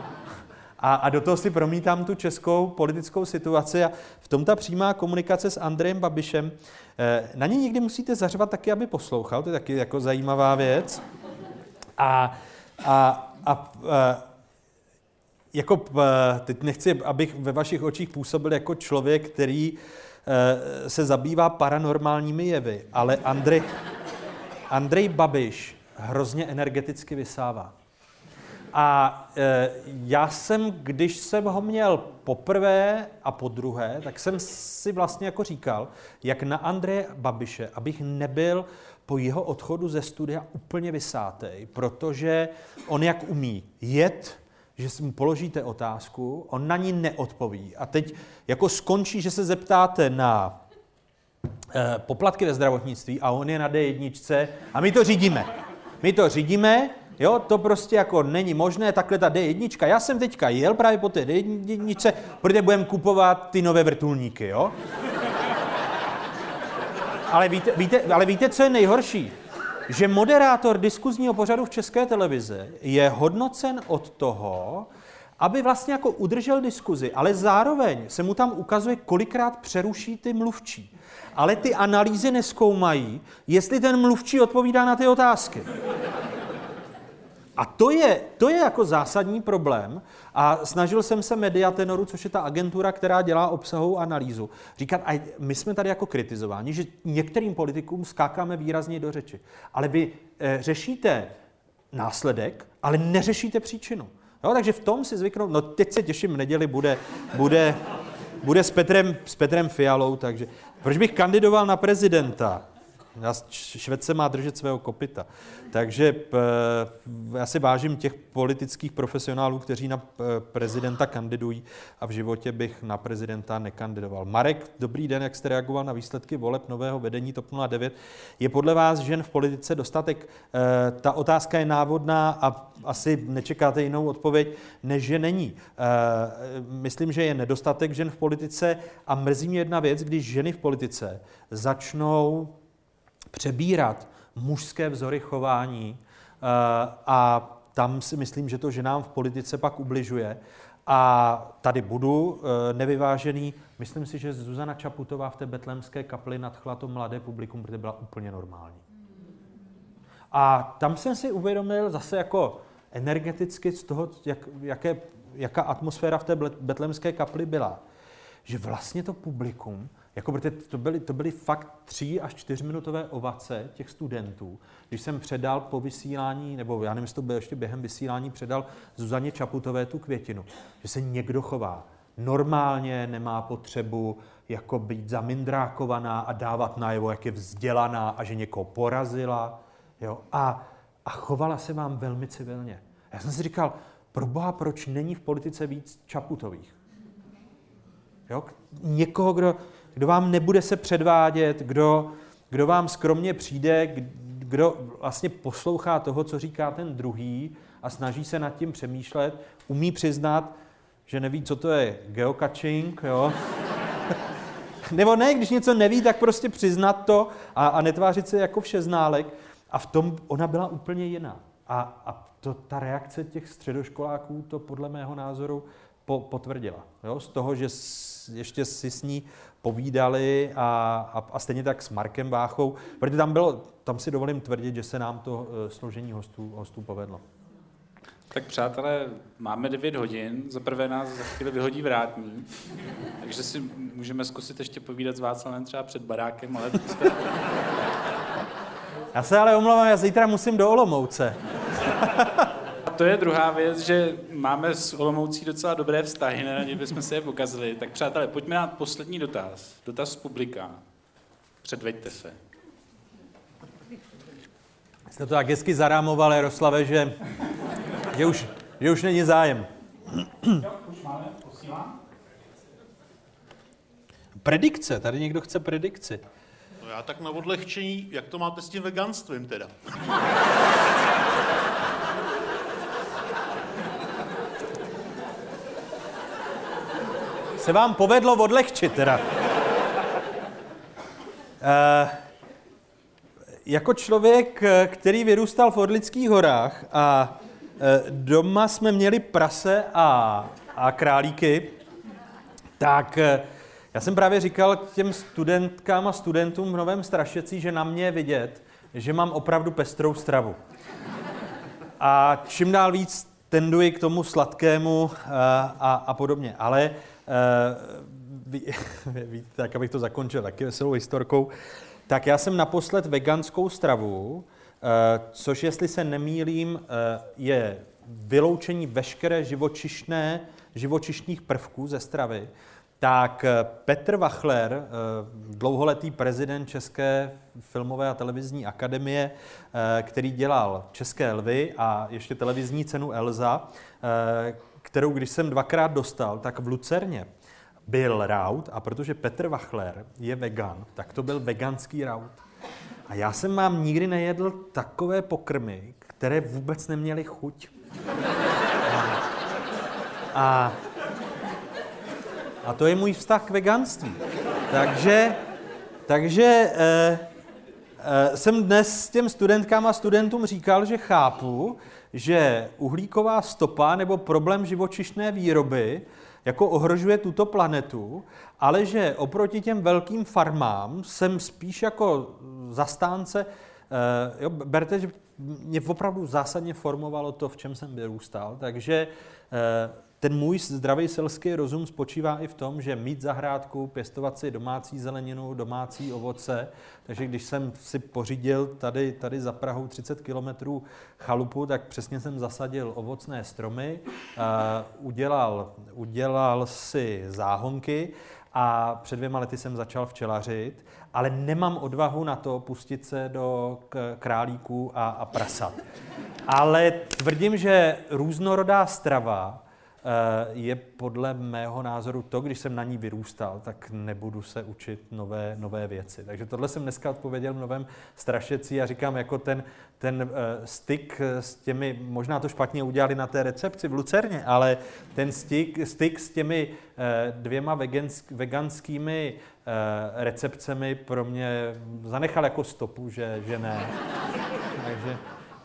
a, a do toho si promítám tu českou politickou situaci a v tom ta přímá komunikace s Andrejem Babišem, eh, na ní někdy musíte zařvat taky, aby poslouchal, to je taky jako zajímavá věc. A, a, a, a jako eh, teď nechci, abych ve vašich očích působil jako člověk, který eh, se zabývá paranormálními jevy, ale Andrej, Andrej Babiš hrozně energeticky vysává. A e, já jsem, když jsem ho měl poprvé a po druhé, tak jsem si vlastně jako říkal, jak na Andreje Babiše, abych nebyl po jeho odchodu ze studia úplně vysátej, protože on jak umí jet, že si mu položíte otázku, on na ní neodpoví. A teď jako skončí, že se zeptáte na e, poplatky ve zdravotnictví a on je na D1 a my to řídíme. My to řídíme, jo, to prostě jako není možné, takhle ta D1. Já jsem teďka jel právě po té D1, protože budeme kupovat ty nové vrtulníky, jo. Ale víte, víte, ale víte, co je nejhorší? Že moderátor diskuzního pořadu v České televize je hodnocen od toho, aby vlastně jako udržel diskuzi, ale zároveň se mu tam ukazuje, kolikrát přeruší ty mluvčí. Ale ty analýzy neskoumají, jestli ten mluvčí odpovídá na ty otázky. A to je, to je jako zásadní problém. A snažil jsem se Mediatenoru, což je ta agentura, která dělá obsahovou analýzu, říkat, a my jsme tady jako kritizováni, že některým politikům skákáme výrazně do řeči. Ale vy e, řešíte následek, ale neřešíte příčinu. Jo, takže v tom si zvyknout, no teď se těším, v neděli bude, bude, bude s, Petrem, s Petrem Fialou, takže proč bych kandidoval na prezidenta? Šved se má držet svého kopita. Takže já si vážím těch politických profesionálů, kteří na prezidenta kandidují a v životě bych na prezidenta nekandidoval. Marek, dobrý den, jak jste reagoval na výsledky voleb nového vedení TOP 09. Je podle vás žen v politice dostatek? Eh, ta otázka je návodná a asi nečekáte jinou odpověď, než že není. Eh, myslím, že je nedostatek žen v politice a mrzí mě jedna věc, když ženy v politice začnou přebírat mužské vzory chování eh, a tam si myslím, že to ženám v politice pak ubližuje. A tady budu eh, nevyvážený. Myslím si, že Zuzana Čaputová v té betlemské kapli nadchla to mladé publikum, protože byla úplně normální. A tam jsem si uvědomil zase jako energeticky z toho, jak, jaké, jaká atmosféra v té betlemské kapli byla, že vlastně to publikum jako, protože to byly, to byly fakt tři až čtyřminutové ovace těch studentů. Když jsem předal po vysílání, nebo já nevím, jestli to bylo ještě během vysílání, předal Zuzaně Čaputové tu květinu, že se někdo chová normálně, nemá potřebu jako být zamindrákovaná a dávat najevo, jak je vzdělaná a že někoho porazila. Jo? A, a chovala se vám velmi civilně. Já jsem si říkal, pro boha, proč není v politice víc Čaputových? Jo? Někoho, kdo, kdo vám nebude se předvádět, kdo, kdo vám skromně přijde, kdo vlastně poslouchá toho, co říká ten druhý a snaží se nad tím přemýšlet, umí přiznat, že neví, co to je geocaching, jo? [laughs] Nebo ne, když něco neví, tak prostě přiznat to a, a netvářit se jako všeználek. A v tom ona byla úplně jiná. A, a to, ta reakce těch středoškoláků to podle mého názoru po, potvrdila. Jo? Z toho, že s, ještě si s ní povídali a, a, a stejně tak s Markem Váchou, protože tam, bylo, tam si dovolím tvrdit, že se nám to uh, složení hostů, hostů povedlo. Tak přátelé, máme 9 hodin, za prvé nás za chvíli vyhodí vrátní, takže si můžeme zkusit ještě povídat s Václavem třeba před barákem, ale... Já se ale omlouvám, já zítra musím do Olomouce. [laughs] to je druhá věc, že máme s Olomoucí docela dobré vztahy, ne, bychom se je pokazili. Tak přátelé, pojďme na poslední dotaz. Dotaz z publika. Předveďte se. Jste to tak hezky zarámoval, Jaroslave, že, že, už, že už není zájem. Jo, už máme, posílám. Predikce, tady někdo chce predikci. No já tak na odlehčení, jak to máte s tím veganstvím teda? Se vám povedlo odlehčit teda. E, jako člověk, který vyrůstal v Orlických horách a e, doma jsme měli prase a, a králíky, tak e, já jsem právě říkal těm studentkám a studentům v Novém Strašecí, že na mě je vidět, že mám opravdu pestrou stravu. A čím dál víc tenduji k tomu sladkému a, a podobně. Ale ví, [laughs] ví, tak abych to zakončil taky veselou historkou, tak já jsem naposled veganskou stravu, což jestli se nemýlím, je vyloučení veškeré živočišné, živočišných prvků ze stravy, tak eh, Petr Wachler, eh, dlouholetý prezident České filmové a televizní akademie, eh, který dělal České lvy a ještě televizní cenu Elza, kterou když jsem dvakrát dostal, tak v Lucerně byl raut a protože Petr Wachler je vegan, tak to byl veganský raut. A já jsem mám nikdy nejedl takové pokrmy, které vůbec neměly chuť. A, a to je můj vztah k veganství. Takže, takže eh, eh, jsem dnes těm studentkám a studentům říkal, že chápu, že uhlíková stopa nebo problém živočišné výroby jako ohrožuje tuto planetu, ale že oproti těm velkým farmám jsem spíš jako zastánce, eh, jo, berte, že mě opravdu zásadně formovalo to, v čem jsem vyrůstal, takže eh, ten můj zdravý selský rozum spočívá i v tom, že mít zahrádku, pěstovat si domácí zeleninu, domácí ovoce. Takže když jsem si pořídil tady, tady za Prahou 30 kilometrů chalupu, tak přesně jsem zasadil ovocné stromy, uh, udělal, udělal si záhonky a před dvěma lety jsem začal včelařit, ale nemám odvahu na to pustit se do králíků a, a prasat. Ale tvrdím, že různorodá strava je podle mého názoru to, když jsem na ní vyrůstal, tak nebudu se učit nové, nové věci. Takže tohle jsem dneska odpověděl v Novém Strašecí a říkám, jako ten, ten uh, styk s těmi, možná to špatně udělali na té recepci v Lucerně, ale ten styk, styk s těmi dvěma vegansk, veganskými recepcemi pro mě zanechal jako stopu, že, že ne. Takže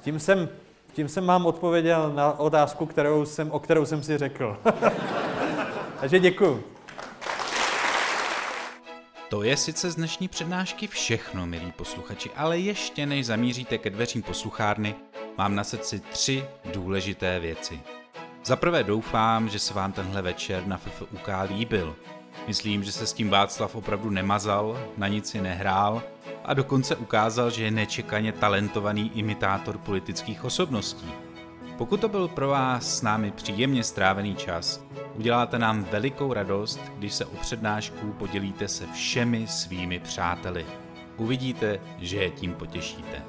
tím jsem tím jsem vám odpověděl na otázku, kterou jsem, o kterou jsem si řekl. [laughs] Takže děkuji. To je sice z dnešní přednášky všechno, milí posluchači, ale ještě než zamíříte ke dveřím posluchárny, mám na srdci tři důležité věci. Za prvé doufám, že se vám tenhle večer na FFUK líbil. Myslím, že se s tím Václav opravdu nemazal, na nic si nehrál a dokonce ukázal, že je nečekaně talentovaný imitátor politických osobností. Pokud to byl pro vás s námi příjemně strávený čas, uděláte nám velikou radost, když se o přednášku podělíte se všemi svými přáteli. Uvidíte, že je tím potěšíte.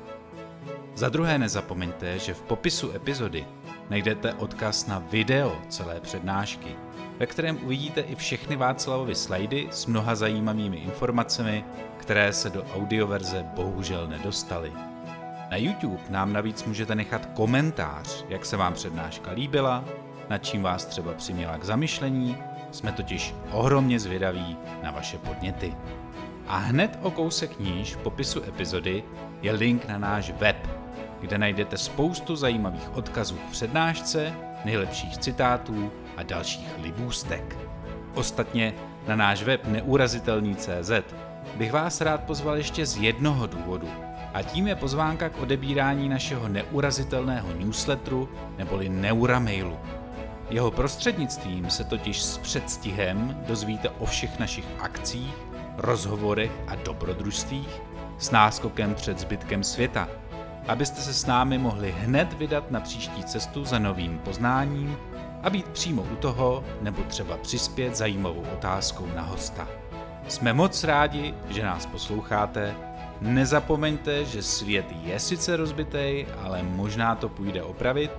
Za druhé nezapomeňte, že v popisu epizody najdete odkaz na video celé přednášky, ve kterém uvidíte i všechny Václavovy slajdy s mnoha zajímavými informacemi které se do audioverze bohužel nedostaly. Na YouTube nám navíc můžete nechat komentář, jak se vám přednáška líbila, nad čím vás třeba přiměla k zamyšlení, jsme totiž ohromně zvědaví na vaše podněty. A hned o kousek níž v popisu epizody je link na náš web, kde najdete spoustu zajímavých odkazů k přednášce, nejlepších citátů a dalších libůstek. Ostatně na náš web neurazitelný.cz bych vás rád pozval ještě z jednoho důvodu. A tím je pozvánka k odebírání našeho neurazitelného newsletteru neboli Neura mailu. Jeho prostřednictvím se totiž s předstihem dozvíte o všech našich akcích, rozhovorech a dobrodružstvích s náskokem před zbytkem světa, abyste se s námi mohli hned vydat na příští cestu za novým poznáním a být přímo u toho nebo třeba přispět zajímavou otázkou na hosta. Jsme moc rádi, že nás posloucháte. Nezapomeňte, že svět je sice rozbitej, ale možná to půjde opravit.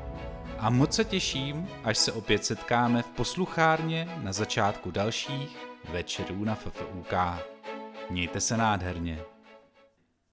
A moc se těším, až se opět setkáme v posluchárně na začátku dalších večerů na FFUK. Mějte se nádherně.